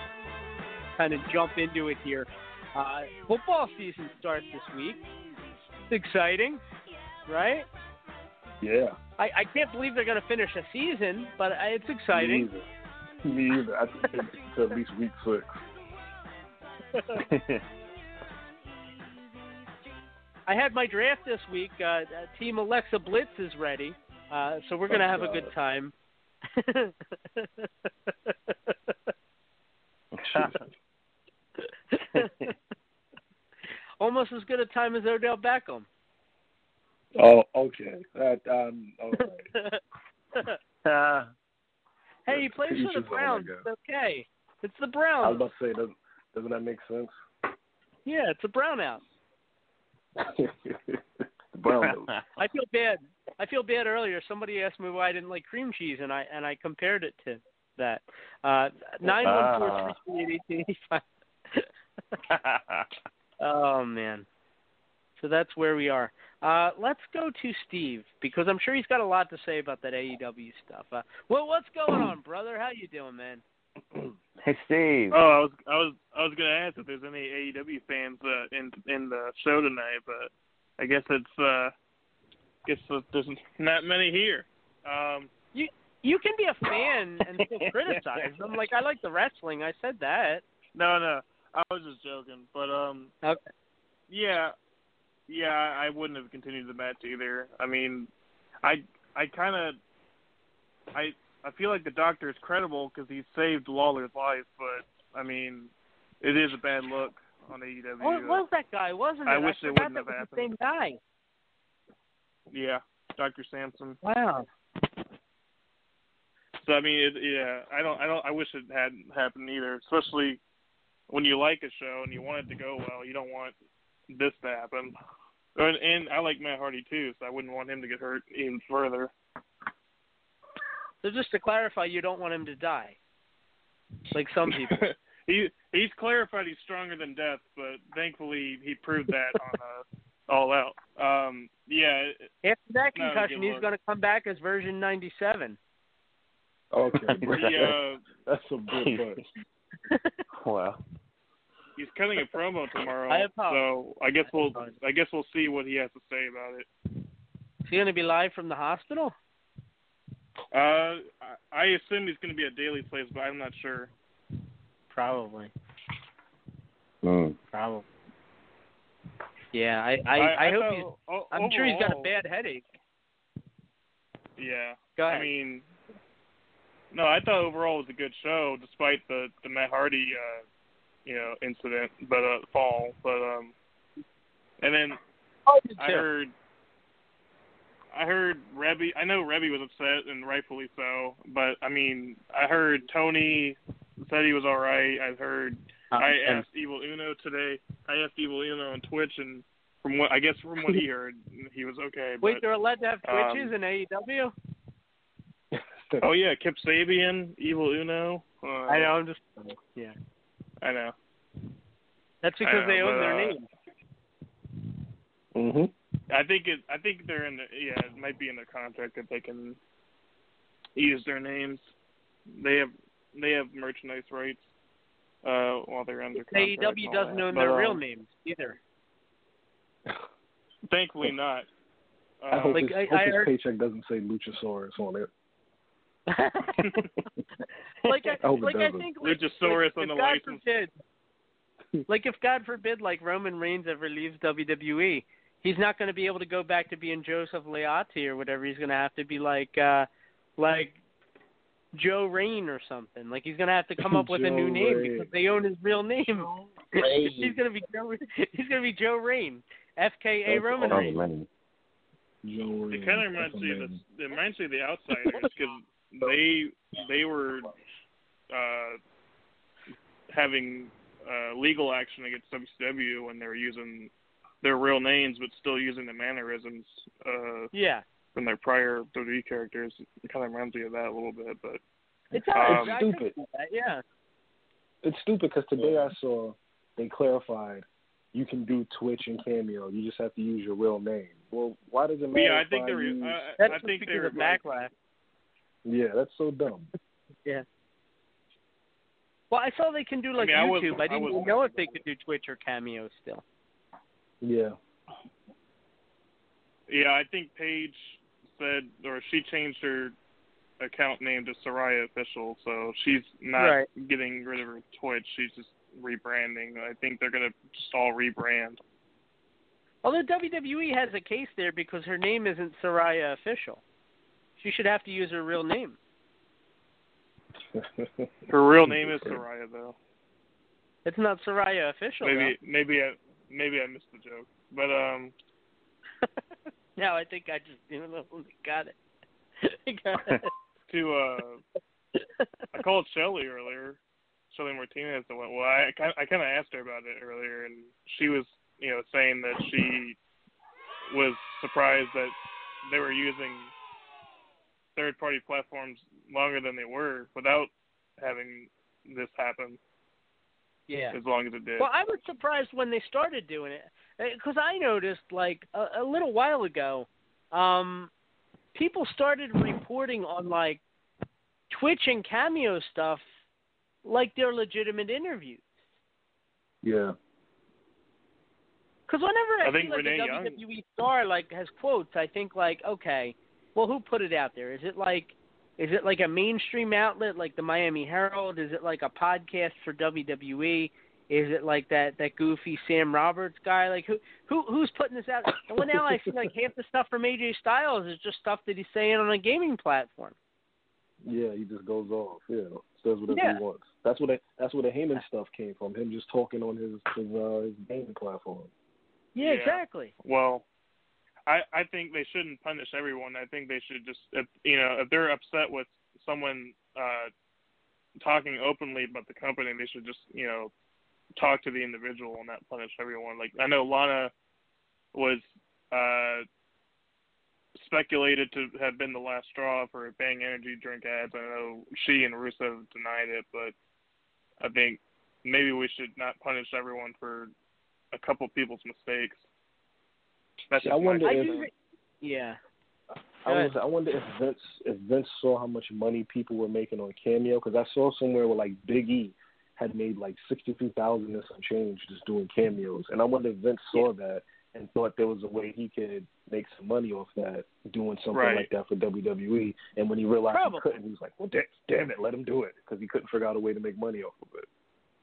kind of jump into it here. Uh, football season starts this week. It's exciting, right? Yeah. I, I can't believe they're going to finish a season, but it's exciting. Me either. Me either. I think it's at least week six. <laughs> <laughs> I had my draft this week. Uh, uh, Team Alexa Blitz is ready, uh, so we're gonna Oh, have a good time. <laughs> <laughs> Almost as good a time as Odell Beckham. Oh, okay. That um. All right. <laughs> Uh, hey, he plays for the Browns. It's okay. It's the Browns. I was about to say, doesn't doesn't that make sense? Yeah, it's a brown out. <laughs> the brown. I feel bad. I feel bad earlier. Somebody asked me why I didn't like cream cheese, and I and I compared it to that. Uh, nine one four three eight eight eighty five. <laughs> Oh man. So that's where we are. Uh, let's go to Steve because I'm sure he's got a lot to say about that AEW stuff. Uh, well, what's going on, brother? How you doing, man? Hey, Steve. Oh, I was I was I was gonna ask if there's any AEW fans uh, in in the show tonight, but I guess it's uh guess there's not many here. Um, You you can be a fan and still criticize them. Like I like the wrestling. I said that. no, no, I was just joking, but um, Okay. yeah, yeah, I I wouldn't have continued the match either. I mean, I I kind of I I feel like the doctor is credible because he saved Lawler's life, but I mean, it is a bad look on AEW. What was that guy? Wasn't it? I wish it wouldn't that have was the same guy. Yeah, Doctor Sampson. Wow. So I mean, it, yeah, I don't, I don't, I wish it hadn't happened either. Especially when you like a show and you want it to go well, you don't want this to happen. And, and I like Matt Hardy too, so I wouldn't want him to get hurt even further. So just to clarify, you don't want him to die, like some <laughs> people. he he's clarified he's stronger than death, but thankfully he proved that on uh, All Out. Um, yeah. After that concussion, good he's going to come back as version 97. Okay, <laughs> He, uh, <laughs> that's a good butt. <laughs> wow. he's cutting a promo tomorrow, I so I guess we'll I guess we'll see what he has to say about it. Is he going to be live from the hospital? Uh, I- I assume he's going to be at Daily Place, but I'm not sure. Probably. Mm. Probably. Yeah, I I, I- I, I hope thought he's. I'm sure he's got a bad headache. Yeah. Go ahead. I mean, no, I thought overall it was a good show, despite the the Matt Hardy, uh, you know, incident, but uh, fall. But um, and then Oh, I heard, I heard Reby. I know Reby was upset and rightfully so, but I mean, I heard Tony said he was all right. I've heard. Uh, I and- asked Evil Uno today. I asked Evil Uno on Twitch, and from what I guess from what he <laughs> heard, he was okay. Wait, but, they're allowed to have um, Twitches in E AEW? Oh yeah, Kip Sabian, Evil Uno. Uh, I know. I'm just. Yeah. I know. That's because I they own but, their uh, name. Mhm. I think it. I think they're in the. Yeah, it might be in their contract that they can use their names. They have. They have merchandise rights. Uh, while they're under contract. AEW doesn't that. own But, their um, real names either. Thankfully not. I Uh, hope, Like, his, I- hope I his heard- paycheck doesn't say Luchasaurus on it. <laughs> like I, I hope it like I think like, Luchasaurus like, on if the God license. forbid, like if God forbid, like Roman Reigns ever leaves WWE, he's not going to be able to go back to being Joseph Leotti or whatever. He's going to have to be like, uh like Joe Rain or something. Like he's going to have to come up with a new name Rain. because they own his real name. <laughs> He's going to be Joe. He's going to be Joe Rain, FKA That's Roman all, Reigns. man. Joe It kind of reminds me of the, it reminds me of the <laughs> Outsiders because they they were uh, having uh, legal action against WCW when they were using their real names but still using the mannerisms uh, Yeah. from their prior WWE characters. It kind of reminds me of that a little bit, but It's, Um, I stupid. that, Yeah. It's stupid because today I saw they clarified you can do Twitch and Cameo. You just have to use your real name. Well, why does it matter? yeah, I think I they were. use... I, That's I just think because they were of backlash. Yeah, that's so dumb. <laughs> Yeah. Well, I saw they can do like I was- YouTube. I I didn't was- know if they could do Twitch or Cameo still. Yeah. Yeah, I think Paige said, or she changed her account name to Saraya Official, so she's not Right. getting rid of her Twitch. She's just rebranding. I think they're gonna just all rebrand. Although WWE has a case there because her name isn't Saraya official. She should have to use her real name. <laughs> Her real name is Saraya, though. It's not Saraya official. Maybe maybe I maybe I missed the joke, but um, <laughs> though. no, I think I just you know got it. <laughs> got it. to uh, I called Shelly earlier, Shelly Martinez, and went. Well, I kind I kind of asked her about it earlier, and she was you know saying that she was surprised that they were using third party platforms longer than they were without having this happen Yeah. as long as it did. Well, I was surprised when they started doing it because I noticed like a, a little while ago, um, people started reporting on like Twitch and Cameo stuff like they're legitimate interviews. Yeah. Because whenever I, I think see like Renee a Young- WWE star like has quotes, I think like, okay, well, who put it out there? Is it like, is it like a mainstream outlet like the Miami Herald? Is it like a podcast for WWE? Is it like that that goofy Sam Roberts guy? Like who who who's putting this out? And well, now I see like half the stuff from AJ Styles is just stuff that he's saying on a gaming platform. Yeah, he just goes off. Yeah, says whatever Yeah. he wants. That's where the that's where the Heyman stuff came from. Him just talking on his his uh, his gaming platform. Yeah, Yeah. exactly. Well, I I think they shouldn't punish everyone. I think they should just if you know if they're upset with someone uh talking openly about the company, they should just you know talk to the individual and not punish everyone. Like I know Lana was uh speculated to have been the last straw for Bang Energy drink ads. I know she and Rusev denied it, but I think maybe we should not punish everyone for a couple people's mistakes. That's See, just I wonder my if- opinion. Yeah. I was I wonder if Vince if Vince saw how much money people were making on Cameo because I saw somewhere where like Big E had made like sixty two thousand and some change just doing cameos, and I wonder if Vince saw that and thought there was a way he could make some money off that doing something Right. like that for WWE, and when he realized Probably. he couldn't, he was like, "Well, da- damn it, let him do it," because he couldn't figure out a way to make money off of it.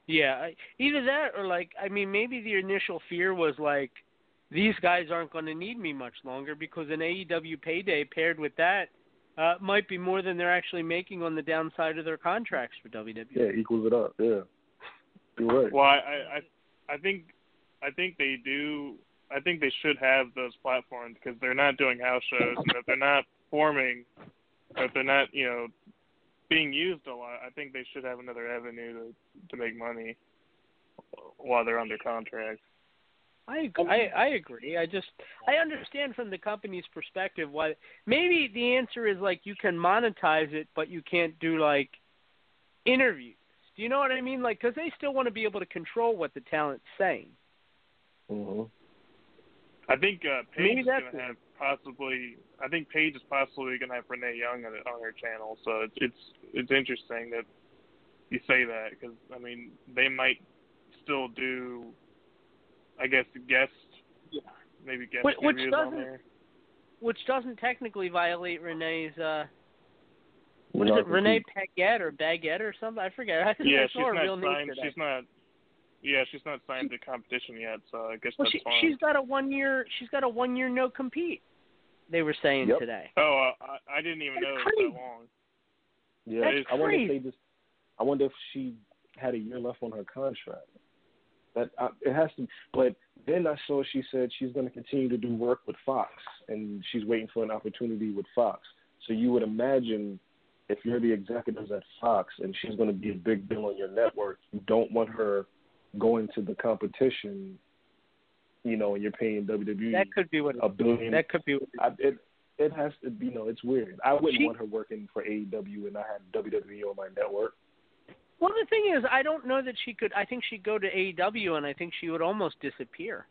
Yeah, I- either that or like I mean maybe the initial fear was like these guys aren't going to need me much longer because an AEW payday paired with that uh might be more than they're actually making on the downside of their contracts for. WWE. Yeah, equals it up. Yeah, you're right. Well, I, I I I think I think they do. I think they should have those platforms because they're not doing house shows and if they're not performing, or if they're not you know being used a lot. I think they should have another avenue to to make money while they're under contract. I, ag- I I agree. I just I understand from the company's perspective why maybe the answer is like you can monetize it, but you can't do like interviews. Do you know what I mean? Like because they still want to be able to control what the talent's saying. hmm I think uh, Maybe Paige is gonna have possibly. I think Paige is possibly gonna have Renee Young on, on her channel. So it's it's it's interesting that you say that because I mean they might still do. I guess guest, maybe guest Which- which doesn't- which doesn't technically violate Renee's uh what is No, it, Renee Paquette or Baguette or something? I forget. <laughs> I Yeah, I she's not real signed. today. She's not. Yeah, she's not signed to competition yet. So I guess well, that's she fine. she's got a one year she's got a one year no compete. They were saying Yep. today. Oh, uh, I, I didn't even That's know it was crazy. that long. Yeah, That's I wonder if they just. I wonder if she had a year left on her contract. That uh, it has to. But then I saw she said she's going to continue to do work with Fox, and she's waiting for an opportunity with Fox. So you would imagine if you're the executives at Fox and she's going to be a big deal on your network, you don't want her going to the competition. You know, and you're paying WWE That could be what a billion. that could be what I, it it has to be. You know, it's weird. I wouldn't She- want her working for AEW and I had WWE on my network. Well, the thing is, I don't know that she could. I think she'd go to AEW, and I think she would almost disappear.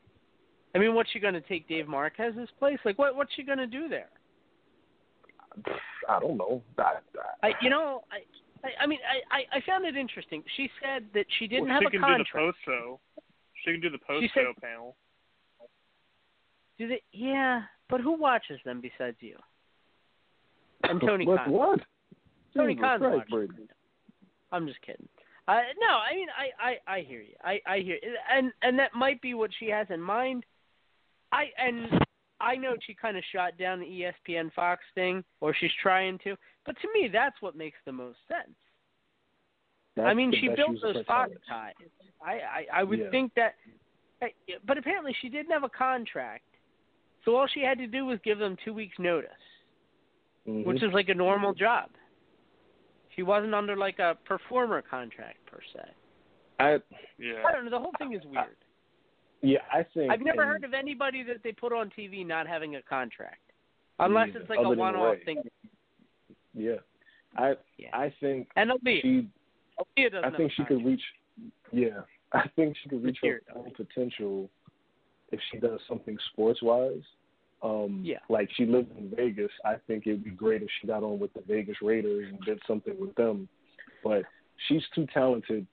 I mean, what's she going to take Dave Marquez's place? Like, what what's she going to do there? I don't know. I, I, I, you know, I, I, I mean, I, I, I found it interesting. She said that she didn't well, have she a can do the post show. She can do the post She said- show panel. Do they? Yeah, but who watches them besides you? And <laughs> Tony what? Khan. What? Tony Jesus Khan Christ, watches. I'm just kidding. Uh, no, I mean, I, I, I hear you. I, I hear, you. and and that might be what she has in mind. I and I know she kind of shot down the ESPN Fox thing, or she's trying to. But to me, that's what makes the most sense. That's I mean, she built those Fox ties. I I, I would Yeah. think that, but apparently she didn't have a contract, so all she had to do was give them two weeks notice, Mhm. which is like a normal job. She wasn't under like a performer contract per se. I yeah. I don't know. The whole thing is weird. yeah, I think I've never and- heard of anybody that they put on TV not having a contract, unless neither, it's like other a one-off Ray. thing. Yeah, I yeah. I think And Aalyah. she Aalyah doesn't I think she could reach. Yeah, I think she could reach her Here, full potential if she does something sports wise. Um, Yeah. Like she lives in Vegas. I think it'd be great if she got on with the Vegas Raiders and did something with them. But she's too talented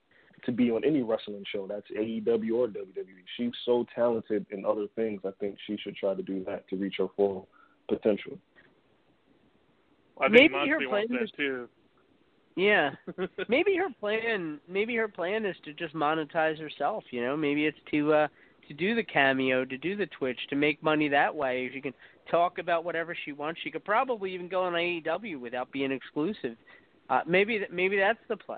to be on any wrestling show. That's AEW or WWE. She's so talented in other things. I think she should try to do that to reach her full potential. I Maybe her Moxley wants plan that is- too. Yeah. <laughs> maybe her plan maybe her plan is to just monetize herself, you know? Maybe it's to uh to do the cameo, to do the Twitch, to make money that way. If She can talk about whatever she wants. She could probably even go on AEW without being exclusive. Uh maybe that maybe that's the play.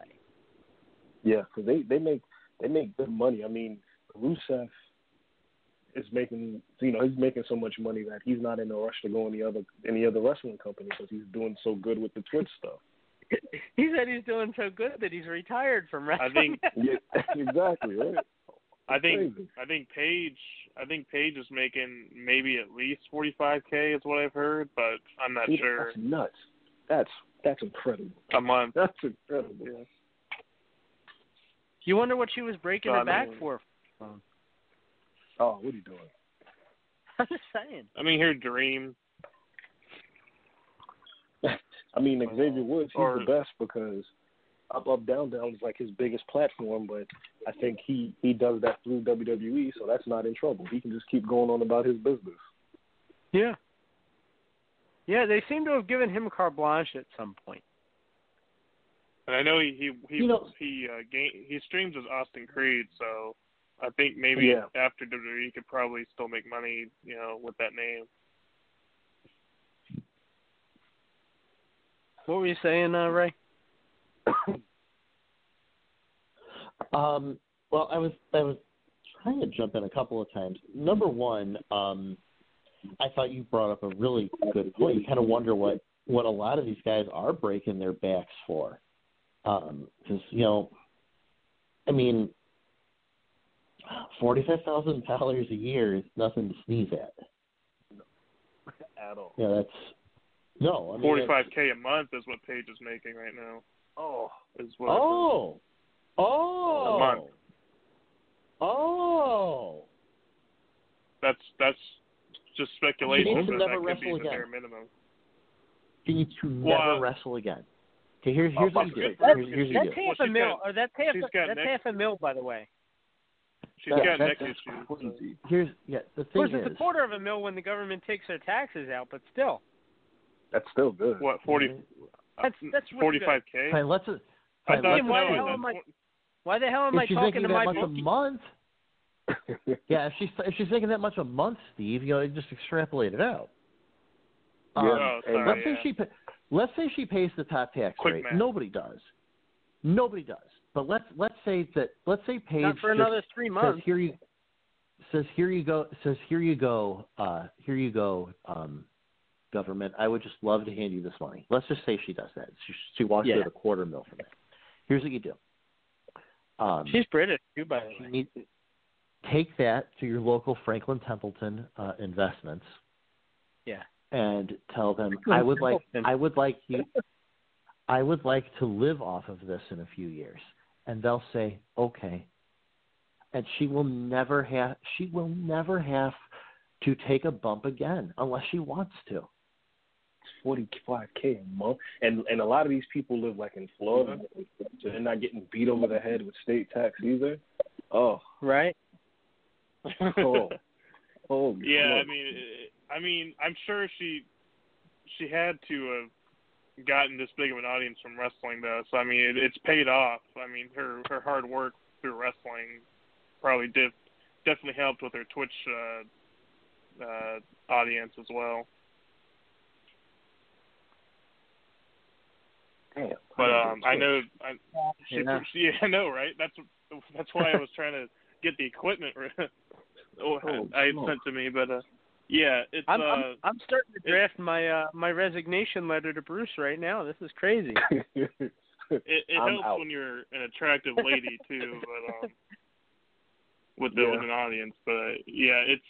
Yeah, because they they make they make good money. I mean, Rusev is making you know he's making so much money that he's not in a rush to go any other any other wrestling company because he's doing so good with the Twitch stuff. <laughs> He said he's doing so good that he's retired from wrestling. I think <laughs> Yeah, exactly right. I think Crazy. I think Paige I think Paige is making maybe at least forty five K is what I've heard, but I'm not Dude, sure. That's nuts. That's that's incredible. A month. That's incredible. you wonder what she was breaking I her back mean- for. Oh, what are you doing? <laughs> I'm just saying. I mean her dream. <laughs> I mean, Xavier Woods, he's Or- the best because Up Up Down Down is like his biggest platform, but I think he he does that through WWE, so that's not in trouble. He can just keep going on about his business. Yeah. Yeah, they seem to have given him carte blanche at some point. And I know he he he You know- he uh, ga- he streams as Austin Creed, so I think maybe Yeah. after WWE he could probably still make money, you know, with that name. What were you saying, uh, Ray? <coughs> Um, well, I was I was trying to jump in a couple of times. Number one, um, I thought you brought up a really good point. You kind of wonder what what a lot of these guys are breaking their backs for, because you know, I mean, forty five thousand dollars a year is nothing to sneeze at. At all. Yeah, that's no. I mean, Forty five K a month is what Paige is making right now. Oh. Is what Oh. Oh. A month. Oh. that's that's just speculation, She needs to but never that could be wrestle again. bare minimum. She needs to never uh, wrestle again. Okay, here's Oh, here's what you do. for Here's, because here's That's half Well, a mil, got- or that's half. A, that's neck- half a mil, by the way. She's Yeah, got neck issues. Here's yeah. The Of course, thing it's is, a quarter of a mil when the government takes their taxes out, but still, That's still good. What forty? That's that's really Forty good. five K. fine, let's. I Fine, thought let's why the hell am I- what- Why the hell am I if she's talking making to that my much bookie? a month, <laughs> yeah, if she's if she's making that much a month, Steve, you know, just extrapolate it out. Yeah. Um, Oh, sorry, let's say she pa- let's say she pays the top tax Quick rate. math. Nobody does. Nobody does. But let's let's say that let's say Paige Not for just another three says months. here you says here you go says here you go uh here you go um government I would just love to hand you this money. Let's just say she does that. She she walks Yeah. out a quarter mil from it. Here's what you do. Um, She's British too, by the you way. need take that to your local Franklin Templeton uh, investments Yeah. and tell them I would like I would like you <laughs> I would like to live off of this in a few years. And they'll say, Okay. And she will never have she will never have to take a bump again unless she wants to. Forty five K a month. And and a lot of these people live like in Florida, so they're not getting beat over the head with state tax either. Oh. Right. Oh. <laughs> Oh. Yeah, I mean, it- I mean, I'm sure she she had to have gotten this big of an audience from wrestling, though. So I mean, it, it's paid off. I mean, her her hard work through wrestling probably did definitely helped with her Twitch uh, uh, audience as well. Damn. But um, I know I, she, Yeah. she, <laughs> I know, right? That's that's why I was trying to get the equipment <laughs> Oh, I smoke. sent to me, but uh, yeah, it's I'm, uh, I'm I'm starting to draft my uh my resignation letter to Bruce right now. This is crazy. <laughs> it, it I'm helps out. when you're an attractive lady too, but um, with the Yeah. with an audience. But uh, yeah, it's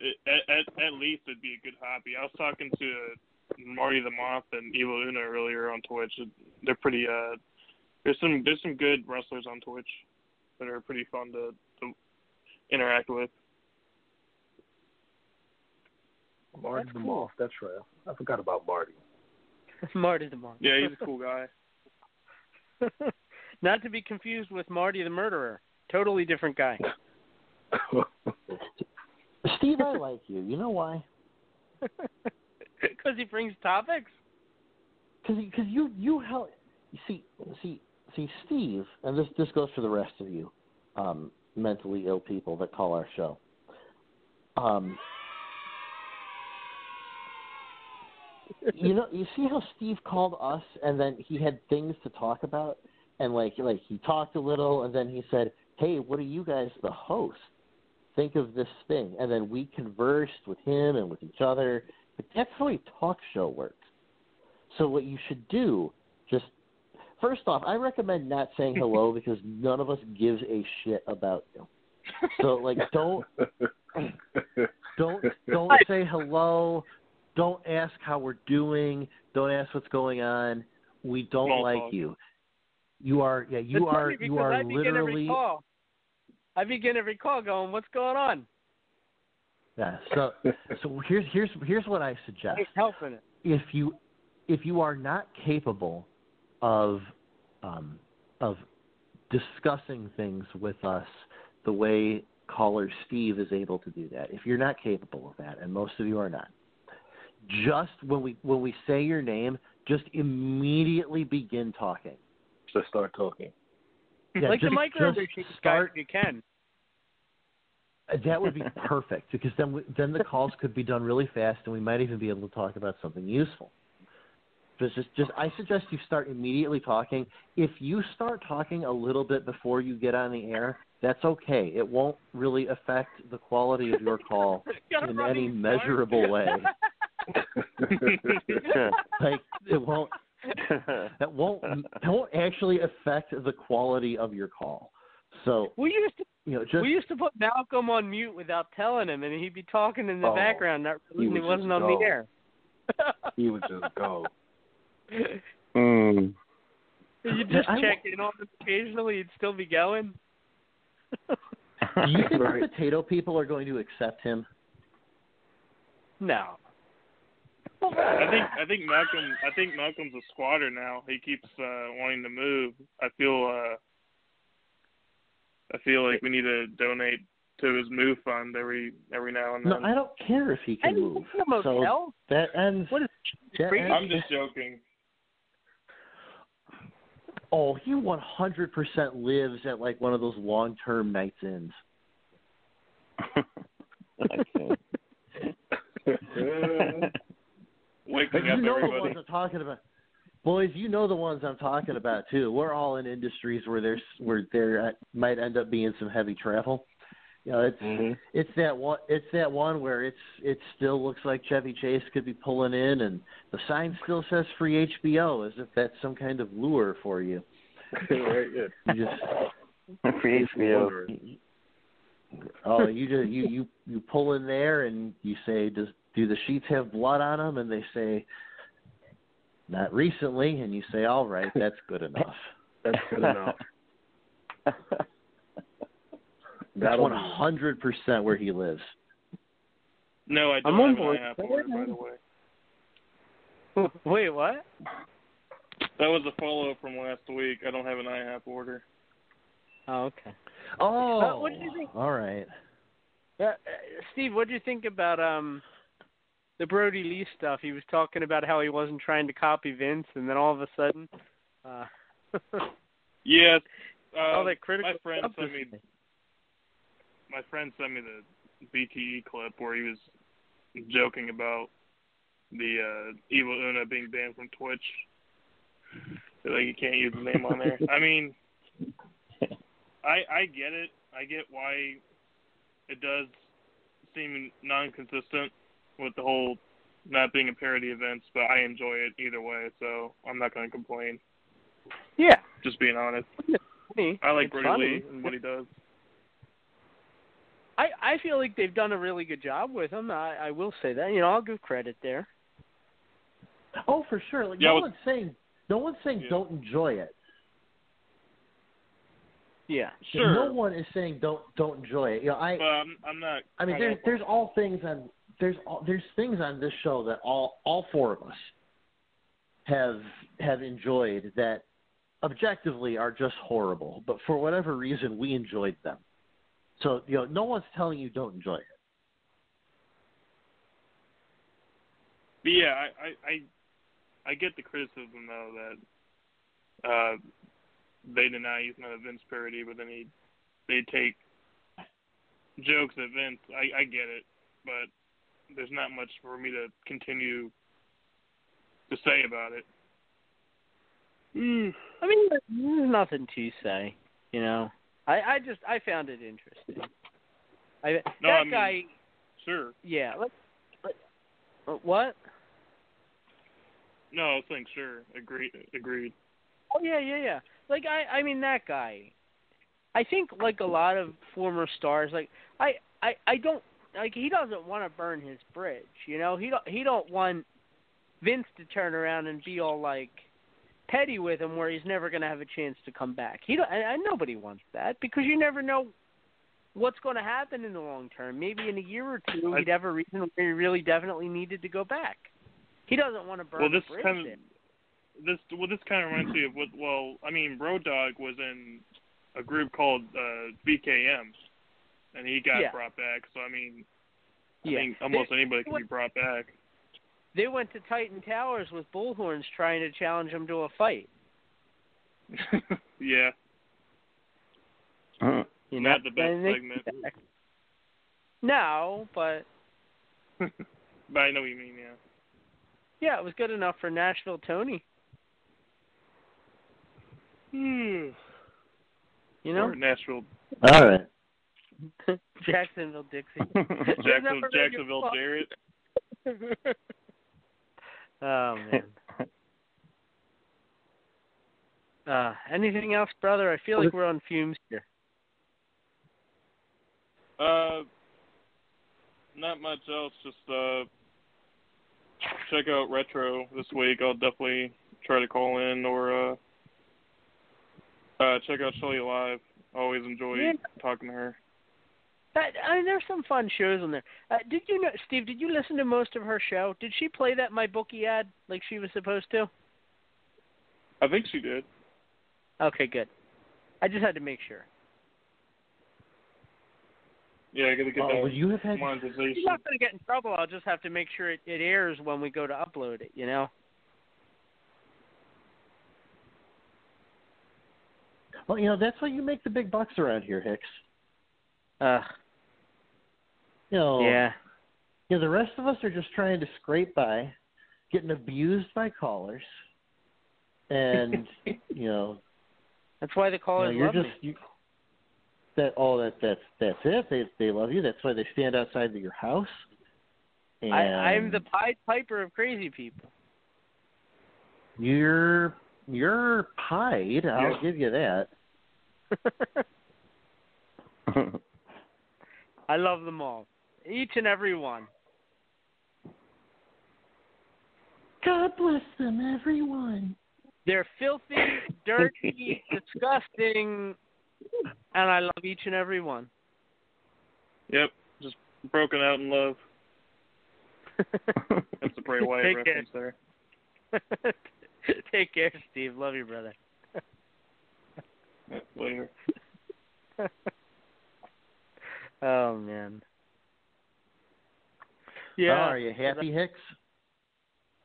it, at, at at least it'd be a good hobby. I was talking to Marty the Moth and Evil Uno earlier on Twitch. They're pretty uh, there's some there's some good wrestlers on Twitch that are pretty fun to, to interact with. Marty That's the cool. Moth. That's right. I forgot about Marty. <laughs> Marty the Moth. Yeah, he's a cool guy. <laughs> <laughs> Not to be confused with Marty the Murderer. Totally different guy. Steve, I like you. You know why? <laughs> Because he brings topics. Because because you you help. See see see Steve, and this this goes for the rest of you, um, mentally ill people that call our show. Um, you know, you see how Steve called us, and then he had things to talk about, and like like he talked a little, and then he said, "Hey, what are you guys the host? Think of this thing," and then we conversed with him and with each other. But that's how a talk show works. So what you should do, just first off, I recommend not saying hello <laughs> because none of us gives a shit about you. So like <laughs> don't don't don't say hello. Don't ask how we're doing. Don't ask what's going on. We don't Small like talk. you. You are yeah, you are you are I begin every literally call. I begin every call going, "What's going on?" Yeah. <laughs> So so here's here's here's what I suggest. He's helping it. if you if you are not capable of um, of discussing things with us the way caller Steve is able to do that, if you're not capable of that, and most of you are not, just when we when we say your name, just immediately begin talking. Just start talking. Yeah, like just- the micro just machine guy, start- you can. Uh, That would be <laughs> perfect because then we, then the calls could be done really fast, and we might even be able to talk about something useful. Just, just, just, I suggest you start immediately talking. If you start talking a little bit before you get on the air, that's okay. It won't really affect the quality of your call <laughs> in any measurable <laughs> way. like it won't, that won't, it won't actually affect the quality of your call. So We used to you know, just we used to put Malcolm on mute without telling him, and he'd be talking in the Oh, background, not he he, wasn't just on go. the air. <laughs> he would just go. <laughs> Mm. You just I- check in on him occasionally, he'd still be going. <laughs> Do you think Right. the potato people are going to accept him? No. I think I think Malcolm I think Malcolm's a squatter now. He keeps uh wanting to move. I feel uh I feel like we need to donate to his move fund every every now and then. No, then. I don't care if he can And move. in a motel? So that ends. What is that ends- I'm just joking. Oh, he 100% lives at like one of those long-term nights inns. <laughs> Waking up you up know the ones I'm talking about. Boys, you know the ones I'm talking about too. We're all in industries where there's where there might end up being some heavy travel. You know, it's Mhm. it's that one it's that one where it's it still looks like Chevy Chase could be pulling in, and the sign still says free HBO, as if that's some kind of lure for you. <laughs> right, yeah. You just <laughs> Free HBO. oh you just you you you pull in there and you say does do the sheets have blood on them and they say not recently and you say all right <laughs> that's good enough That's good enough. <laughs> that's That'll one do. hundred percent where he lives No, I don't I'm on have board. an IHOP order, by the way. <laughs> Wait, what? That was a follow up from last week. I don't have an IHOP order. Oh, okay. oh Uh, what do you think? all right Uh, uh, Steve, what do you think about um the Brodie Lee stuff? He was talking about how he wasn't trying to copy Vince, and then all of a sudden, uh, <laughs> Yes. Uh, all that critical my friend sent me my friend sent me the BTE clip where he was joking about the uh, Evil Uno being banned from Twitch. Like you can't use the name on there. I mean, I I get it. I get why it does seem non-consistent with the whole not being a parody events, but I enjoy it either way, so I'm not going to complain. Yeah. Just being honest. Me, I like it's Brodie funny. Lee and what he does. I I feel like they've done a really good job with him. I I will say that. You know, I'll give credit there. Oh, for sure. Like Yeah, no with- one's saying no one's saying Yeah. don't enjoy it. Yeah. Sure. No one is saying don't don't enjoy it. You know, I But I'm, I'm not. I mean, there's there's all things on there's there's things on this show that all all four of us have have enjoyed that objectively are just horrible, but for whatever reason we enjoyed them. So you know, no one's telling you don't enjoy it. But yeah, I, I I I get the criticism though that uh they deny he's not a Vince parody, but then he they take jokes at Vince. I I get it, but there's not much for me to continue to say about it. Mm, I mean, there's there's nothing to say. You know, I I just I found it interesting. I No, that I mean, guy. Sure. Yeah. Let, let, uh, what? No, I was saying sure. Agreed. Agreed. Oh yeah, yeah, yeah. Like I, I mean that guy. I think like a lot of former stars, like I, I, I don't like he doesn't want to burn his bridge. You know, he don't, he don't want Vince to turn around and be all like petty with him, where he's never going to have a chance to come back. He don't, and, and nobody wants that because you never know what's going to happen in the long term. Maybe in a year or two, he'd have a reason where he really definitely needed to go back. He doesn't want to burn Well, this the bridge. kind of in. this well this kind of reminds me of what well I mean Road Dog was in a group called uh BKM, and he got Yeah. brought back. So I mean, Yeah. I think almost They- anybody can be brought back. They went to Titan Towers with bullhorns trying to challenge him to a fight. <laughs> yeah, You not the best segment, No, but <laughs> but I know what you mean. Yeah. yeah, it was good enough for Nashville Tony. Hmm. You know, Or Nashville, All right. <laughs> Jacksonville Dixie. <laughs> Jackson, Jacksonville, Jarrett. <laughs> oh man. Uh, anything else, brother? I feel like we're on fumes here. Uh, not much else. Just uh, check out Retro this week. I'll definitely try to call in or uh, uh check out Shelly live. Always enjoy Yeah. talking to her. That, I mean, there's some fun shows on there. Uh, did you know, Steve? Did you listen to most of her show? Did she play that my bookie ad like she was supposed to? I think she did. Okay, good. I just had to make sure. Yeah, I gotta get Oh, that would you have had- monetization. She's not going to get in trouble. I'll just have to make sure it, it airs when we go to upload it. You know. Well, you know that's why you make the big bucks around here, Hicks. Uh. You know. Yeah. You know the rest of us are just trying to scrape by, getting abused by callers, and <laughs> you know That's why the you know, callers you're love just me. you, that. Oh, that that's that's it. They they love you. That's why they stand outside of your house. And I, I'm the Pied Piper of crazy people. You're you're pied. I'll Yeah. give you that. <laughs> I love them all, each and every one. God bless them, everyone. They're filthy, <laughs> dirty, disgusting, and I love each and every one. Yep, just broken out in love. <laughs> That's a Bray Wyatt Take care. reference there. <laughs> Take care, Steve. Love you, brother. Later. oh man. Oh, Yeah. are you happy, Hicks?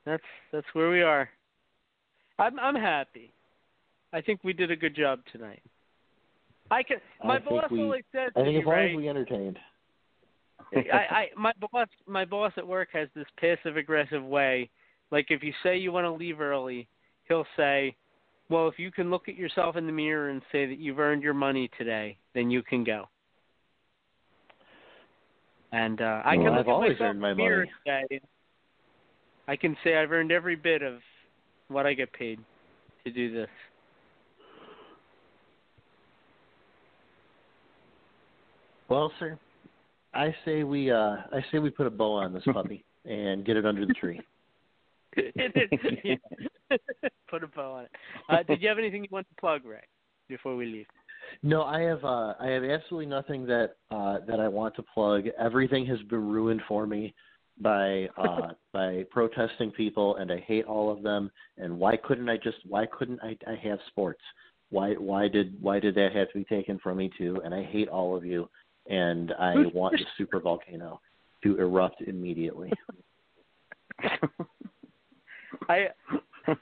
That's that's where we are. I'm I'm happy. I think we did a good job tonight. I can. My I boss we- always said I think as long right? as we entertained. I, I my boss my boss at work has this passive aggressive way. Like if you say you want to leave early, he'll say, "Well, if you can look at yourself in the mirror and say that you've earned your money today, then you can go." And uh, I can Well, look I've at always earned my in the mirror money. I can say I've earned every bit of what I get paid to do this. Well, sir, I say we uh I say we put a bow on this <laughs> puppy and get it under the tree. <laughs> <laughs> Put a bow on it. Uh, did you have anything you want to plug, Ray, before we leave? No, I have uh I have absolutely nothing that uh that I want to plug. Everything has been ruined for me by uh <laughs> by protesting people and I hate all of them and why couldn't I just why couldn't I I have sports? Why why did why did that have to be taken from me too? And I hate all of you and I want the super volcano to erupt immediately. <laughs> I <laughs>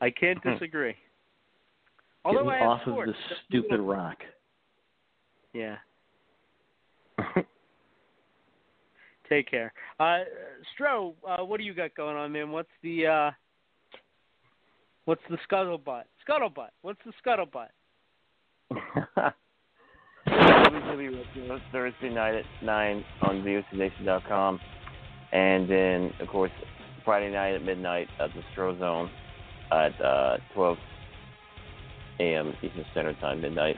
I can't disagree. Get Although have off of this stupid rock. Yeah. <laughs> Take care. Uh Stro, uh, what do you got going on, man? What's the uh what's the scuttlebutt? Scuttlebutt. What's the scuttlebutt? Thursday night at 9 on VOCNation.com. And then, of course, Friday night at midnight at the Stro Zone at uh, 12 a.m. Eastern Standard Time, midnight.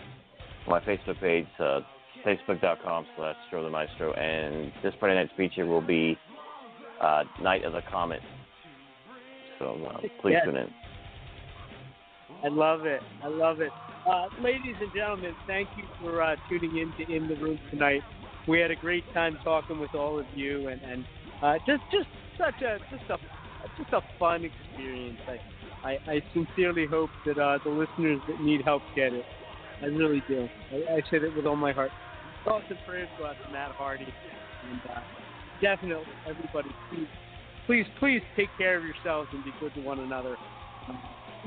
My Facebook page, uh, facebook.com slash Stro the Maestro. And this Friday night's feature will be uh, Night of the Comet. So uh, please Yes. tune in. I love it. I love it. Uh, ladies and gentlemen, thank you for uh, tuning in to In the Room tonight. We had a great time talking with all of you, and, and uh, just just such a just a just a fun experience. I I, I sincerely hope that uh, the listeners that need help get it. I really do. I, I say that with all my heart. Thoughts and prayers go out to Matt Hardy, and uh, definitely everybody, please, please, please take care of yourselves and be good to one another.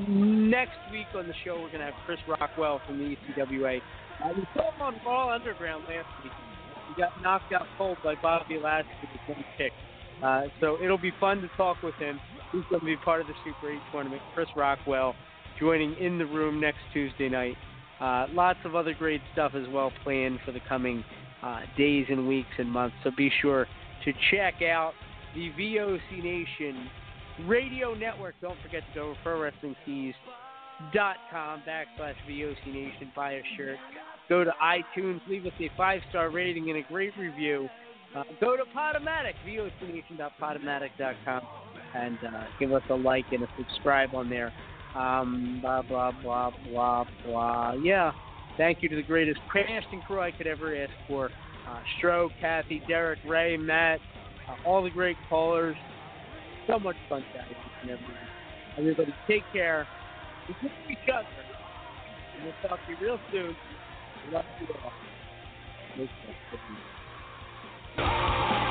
Next week on the show, we're going to have Chris Rockwell from the ECWA. Uh, we saw him on Raw Underground last week. He got knocked out cold by Bobby Lashley with one kick. Uh, so it'll be fun to talk with him. He's going to be part of the Super 8 tournament. Chris Rockwell joining in the room next Tuesday night. Uh, lots of other great stuff as well planned for the coming uh, days and weeks and months. So be sure to check out the VOC Nation Radio Network. Don't forget to go to ProWrestlingTees.com backslash VOC Nation. Buy a shirt. Go to iTunes. Leave us a five star rating and a great review. Uh, go to Podomatic, VOCNation.podomatic.com, and uh, give us a like and a subscribe on there. Um, blah, blah, blah, blah, blah. Yeah. Thank you to the greatest casting crew I could ever ask for. Uh, Stro, Kathy, Derek, Ray, Matt, uh, all the great callers. So much fun you. Everybody, take care. We each other. And we'll talk to you real soon. Love you all. Oh!